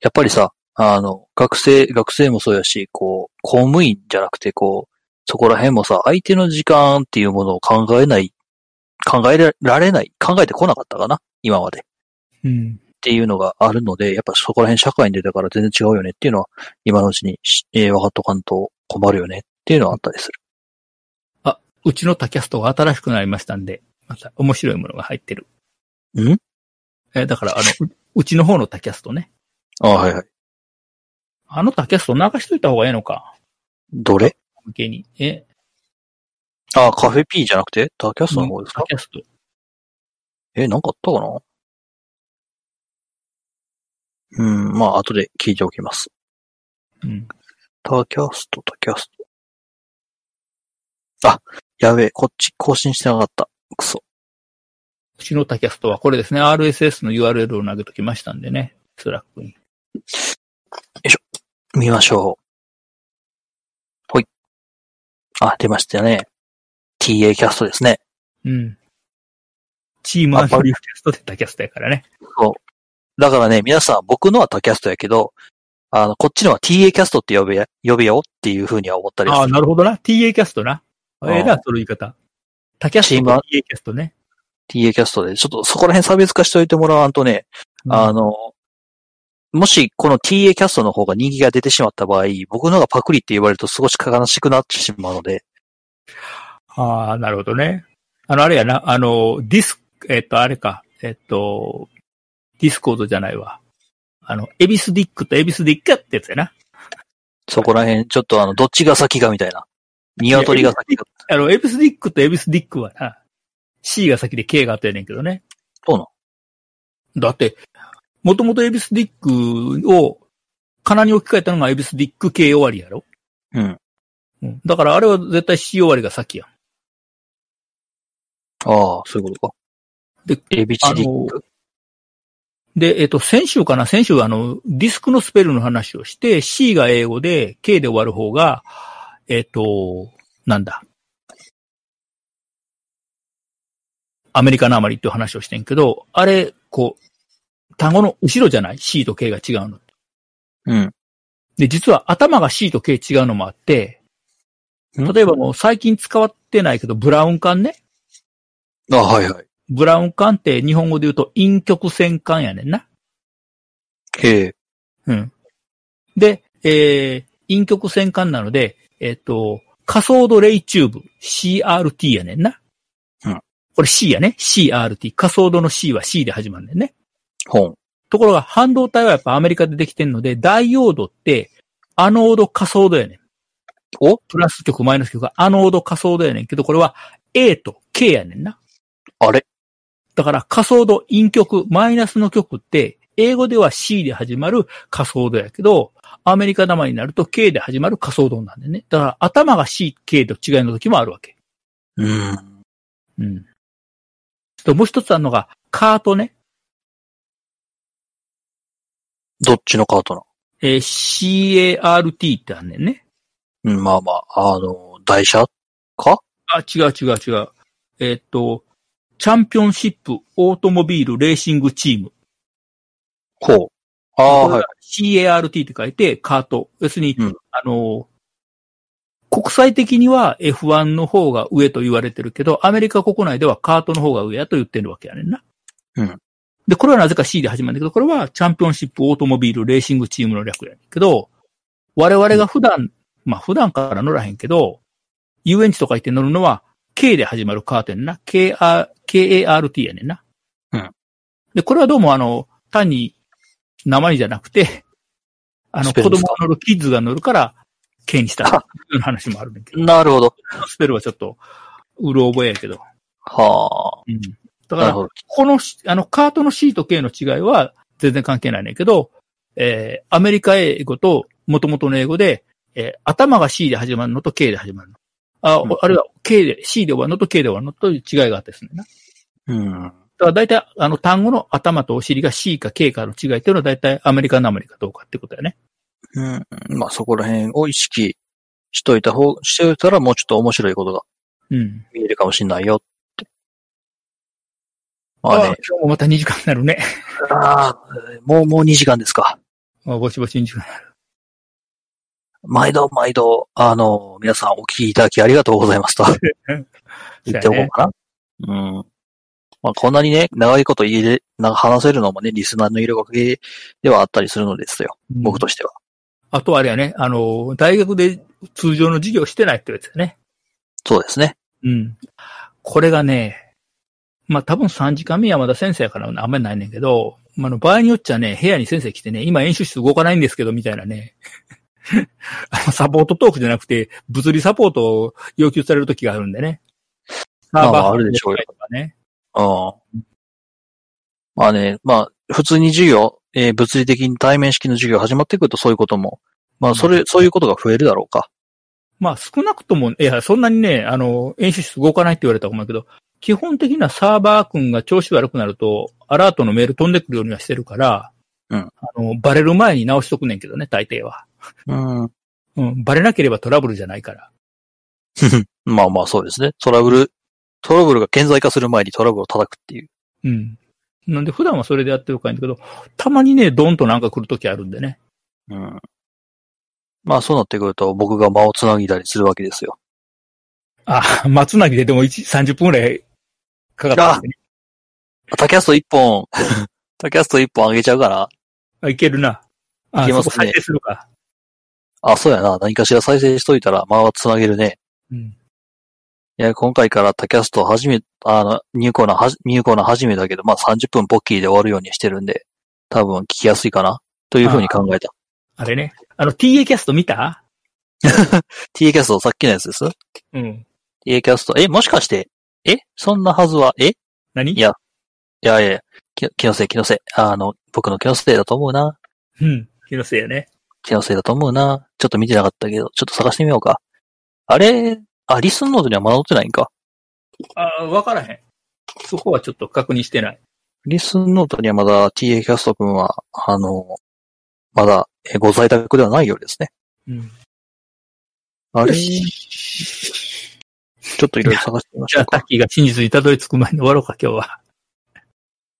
やっぱりさ、あの、学生、学生もそうやし、こう、公務員じゃなくて、こう、そこら辺もさ、相手の時間っていうものを考えない、考えられない、考えてこなかったかな今まで。っうん。ていうのがあるので、やっぱそこら辺社会に出たから全然違うよねっていうのは、今のうちにし、えー、分かっとかんと困るよねっていうのはあったりする。うちの他キャストが新しくなりましたんで、また面白いものが入ってる。ん？え、だから、あの、ううちの方の他キャストね。あはいはい。あのャスト流しといた方がええのか。どれ？向けに。え、あ、カフェ P じゃなくて？ターキャストの方ですか、他キャスト。え、なんかあったかな？うん、まあ、後で聞いておきます。うん。ターキャスト、ターキャスト。あ、やべえ、こっち更新してなかった。くそ。うちのタキャストはこれですね。RSS の URL を投げときましたんでね。スラックに。見ましょう。ほい。あ、出ましたね。TA キャストですね。うん。チームアンドリューキャストでタキャストやからね。だからね、皆さん、僕のはターキャストやけど、あの、こっちのは TA キャストって呼べや、呼べよっていう風には思ったりする。ああ、なるほどな。TA キャストな。ええな、その言い方。タキャスト TA キャストね。TA キャストで、ちょっとそこら辺差別化しておいてもらわんとね、あの、もしこの TA キャストの方が人気が出てしまった場合、僕のがパクリって言われると少し悲しくなってしまうので、ああ、なるほどね。あの、あれやな、あの、ディス、えっと、あれか、えっと、ディスコードじゃないわ。あの、 EBCDIC と EBCDIK ってやつやな。そこら辺ちょっとあの、どっちが先かみたいな。鶏が先か。あの、 EBCDIC と EBCDIK はな、C が先で K が後やねんけどね。そうなのだって、もともと EBCDIC を、カナに置き換えたのがエビスディック K 終わりやろ？うん。うん。だからあれは絶対 C 終わりが先やん。ああ、そういうことか。で、エビチディック？で、えっと、先週かな？先週あの、ディスクのスペルの話をして、C が英語で、K で終わる方が、えっと、なんだ？アメリカのあまりっていう話をしてんけど、あれ、こう、単語の後ろじゃない ?C と K が違うの。うん。で、実は頭が C と K 違うのもあって、ん例えばもう最近使ってないけど、ブラウン管ね。あはいはい。ブラウン管って日本語で言うと陰極線管やねんな。へえ。うん。で、えー、陰極線管なので、えっ、と、仮想度レイチューブ、CRT やねんな。うん。これ C やね。CRT。仮想度の C は C で始まるんだよね。本。ところが半導体はやっぱアメリカでできてるので、ダイオードってアノード仮想度やねん。お？プラス極、マイナス極がアノード仮想度やねんけど、これは A と K やねんな。あれ？だから仮想度、陰極、マイナスの極って、英語では C で始まる仮想度やけど、アメリカ玉になると K で始まる仮想度なんでね。だから頭が C、K と違いの時もあるわけ。うん。うん。ともう一つあるのが、カートね。どっちのカートなえー CART ってあんねんね。うん、まあまあ、あの、台車か？あ、違う違う違う。えーっと、チャンピオンシップオートモビールレーシングチーム。ほう。ああ、はい。CART って書いて、カート。要するに、うんあの、国際的には F1 の方が上と言われてるけど、アメリカ国内ではカートの方が上やと言ってるわけやねんな。うん。で、これはなぜか C で始まるんだけど、これはチャンピオンシップオートモビールレーシングチームの略やねんけど、我々が普段、まあ普段から乗らへんけど、遊園地とか行って乗るのは K で始まるカーテンな。KR、KART やねんな。うん。で、これはどうもあの、単に鉛じゃなくて、あの、子供が乗る、キッズが乗るから、K にしたという話もあるんだけど、なるほど。スペルはちょっと、うる覚えやけど。はうん。だあ。から。このし、あの、カートの C と K の違いは全然関係ないねんけど、えー、アメリカ英語と元々の英語で、えー、頭が C で始まるのと K で始まるの。あ、うんあるいは K で、C で終わるのと K で終わるのという違いがあってですね。だかうん。ら大体、あの、単語の頭とお尻が C か K かの違いっていうのは大体アメリカのアメリカどうかってことだよね。うん。まあそこら辺を意識しといた方、しておいたらもうちょっと面白いことがうん。見えるかもしれないよっああね。今日もまた2時間になるね。ああ、もう、もう2時間ですか。あぼちぼち2時間。毎度毎度、あの、皆さんお聞きいただきありがとうございますと 言っておこうかな。うん。まあ、こんなにね、長いこと言えれ、なんか話せるのもね、リスナーの色がけではあったりするのですよ。僕としては。あとあれやね、あの、大学で通常の授業してないってやつだね。そうですね。うん。これがね、まあ多分3時間目山田先生やからあんまりないねんけど、まあ、あの場合によっちゃね、部屋に先生来てね、今演習室動かないんですけど、みたいなね。あ のサポートトークじゃなくて、物理サポートを要求される時があるんでね。まあまあサーバーあるでしょうよね。うん。まあね、まあ、普通に授業、えー物理的に対面式の授業始まってくるとそういうことも、まあ、それ、そういうことが増えるだろうか。まあ少なくとも、いや、そんなにね、あの、演習室動かないって言われたら思うけど、基本的なサーバー君が調子悪くなると、アラートのメール飛んでくるようにはしてるから、うんあの、バレる前に直しとくねんけどね、大抵は。うん。うん、バレなければトラブルじゃないから。まあまあそうですね。トラブル、トラブルが顕在化する前にトラブルを叩くっていう。うん。なんで普段はそれでやってるからいいんだけど、たまにね、ドンとなんか来るときあるんでね。うん。まあそうなってくると僕が間をつなぎたりするわけですよ。あ、間つなぎででも1、30分くらいかかったね。タキャスト一本、タキャスト一本あげちゃうかなあ、いけるな。あ、いけますねそこ再生するか。あ、そうやな。何かしら再生しといたら間はつなげるね。うん。いや、今回からタキャストを始め、あの、ニューコーナーはじ、ニューコーナー始めたけど、まあ30分ポッキーで終わるようにしてるんで、多分聞きやすいかなというふうに考えた。あれね。あの、TA キャスト見た？TA キャストさっきのやつです？うん。?TA キャスト、え、もしかして、え？そんなはずは、え？い何ややいや、き気のせい気のせい。あの、僕の気のせいだと思うな。うん。気のせいやね。気のせいだと思うな。ちょっと見てなかったけど、ちょっと探してみようか。あれ、あ、リスンノートにはまだ載ってないんか？あ、わからへん。そこはちょっと確認してない。リスンノートにはまだ TA キャスト君は、あの、まだえご在宅ではないようですね。うん。あれ、よちしょっといろいろ探してみましじゃあ、タッょうか。キーが真実にたどり着く前に終わろうか、今日は。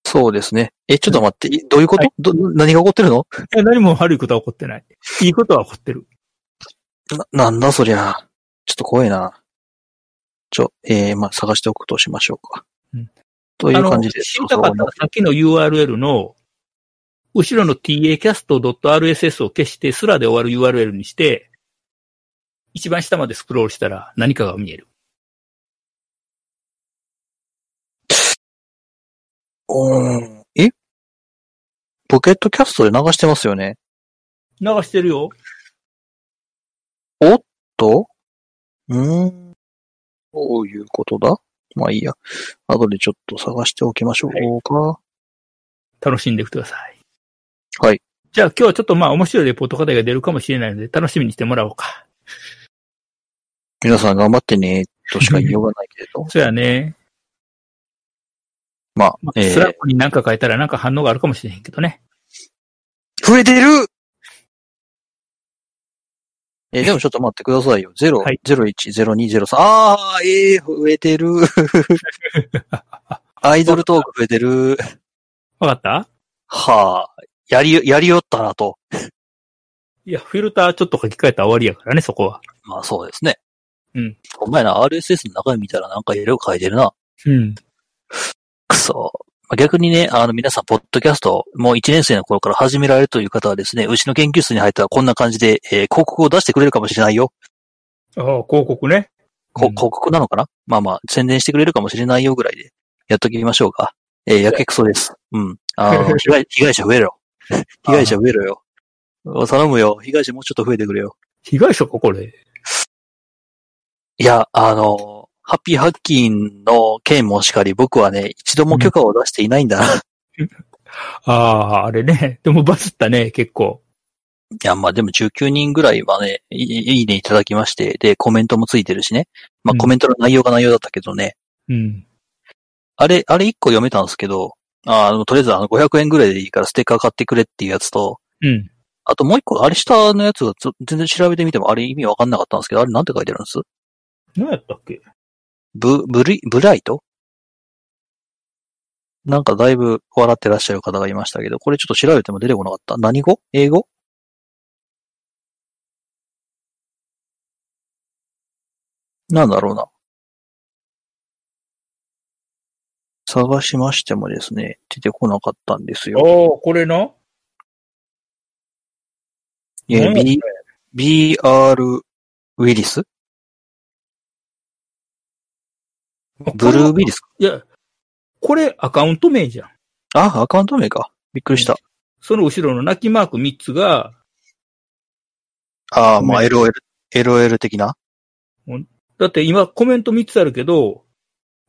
そうですね。え、ちょっと待って、いどういうこと、はいど何が起こってるの？いや、何も悪いことは起こってない。いいことは起こってる。な、なんだそりゃ。ちょっと怖いな。ちょ、えー、まあ、探しておくとしましょうか。うんという感じで。知りたかったらさっきの URL の、後ろの tacast.rss を消して、スラで終わる URL にして、一番下までスクロールしたら何かが見える。うん。え？ポケットキャストで流してますよね？流してるよ。と？うーん。どういうことだ？まあいいや。後でちょっと探しておきましょうか。楽しんでください。はい。じゃあ今日はちょっとまあ面白いレポート課題が出るかもしれないので、楽しみにしてもらおうか。皆さん頑張ってね、としか言いようがないけれど。そうやね。まあ、まあ、えスラッー、クに何か書いたらなんか反応があるかもしれへんけどね。増えてるえーでもちょっと待ってくださいよ。0、はい01、02、03。あー、えー、増えてる。アイドルトーク増えてる。わかった？はあ、やり、やりよったなと。いや、フィルターちょっと書き換えたら終わりやからね、そこは。まあそうですね。うん。お前な、RSS の中身見たらなんか色々書いてるな。うん。くそ。まあ逆にね、あの皆さん、ポッドキャスト、もう1年生の頃から始められるという方はですね、うちの研究室に入ったらこんな感じで、えー広告を出してくれるかもしれないよ。ああ、広告ね。こうん広告なのかな？まあまあ、宣伝してくれるかもしれないよぐらいで、やっときましょうか。えーやけくそです。うん。あの、被害、被害者増えろ。被害者増えろよ。お頼むよ。被害者もうちょっと増えてくれよ。被害者か、これ。いや、あの、ハッピーハッキンの件もしかり、僕はね、一度も許可を出していないんだな。ああ、あれね。でもバズったね、結構。いや、まあでも19人ぐらいはね、いいいねいただきまして、で、コメントもついてるしね。まうんあコメントの内容が内容だったけどね。うん。あれ、あれ1個読めたんですけど、あの、とりあえずあの500円ぐらいでいいからステッカー買ってくれっていうやつと、うん。あともう一個、あれ下のやつが全然調べてみてもあれ意味わかんなかったんですけど、あれなんて書いてあるんです？何やったっけ？ブ、ブリ、ブライト？なんかだいぶ笑ってらっしゃる方がいましたけど、これちょっと調べても出てこなかった？何語？英語？なんだろうな。探しましてもですね、出てこなかったんですよ。ああ、これな？えー B、BR ウィリスブルーウィリスか？いや、これアカウント名じゃん。あ、アカウント名か。びっくりした。その後ろの泣きマーク3つが、ああ、まあ LOL、LOL 的な？だって今コメント3つあるけど、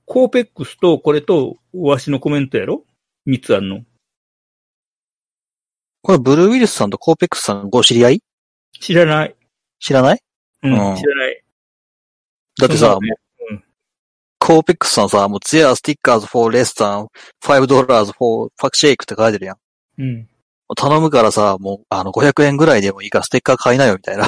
コーペックスとこれとわしのコメントやろ ?3 つあるの。これブルーウィリスさんとコーペックスさんご知り合い？知らない。知らない？うん、うん知らない。だってさ、もうコーペックスさんさ、もう There are stickers for less than $5 for fuck shake って書いてるやん。うん。頼むからさ、もう、あの、500円ぐらいでもいいからステッカー買いなよ、みたいな。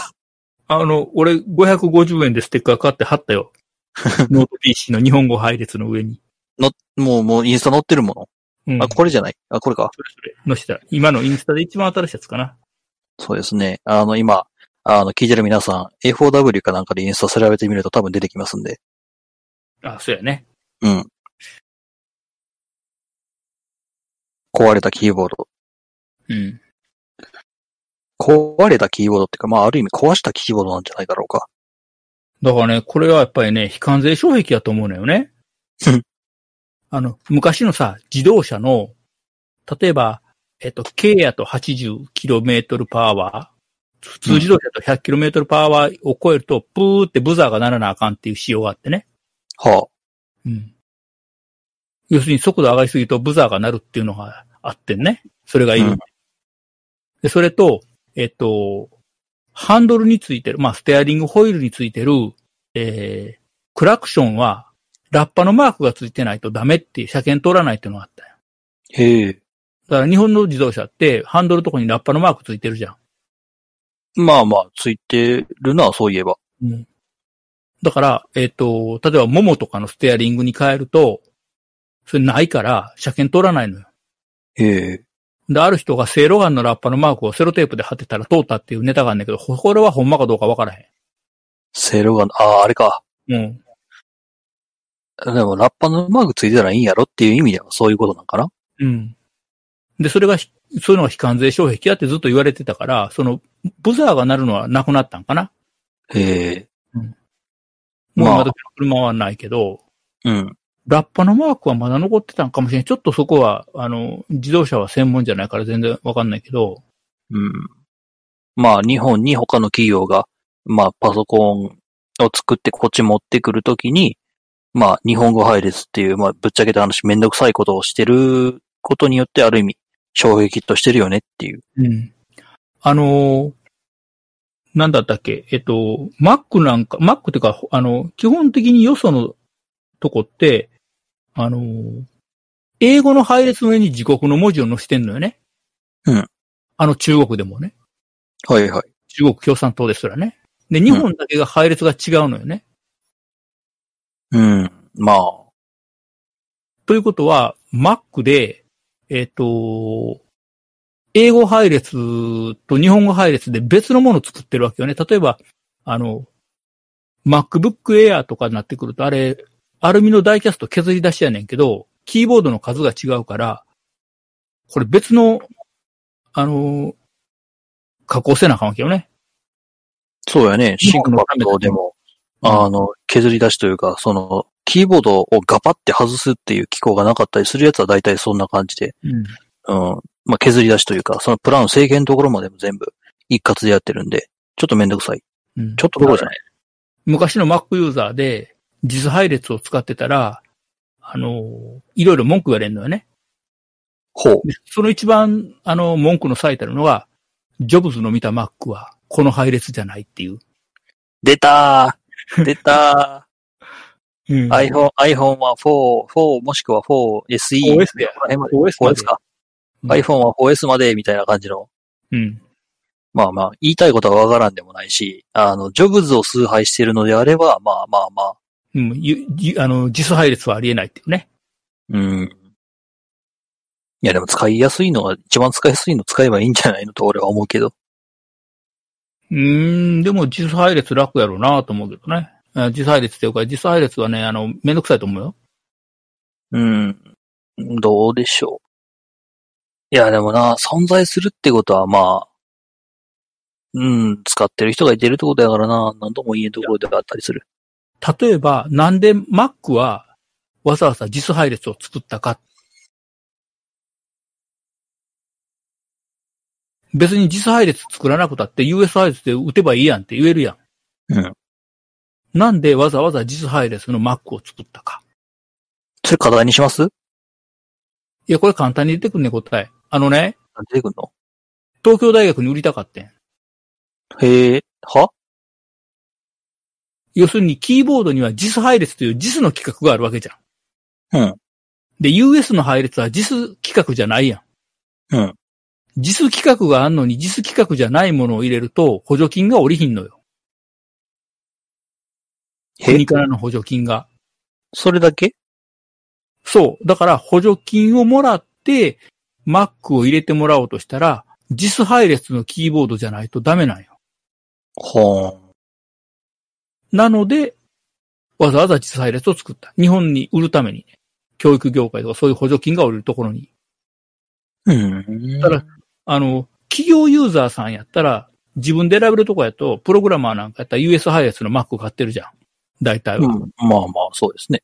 あの、俺550円でステッカー買って貼ったよ。ノート PC の日本語配列の上に。の、もう、もうインスタ載ってるもうん。の。あ、これじゃない？あ、これか。それそれ、載せた。今のインスタで一番新しいやつかな。そうですね。あの、今、あの、聞いてる皆さん、A4W かなんかでインスタ調べてみると多分出てきますんで。あ、そうやね。うん。壊れたキーボード。うん。壊れたキーボードっていうか、まあ、ある意味壊したキーボードなんじゃないだろうか。だからね、これはやっぱりね、非関税障壁やと思うのよねうん。あの、昔のさ、自動車の、例えば、えっと、K やと 80km パワー、普通自動車と 100km パワーを超えると、プーってブザーが鳴らなあかんっていう仕様があってね。はうん。要するに速度上がりすぎるとブザーが鳴るっていうのがあってね。それがいる。うんで、それと、えっと、ハンドルについてる、まあ、ステアリングホイールについてる、えー、クラクションは、ラッパのマークがついてないとダメっていう、車検通らないっていうのがあったよ。あ。へえ。だから日本の自動車って、ハンドルとこにラッパのマークついてるじゃん。まあまあ、ついてるな、そういえば。うん。だから、えっ、と、例えば、モモとかのステアリングに変えると、それないから、車検通らないのよ。へえ。で、ある人がセイロガンのラッパのマークをセロテープで貼ってたら通ったっていうネタがあるんだけど、ほこれはほんまかどうかわからへセロガン、ああ、あれか。ん。うん。でも、ラッパのマークついてたらいいんやろっていう意味ではそういうことなんかな？うん。で、それがひ、そういうのが非関税障壁やってずっと言われてたから、その、ブザーが鳴るのはなくなったんかな？へえ。もうまあ今時の車はないけど、うん。ラッパのマークはまだ残ってたんかもしれない。ちょっとそこは、あの、自動車は専門じゃないから全然わかんないけど、うん。まあ、日本に他の企業が、まあ、パソコンを作ってこっち持ってくるときに、まあ、日本語配列っていう、まあ、ぶっちゃけた話めんどくさいことをしてることによって、ある意味、衝撃としてるよねっていう。うん。あのーなんだったっけ？えっと、Mac なんか、Mac っていうか、あの、基本的によそのとこって、あのー英語の配列の上に自国の文字を載せてんのよね。うん。あの中国でもね。はいはい。中国共産党ですらね。で、日本だけが配列が違うのよね。うん。まあ、ということは、Mac で、えっ、と、英語配列と日本語配列で別のものを作ってるわけよね。例えば、あの、MacBook Air とかになってくると、あれ、アルミのダイキャスト削り出しやねんけど、キーボードの数が違うから、これ別の、あの、加工せなあかんわけよね。そうやね。日シンクのためでも、あの、削り出しというか、その、キーボードをガパって外すっていう機構がなかったりするやつは大体そんな感じで、うん。うん。まあ、削り出しというか、そのプラン制限のところまでも全部一括でやってるんで、ちょっとめんどくさい。うんちょっとどころじゃない。昔の Mac ユーザーで実配列を使ってたら、あの、いろいろ文句言われるのよね。ほう。でその一番、あの、文句の最たるのが、ジョブズの見た Mac は、この配列じゃないっていう。出たー 出たうんー iPhone、iPhone は4、4もしくは 4SE。4S や。えま 4S まで 4S か。うん iPhone は 4S までみたいな感じの。うん。まあまあ、言いたいことはわからんでもないし、あの、ジョブズを崇拝しているのであれば、まあまあまあ、うん。ゆゆあの、実配列はありえないっていうね。うん。いやでも使いやすいのは、一番使いやすいの使えばいいんじゃないのと俺は思うけど。うーん、でも実配列楽やろうなと思うけどね。あ実配列っていうか、実配列はね、あの、めんどくさいと思うよ。うん。どうでしょう。いやでもな、存在するってことはまあ、うん、使ってる人がいてるってことやからな、なんとも言えんところではあったりする。例えば、なんで Mac はわざわざ実配列を作ったか。別に実配列作らなくたって US 配列で打てばいいやんって言えるやん。うん。なんでわざわざ実配列の Mac を作ったか。それ課題にします？いや、これ簡単に出てくんね、答え。あのね、出てくんの？東京大学に売りたかってん。へえ、は？要するにキーボードには JIS 配列という JIS の規格があるわけじゃん。うん。で、US の配列は JIS 規格じゃないやん。うん。JIS 規格があんのに JIS 規格じゃないものを入れると補助金が降りひんのよ。え？国からの補助金が。それだけ？そう。だから補助金をもらって、Mac を入れてもらおうとしたら、JIS 配列のキーボードじゃないとダメなんよ。ほーん。なので、わざわざ JIS 配列を作った。日本に売るためにね。教育業界とかそういう補助金が降りるところに。うん。ただあの、企業ユーザーさんやったら、自分で選べるとこやと、プログラマーなんかやったら US 配列の Mac 買ってるじゃん。大体は。うん、まあまあ、そうですね。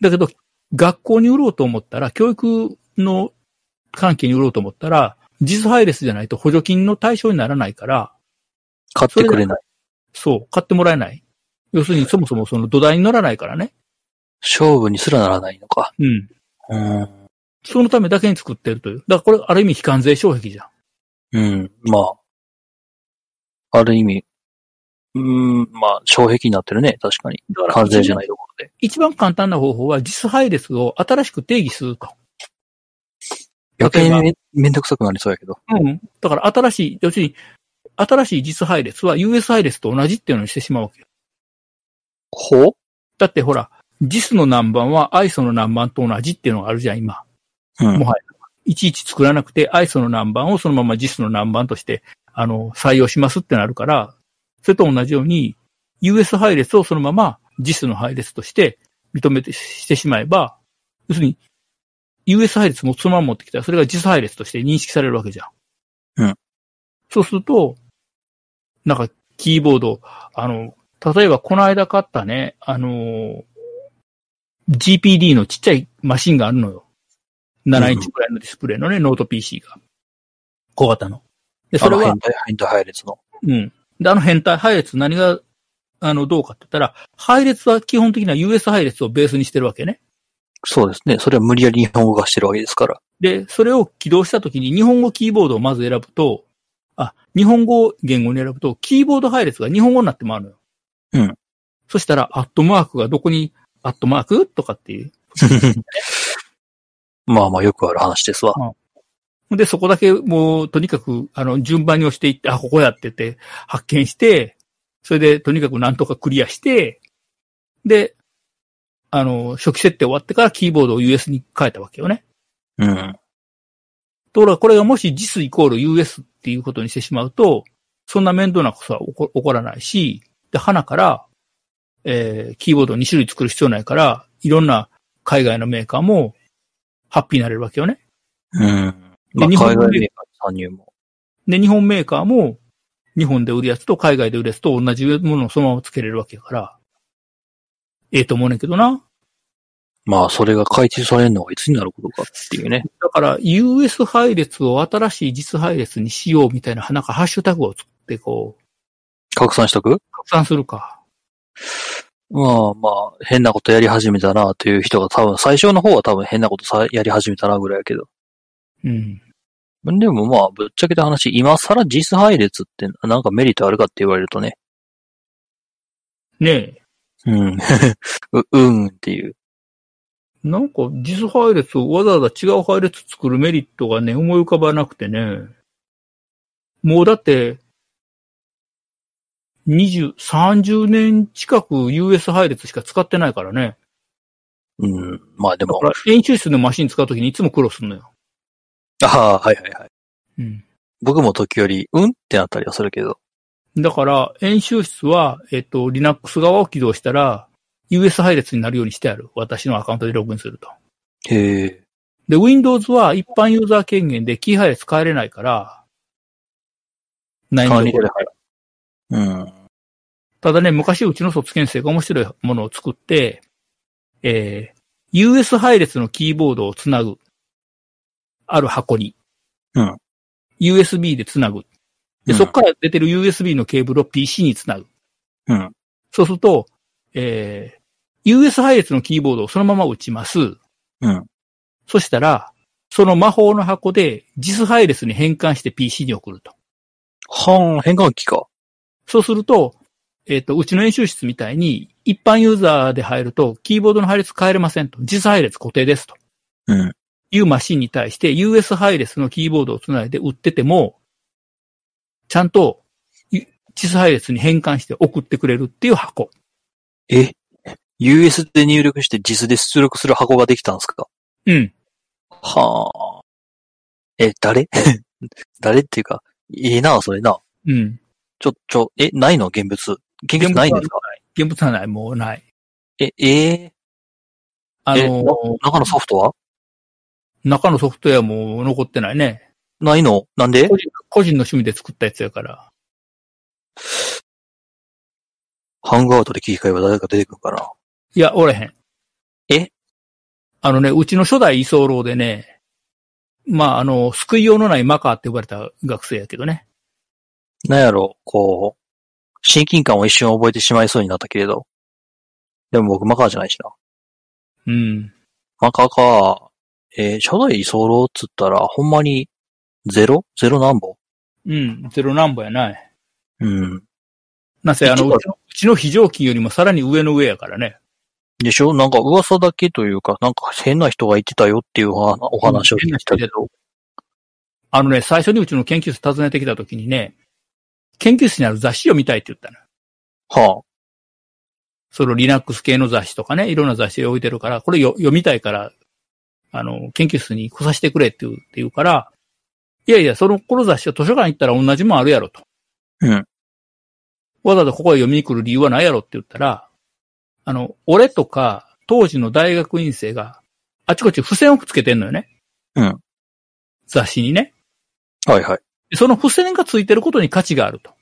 だけど、学校に売ろうと思ったら、教育の関係に売ろうと思ったら、実配列じゃないと補助金の対象にならないから、買ってくれない。そう、買ってもらえない。要するにそもそもその土台に乗らないからね。勝負にすらならないのか。うん。うん。そのためだけに作ってるという。だからこれ、ある意味非関税障壁じゃん。うん。まあ。ある意味。うん、まあ、障壁になってるね。確かに。関税じゃないところで。一番簡単な方法は、実配列を新しく定義すると。余計にめめんどくさくなりそうやけど。うん。だから新しい、要するに、新しい実配列は US 配列と同じっていうのにしてしまうわけよ。ほう？だってほら、JIS の何番は ISO の何番と同じっていうのがあるじゃん、今。うんも。はや。いちいち作らなくて ISO の何番をそのまま JIS の何番として、あの、採用しますってなるから、それと同じように、US 配列をそのまま JIS の配列として認めてしてしまえば、要するに、US 配列もそのまま持ってきたら、それが JIS 配列として認識されるわけじゃん。うん。そうすると、なんか、キーボード、あの、例えばこの間買ったね、あの、GPD のちっちゃいマシンがあるのよ。7インチくらいのディスプレイのね、ノート PC が。小型の。で、それはそれは、変、態、変態配列の。うん。で、あの変態配列何が、あの、どうかって言ったら、配列は基本的には US 配列をベースにしてるわけね。そうですね。それは無理やり日本語化してるわけですから。で、それを起動したときに日本語キーボードをまず選ぶと、あ、日本語言語に選ぶと、キーボード配列が日本語になってまうのよ。うん。そしたら、アットマークがどこに、アットマークとかっていう。まあまあよくある話ですわ。で、そこだけもう、とにかく、あの、順番に押していって、あ、ここやってて、発見して、それで、とにかくなんとかクリアして、で、あの、初期設定終わってからキーボードを US に変えたわけよね。うん。ところが、これがもし JIS イコール US っていうことにしてしまうと、そんな面倒なことは起こ起こらないし、で、花から、えー、キーボードを2種類作る必要ないから、いろんな海外のメーカーも、ハッピーになれるわけよね。うん。まあ日本海外メーカー参入も。で、日本メーカーも、日本で売るやつと海外で売るやつと同じものをそのままつけれるわけやから、ええと思うねんけどな。まあそれが開示されるのはいつになることかっていうね。だから、US 配列を新しい実配列にしようみたいな、なんかハッシュタグを作って、こう、拡散しとく？拡散するか。まあまあ、変なことやり始めたなという人が多分、最初の方は多分変なことさやり始めたなぐらいやけど。うん。でもまあ、ぶっちゃけた話、今更実配列ってなんかメリットあるかって言われるとね。ねえ。うん。う、うんっていう。なんか、実配列をわざわざ違う配列作るメリットがね、思い浮かばなくてね。もうだって、20、30年近く US 配列しか使ってないからね。うん。まあでも演習室のマシン使うときにいつも苦労するのよ。ああ、はいはいはい。うん。僕も時折、うんってなったりはするけど。だから、演習室は、えっと、Linux 側を起動したら、US 配列になるようにしてある。私のアカウントでログインすると。へえ。で、Windows は一般ユーザー権限でキー配列変えれないから、ないん。うん。ただね、昔うちの卒検生が面白いものを作って、えー、US 配列のキーボードをつなぐ。ある箱に。うん。USB でつなぐ。で、うんそこから出てる USB のケーブルを PC につなぐ。うん。そうすると、えー、US 配列のキーボードをそのまま打ちます。うん。そしたら、その魔法の箱で JIS 配列に変換して PC に送ると。はん、変換器か。そうすると、えっ、と、うちの演習室みたいに、一般ユーザーで入ると、キーボードの配列変えれませんと。実配列固定ですと。うん。いうマシンに対して US 配列のキーボードをつないで売ってても、ちゃんと、ゆ実配列に変換して送ってくれるっていう箱。え ?US で入力して JIS で出力する箱ができたんですか？うん。はあ。え、誰？誰っていうか、ええな、それな。うん。ちょ、ちょ、え、ないの？現物。現物ないんですか？現物はない、もうない。え、えー？えあのー中のソフトは？中のソフトウェアも残ってないね。ないの？なんで？個人個人の趣味で作ったやつやから。ハングアウトで切り替えば誰か出てくるかな？いや、おれへん。え？あのね、うちの初代居候でね、まあ、あの、救いようのないマカーって呼ばれた学生やけどね。なんやろ、こう、親近感を一瞬覚えてしまいそうになったけれど。でも僕マカーじゃないしな。うん。マカーか、えー初代居候っつったら、ほんまに、ゼロ？ゼロ何本うん。ゼロナンバーやない。うん。なぜ、あの、うちの非常勤よりもさらに上の上やからね。でしょ？なんか噂だけというか、なんか変な人が言ってたよっていうお話を聞いたけど。あのね、最初にうちの研究室訪ねてきた時にね、研究室にある雑誌を見たいって言ったの。はあ。その Linux 系の雑誌とかね、いろんな雑誌を置いてるから、これよ読みたいから、あの、研究室に来させてくれって言う、って言うから、いやいや、その、この雑誌は図書館行ったら同じもんあるやろと。うん。わざわざここへ読みに来る理由はないやろって言ったら、あの、俺とか、当時の大学院生が、あちこち付箋をくっつけてんのよね。うん。雑誌にね。はいはい。でその付箋がついてることに価値があると。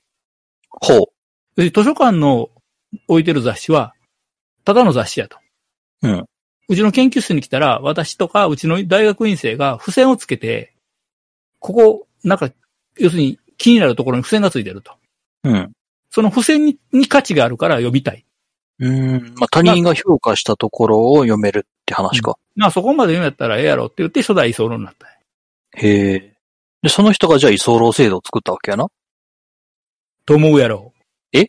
ほで図書館の置いてる雑誌は、ただの雑誌やと。うん。うちの研究室に来たら、私とかうちの大学院生が付箋をつけて、ここ、なんか、要するに気になるところに付箋がついてると。うん。その付箋にに価値があるから呼びたい。うん。まあ、他人が評価したところを読めるって話か。まあそこまで言うんやったらええやろって言って初代居候になった。へえ。で、その人がじゃあ居候制度を作ったわけやな。と思うやろ。え？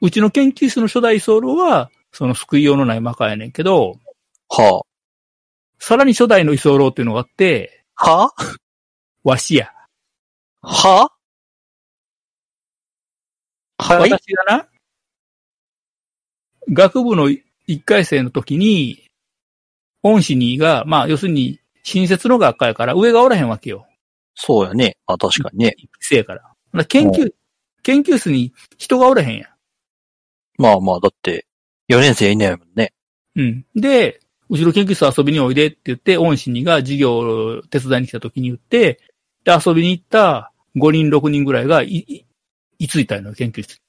うちの研究室の初代居候は、その救いようのないマカやねんけど、はさらに初代の居候っていうのがあって、あ？はわしや。は？はい。私がな、学部の一回生の時に、恩師にが、まあ要するに、新設の学科やから上がおらへんわけよ。そうやね。まあ確かにね。一期生やから。だから研究、研究室に人がおらへんやん。まあまあ、だって、4年生いないもんね。うん。で、うちの研究室遊びにおいでって言って、恩師にが授業を手伝いに来た時に言って、で、遊びに行った5人、6人ぐらいがい、い、いついたいのよ、研究室。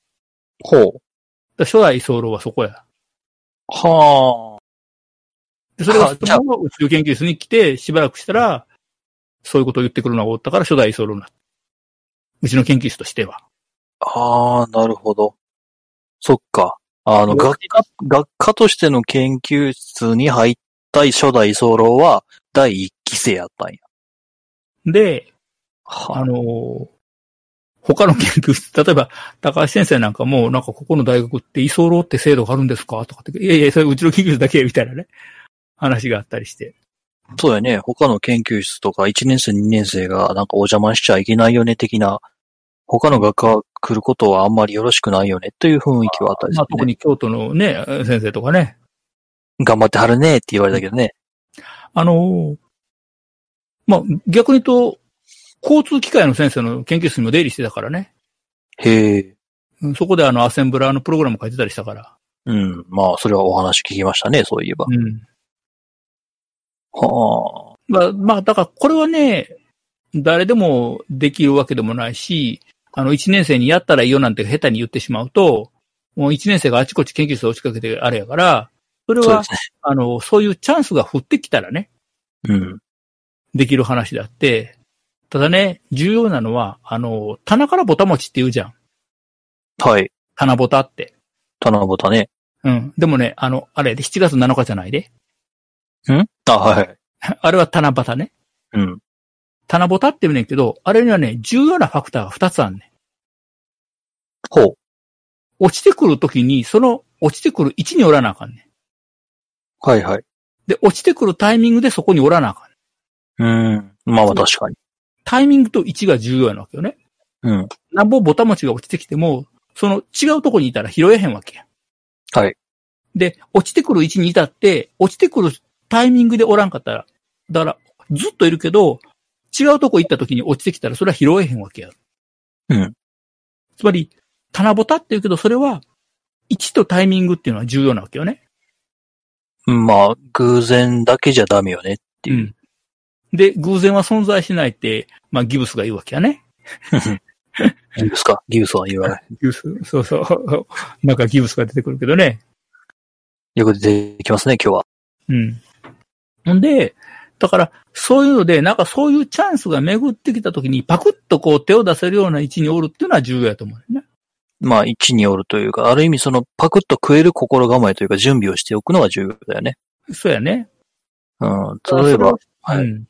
ほう。ら初代居候はそこや。はあ。で、それがあじゃあうちの研究室に来て、しばらくしたら、そういうことを言ってくるのがおったから初代居候になった。うちの研究室としては。ああ、なるほど。そっか。あの、学科、学科としての研究室に入った初代居候は第一期生やったんや。で、はあのー他の研究室、例えば、高橋先生なんかも、なんかここの大学って居候って制度があるんですか？とかって、いやいや、それうちの研究室だけみたいなね、話があったりして。そうやね。他の研究室とか1年生、2年生がなんかお邪魔しちゃいけないよね的な、他の学科来ることはあんまりよろしくないよねという雰囲気はあったりすまあ、る、ね。特に京都のね、先生とかね。頑張ってはるねって言われたけどね。あのーまあ、逆に言うと、交通機械の先生の研究室にも出入りしてたからね。へえ。うんそこであの、アセンブラーのプログラム書いてたりしたから。うん。まあ、それはお話聞きましたね、そういえば。うん。はあ。まあ、まあ、だからこれはね、誰でもできるわけでもないし、あの、一年生にやったらいいよなんて下手に言ってしまうと、もう一年生があちこち研究室を押しかけてあれやから、それはね。あの、そういうチャンスが降ってきたらね、うん。できる話であって、ただね、重要なのは、あの、棚からぼたもちって言うじゃん。はい。棚ぼたって。棚ぼたね。うん。でもね、あの、あれで7月7日じゃないで。ん？あ、はい。あれは棚ぼたね。うん。棚ぼたって言うねんけど、あれにはね、重要なファクターが2つあんねん。ほう。落ちてくるときに、その落ちてくる位置におらなあかんねはいはい。ん。で、落ちてくるタイミングでそこにおらなあかんねん。うん。まあまあ確かに。タイミングと位置が重要なわけよね。うん。なんぼぼたもちが落ちてきても、その違うとこにいたら拾えへんわけや。はい。で、落ちてくる位置にいたって、落ちてくるタイミングでおらんかったら、だから、ずっといるけど、違うとこ行った時に落ちてきたら、それは拾えへんわけや。うん。つまり、棚ぼたって言うけど、それは、位置とタイミングっていうのは重要なわけよね。まあ、偶然だけじゃダメよねっていう。うん。で、偶然は存在しないって、まあ、ギブスが言うわけやね。ギブスか？ギブスは言わない。ギブス、そうそう。なんかギブスが出てくるけどね。よく出てきますね、今日は。うん。ほんで、だから、そういうので、なんかそういうチャンスが巡ってきたときに、パクッとこう手を出せるような位置におるっていうのは重要やと思うよね。まあ、位置によるというか、ある意味そのパクッと食える心構えというか準備をしておくのが重要だよね。そうやね。うん。例えば、はいうん。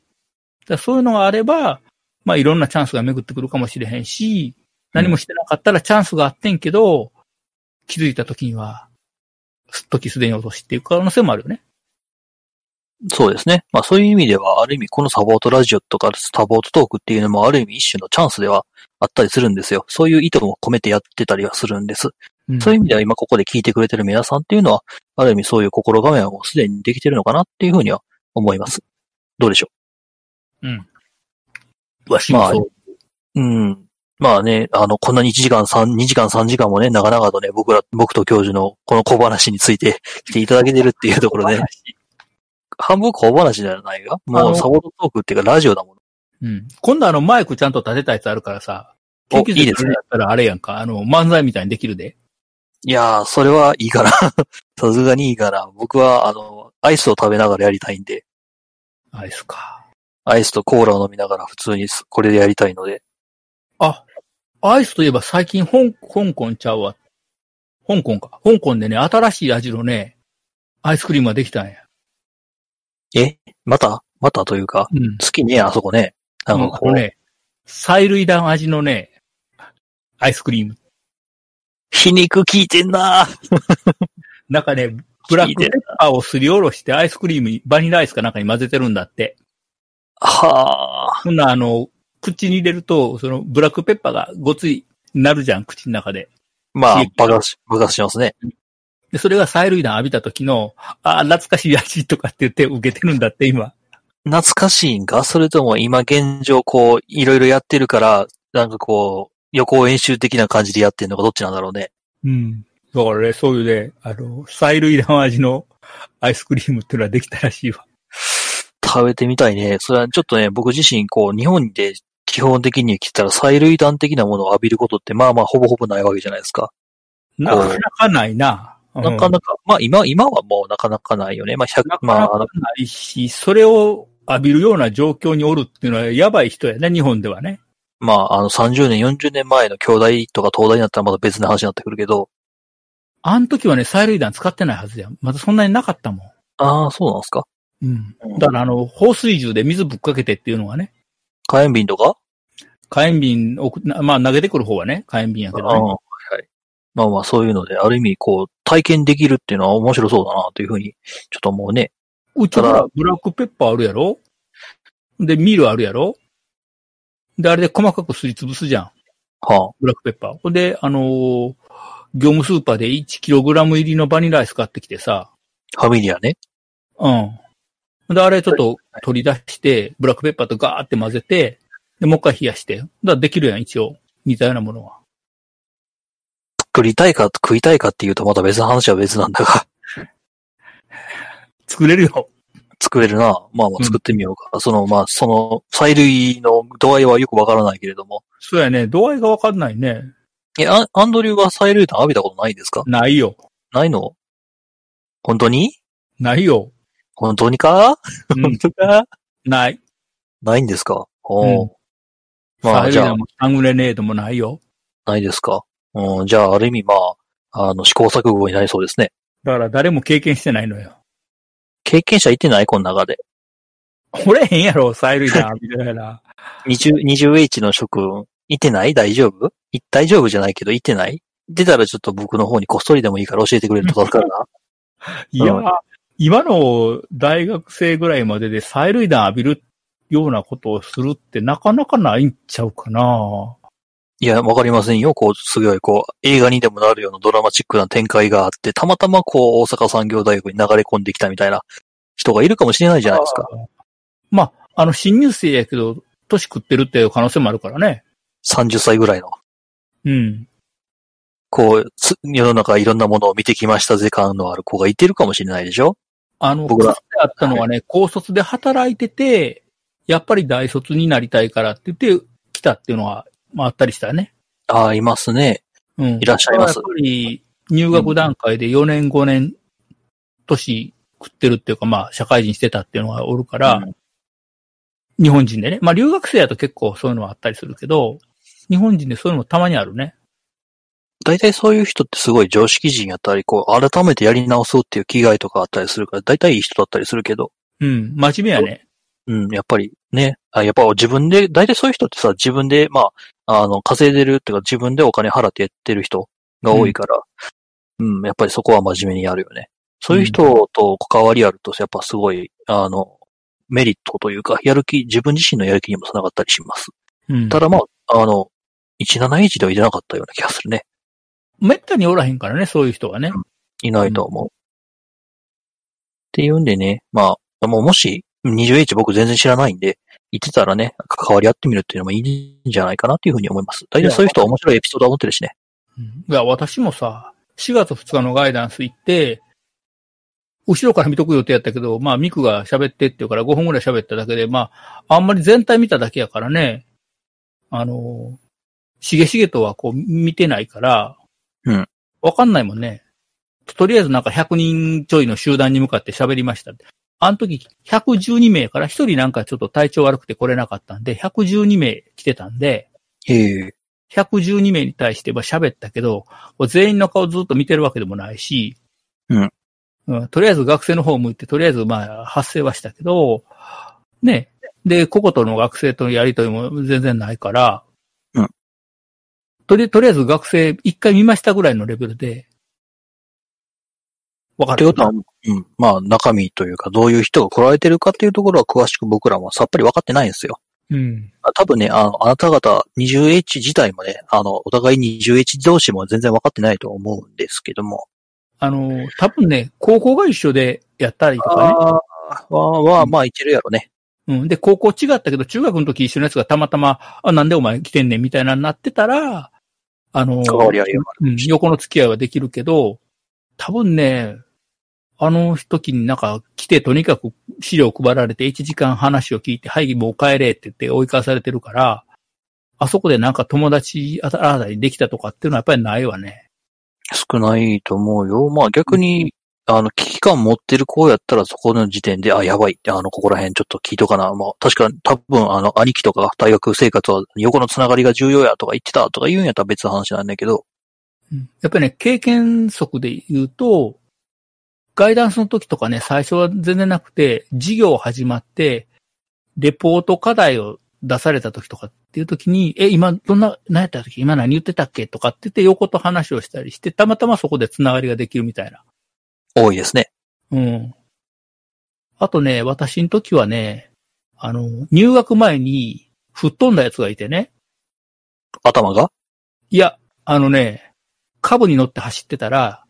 だそういうのがあれば、まあいろんなチャンスが巡ってくるかもしれへんし、何もしてなかったらチャンスがあってんけど、気づいた時には、すっときすでに落としっていう可能性もあるよね。そうですね。まあそういう意味では、ある意味このサポートラジオとかサポートトークっていうのもある意味一種のチャンスではあったりするんですよ。そういう意図も込めてやってたりはするんです。うんそういう意味では今ここで聞いてくれてる皆さんっていうのは、ある意味そういう心構えはもうすでにできてるのかなっていうふうには思います。どうでしょう？ん。わしもそう。ううん。まあね、あの、こんなに1時間3、2時間3時間もね、長々とね、僕ら、僕と教授のこの小話について来ていただけてるっていうところで、半分小話じゃないが、もうサポートトークっていうかラジオだもん。うん。今度あのマイクちゃんと立てたやつあるからさ、お研究いいですねやったらあれやんか、あの、漫才みたいにできるで。いやー、それはいいかな。さすがにいいかな。僕は、あの、アイスを食べながらやりたいんで、アイスか。アイスとコーラを飲みながら普通にすこれでやりたいので。あ、アイスといえば最近香香港ちゃうわ。香港か。香港でね、新しい味のね、アイスクリームができたんや。え？また？またというか、うん。好きね、あそこね。なんかこのね、催涙弾味のね、アイスクリーム。皮肉効いてんな なんかね、ブラックペッパーをすりおろしてアイスクリームに、バニラアイスかなんかに混ぜてるんだって。はあ。ほんならあの、口に入れると、そのブラックペッパーがごつい、なるじゃん、口の中で。まあ爆発し、爆発しますね。で、それが催涙弾浴びた時の、ああ、懐かしい味とかって言って受けてるんだって、今。懐かしいんか？それとも今現状こう、いろいろやってるから、なんかこう、予行演習的な感じでやってるのかどっちなんだろうね。うん。だからね、そういうね、あの、催涙弾味のアイスクリームっていうのはできたらしいわ。食べてみたいね。それはちょっとね、僕自身こう、日本で基本的に来たら催涙弾的なものを浴びることってまあまあほぼほぼないわけじゃないですか。なかなかないな。うんなかなか、まあ今、今はもうなかなかないよね。まあ100な、かまああのなかないし、それを浴びるような状況におるっていうのはやばい人やね、日本ではね。まああの30年、40年前の兄弟とか東大になったらまた別の話になってくるけど、あの時はね、催涙弾使ってないはずやん。まだそんなになかったもん。ああ、そうなんですか？うん。だからあの、放水銃で水ぶっかけてっていうのがね、火炎瓶とか？火炎瓶まあ投げてくる方はね、火炎瓶やけどね。まあまあそういうので、ある意味こう、体験できるっていうのは面白そうだなというふうに、ちょっと思うね。うちはブラックペッパーあるやろ？で、ミルあるやろ？で、あれで細かくすりつぶすじゃん。はブラックペッパー。ほんで、あのー業務スーパーで 1kg 入りのバニラアイス買ってきてさ、あ、ファミリアね。うん。で、あれちょっと取り出して、ブラックペッパーとガーって混ぜて、で、もう一回冷やして。だからできるやん、一応。似たようなものは。作りたいか、食いたいかっていうとまた別の話は別なんだが、作れるよ。作れるな。まあまあ作ってみようか。その、まあ、その、催涙の度合いはよくわからないけれども。そうやね。度合いがわかんないね。え、アンドリューは催涙弾浴びたことないですか？ないよ。ないの？本当に？ないよ。本当にか？うん本当か？ない。ないんですか？おーまあ、じゃあもサングレネードもないよ。ないですか？うん、じゃあ、ある意味、まあ、あの、試行錯誤になりそうですね。だから誰も経験してないのよ。経験者いてない？この中で。おれへんやろ、催涙弾浴びるやら。20、20H の諸君、いてない？大丈夫？い大丈夫じゃないけど、いてない？出たらちょっと僕の方にこっそりでもいいから教えてくれると助かるな。いや、うん今の大学生ぐらいまでで催涙弾浴びるようなことをするってなかなかないんちゃうかな。いや、わかりませんよ。こう、すごい、こう、映画にでもなるようなドラマチックな展開があって、たまたまこう、大阪産業大学に流れ込んできたみたいな人がいるかもしれないじゃないですか。まあ、あの、新入生やけど、年食ってるっていう可能性もあるからね。30歳ぐらいの。うん。こう、つ世の中いろんなものを見てきましたぜ感のある子がいてるかもしれないでしょあの、僕らあったのはね、高卒で働いてて、やっぱり大卒になりたいからって言って来たっていうのは、まああったりしたね。ああ、いますね。うん。いらっしゃいますやっぱり、入学段階で4年5年、年食ってるっていうか、まあ、社会人してたっていうのがおるから、うん日本人でね。まあ、留学生だと結構そういうのはあったりするけど、日本人でそういうのもたまにあるね。大体そういう人ってすごい常識人やったり、こう、改めてやり直そうっていう気概とかあったりするから、大体いい人だったりするけど、うん。真面目やね。うん、やっぱりね、あやっぱ自分で、大体そういう人ってさ、自分で、まあ、あの、稼いでるっていうか、自分でお金払ってやってる人が多いから、うん、やっぱりそこは真面目にやるよね。そういう人と関わりあると、やっぱすごい、あの、メリットというか、やる気、自分自身のやる気にもつながったりします。うん。ただまあ、あの、17H ではいてなかったような気がするね。めったにおらへんからね、そういう人はね。いないと思う。っていうんでね、まあ、もうもし、20H 僕全然知らないんで、言ってたらね、関わり合ってみるっていうのもいいんじゃないかなっていうふうに思います。大体そういう人は面白いエピソードは持ってるしね。うんいや、私もさ、4月2日のガイダンス行って、後ろから見とく予定やったけど、まあ、ミクが喋ってって言うから5分ぐらい喋っただけで、まあ、あんまり全体見ただけやからね、あの、しげしげとはこう見てないから、うん。わかんないもんね。とりあえずなんか100人ちょいの集団に向かって喋りました。あの時112名から1人なんかちょっと体調悪くて来れなかったんで、112名来てたんで、え。え112名に対しては喋ったけど、全員の顔ずっと見てるわけでもないし、うん。うん。とりあえず学生の方向いて、とりあえずまあ発生はしたけど、ね。で、個々との学生とのやりとりも全然ないから、うん。とり、とりあえず学生一回見ましたぐらいのレベルで、わかるってことは、うん。まあ、中身というか、どういう人が来られてるかっていうところは詳しく僕らもさっぱり分かってないんですよ。うん。あ多分ね、あの、あなた方 20H 自体もね、あの、お互い 20H 同士も全然分かってないと思うんですけども。あの、多分ね、高校が一緒でやったりとかね。あは、は、まあ、いけるやろね。うん。で、高校違ったけど、中学の時一緒のやつがたまたま、あ、なんでお前来てんねんみたいなのになってたら、あの、うん、横の付き合いはできるけど、多分ね、あの時になんか来てとにかく資料配られて1時間話を聞いて、はい、もう帰れって言って追い返されてるから、あそこでなんか友達あたあたりできたとかっていうのはやっぱりないわね。少ないと思うよ。まあ、逆に、あの、危機感持ってる子やったらそこの時点で、あ、やばいって、あの、ここら辺ちょっと聞いとかな。まあ、確かに多分、あの、兄貴とか大学生活は横のつながりが重要やとか言ってたとか言うんやったら別の話なんだけど、うんやっぱりね、経験則で言うと、ガイダンスの時とかね、最初は全然なくて、授業始まって、レポート課題を出された時とかっていう時に、え、今、どんな、何やった時、今何言ってたっけ？とかって言って横と話をしたりして、たまたまそこでつながりができるみたいな。多いですね。うん。あとね、私の時はね、あの、入学前に吹っ飛んだやつがいてね、頭が？いや、あのね、株に乗って走ってたら、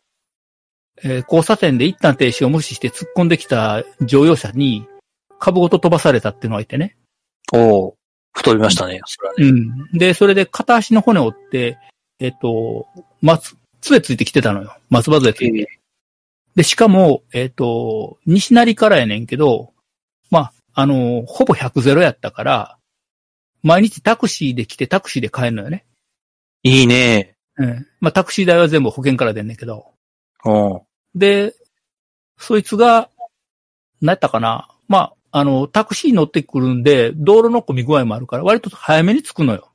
えー交差点で一旦停止を無視して突っ込んできた乗用車に、株ごと飛ばされたっていうのがいてね。おお太りましたね。それはね。うん。で、それで片足の骨を折って、えっ、と、松、杖ついてきてたのよ。松葉杖ついて。で、しかも、えっ、と、西成からやねんけど、まあ、あの、ほぼ100ゼロやったから、毎日タクシーで来てタクシーで帰るのよね。いいね。うん。まあ、タクシー代は全部保険から出んねんけど。うん。で、そいつが、何やったかなまあ、あの、タクシー乗ってくるんで、道路の混み具合もあるから、割と早めに着くのよ。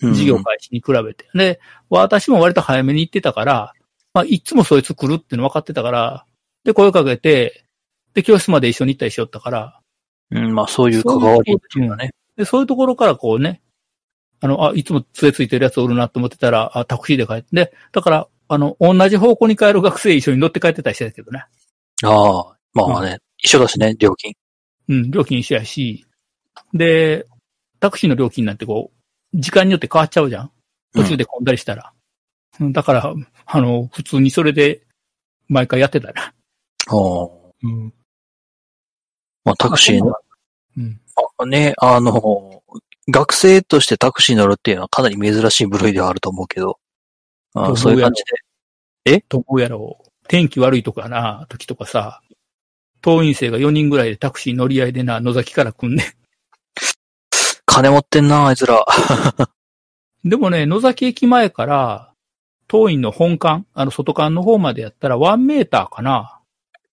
事業開始に比べて。で、私も割と早めに行ってたから、まあ、いつもそいつ来るっていうの分かってたから、で、声かけて、で、教室まで一緒に行ったりしよったから、うん、まあそういう関わりっていうかね。で、そういうところからこうね、あの、あ、いつも杖ついてるやつおるなと思ってたら、あ、タクシーで帰って、で、だから、あの、同じ方向に帰る学生一緒に乗って帰ってたりしてたけどね。ああ、まあね、一緒だしね、料金。うん、料金一緒やし、で、タクシーの料金なんてこう、時間によって変わっちゃうじゃん途中で混んだりしたら。うんだから、あの、普通にそれで、毎回やってたな。おーうん。まあタクシーの、うん。あね、あの、学生としてタクシー乗るっていうのはかなり珍しい部類ではあると思うけど、あどうそういう感じで。と思うやろう。天気悪いとかな、時とかさ、党員生が4人ぐらいでタクシー乗り合いでな、野崎から来んね金持ってんな、あいつら。ん。でもね、野崎駅前から、当院の本館、あの外館の方までやったら1メーターかな。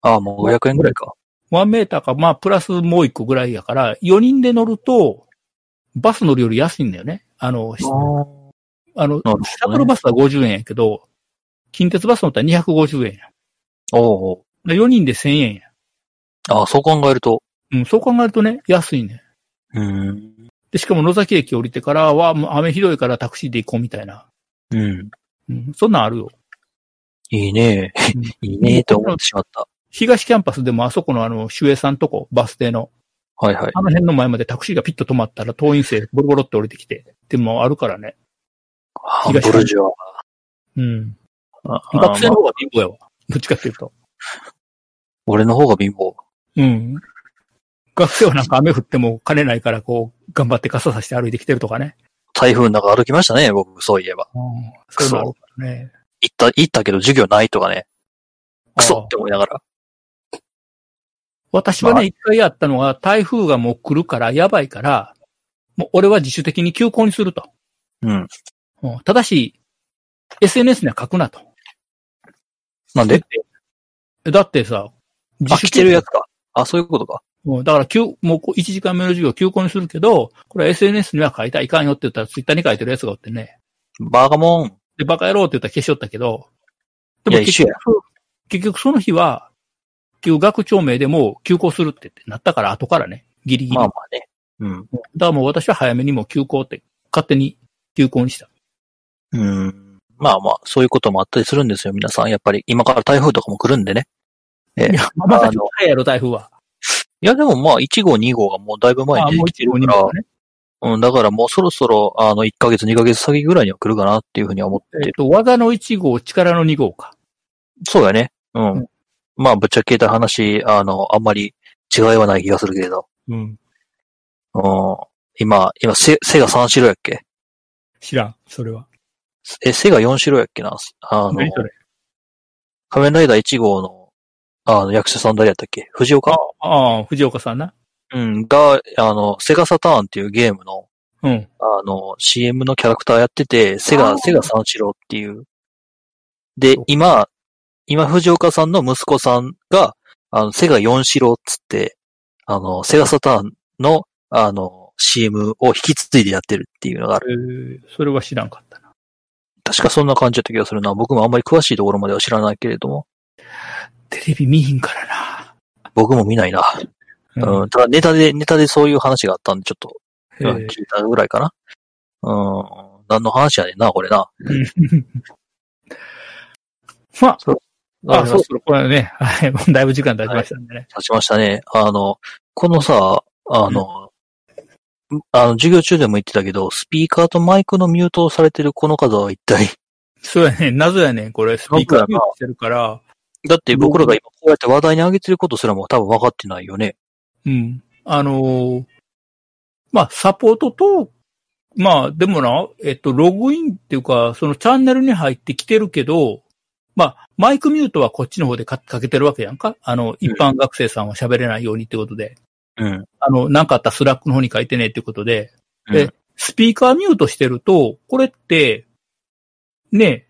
ああ、もう500円ぐらいか。1メーターか、まあ、プラスもう1個ぐらいやから、4人で乗ると、バス乗るより安いんだよね。あの、あのシャトルバスは50円やけど、近鉄バス乗ったら250円や。おお4人で1000円や。ああ、そう考えると。うん、そう考えるとね、安いね。うん。で、しかも野崎駅降りてからは、もう雨ひどいからタクシーで行こうみたいな。うん。うん、そんなんあるよ。いいね。いいねって思ってしまった。東キャンパスでもあそこのあの、守衛さんとこ、バス停の、はいはい。あの辺の前までタクシーがピッと止まったら、党員生ボロボロって降りてきて、ってもあるからね。ハンブルジョうん。ア。あ学生のまあ方が貧乏やわ。どっちかっていうと。俺の方が貧乏。うん。学生はなんか雨降っても金ないから、こう、頑張って傘さして歩いてきてるとかね。台風の中歩きましたね、僕、そういえば。そういうのあるからね。行った、行ったけど授業ないとかね。クソああって思いながら。まあ私はね、一回やったのが、台風がもう来るから、やばいから、もう俺は自主的に休校にすると。うん。うんただし、SNS には書くなと。なんで？だってさ、あ、来てるやつか。あ、そういうことか。もうだから、休、もう1時間目の授業休校にするけど、これは SNS には書いたらいかんよって言ったらツイッターに書いてるやつがおってね。バカモン。で、バカ野郎って言ったら消しよったけど、でいや一緒や結局その日は、休学長名でもう休校するって言ってなったから後からね、ギリギリ。まあまあね。うん。だからもう私は早めにもう休校って勝手に休校にした。うん。まあまあ、そういうこともあったりするんですよ、皆さん。やっぱり、今から台風とかも来るんでね。ええいや、まだちょっと早いやろ、台風は。いや、でもまあ、1号、2号がもうだいぶ前に来て一号、二るから号、ね。うん、だからもうそろそろ、あの、1ヶ月、2ヶ月先ぐらいには来るかなっていうふうには思ってる。えっと、技の1号、力の2号か。そうやね。うん。うんまあ、ぶっちゃけた話、あの、あんまり違いはない気がするけれど。うん。うん。今、今、セ、セガ3白やっけ？知らん、それは。え、セガ4白やっけなあの。仮面ライダー1号の、あの、役者さん誰やったっけ？藤岡？ああ、藤岡さんな。うん、が、あの、セガサターンっていうゲームの、うん。あの、CM のキャラクターやってて、セガ、セガ三四郎っていう。で、今、今、藤岡さんの息子さんが、あの、セガ四四郎っつって、あの、セガサターンの、あの、CM を引き継いでやってるっていうのがある。えー、それは知らんかったな。確かそんな感じだった気がするな。僕もあんまり詳しいところまでは知らないけれども。テレビ見ひんからな。僕も見ないな。うん。ただネタで、ネタでそういう話があったんで、ちょっと、聞いたぐらいかな。うん。何の話やねんな、これな。まあ、そうあ、そうそう、これね、はい、もうだいぶ時間経ちましたんでね。立ちましたね。あの、このさ、あの、あの、授業中でも言ってたけど、スピーカーとマイクのミュートをされてるこの方は一体、そうやね、謎やねん、これ、スピーカーミュートしてるから、だって僕らが今こうやって話題に上げてることすらも多分分かってないよね。うん。あのーまあ、サポートと、まあ、でもな、えっと、ログインっていうか、そのチャンネルに入ってきてるけど、まあ、マイクミュートはこっちの方でかかけてるわけやんかあの、一般学生さんは喋れないようにってことで。うん。あの、なんかあったらスラックの方に書いてねってことで。うんで、スピーカーミュートしてると、これって、ね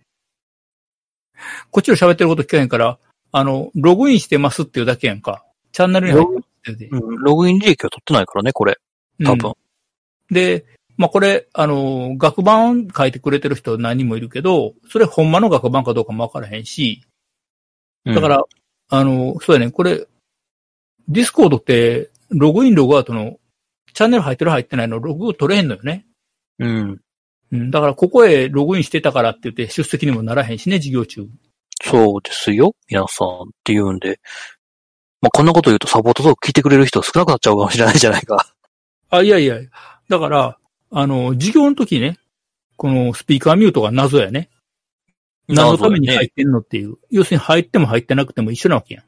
こっちの喋ってること聞かへんから、あの、ログインしてますっていうだけやんか。チャンネルに入ってるで。うんログイン履歴は取ってないからね、これ。多分。うんで、まあ、これ、あの、学版書いてくれてる人何人もいるけど、それほんまの学版かどうかもわからへんし、だから、あの、そうやね、これ、ディスコードって、ログイン、ログアウトの、チャンネル入ってる入ってないの、ログ取れへんのよね。うん。うん、だから、ここへログインしてたからって言って、出席にもならへんしね、授業中。そうですよ、皆さんって言うんで。まあ、こんなこと言うとサポートトーク聞いてくれる人少なくなっちゃうかもしれないじゃないか。あ、いやいや、だから、あの、授業の時ね、このスピーカーミュートが謎やね。何のために入ってんのっていう。要するに入っても入ってなくても一緒なわけやん。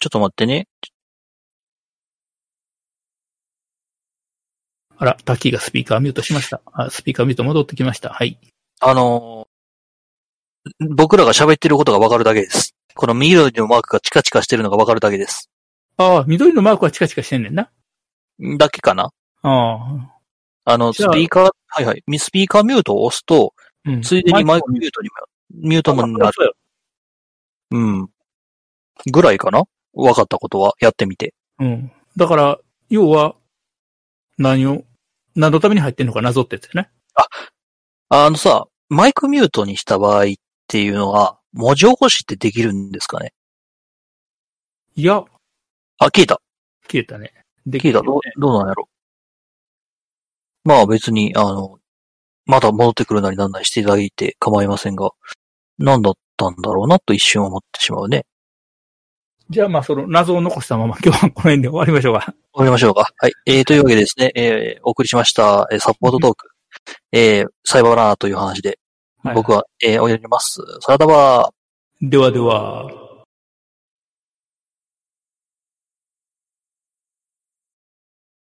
ちょっと待ってね。あら、タッキーがスピーカーミュートしました。あ、スピーカーミュート戻ってきました。はい。あのー僕らが喋ってることがわかるだけです。この緑のマークがチカチカしてるのがわかるだけです。ああ、緑のマークはチカチカしてんねんな。だけかな？ああ。あの、スじゃあピーカー、はいはい。ミスピーカーミュートを押すと、うん。ついでにマイクミミュートにも、ミュートもなる。そうん。ぐらいかな？分かったことは、やってみて。うん。だから、要は、何を、何のために入ってんのか謎ってやつよね。あのさ、マイクミュートにした場合っていうのは、文字起こしってできるんですかね？いや、あ、聞いた。消えたね。で聞いた。どう、どうなんやろ？まあ別に、あの、また戻ってくるなりなんなりしていただいて構いませんが、何だったんだろうなと一瞬思ってしまうね。じゃあまあその謎を残したまま今日はこの辺で終わりましょうか。終わりましょうか。はい。えー、というわけでですね、えー、お送りしました、えーサポートトーク、えー、サイバーラーという話で、はい僕は、えー、終わります。さらだばではでは。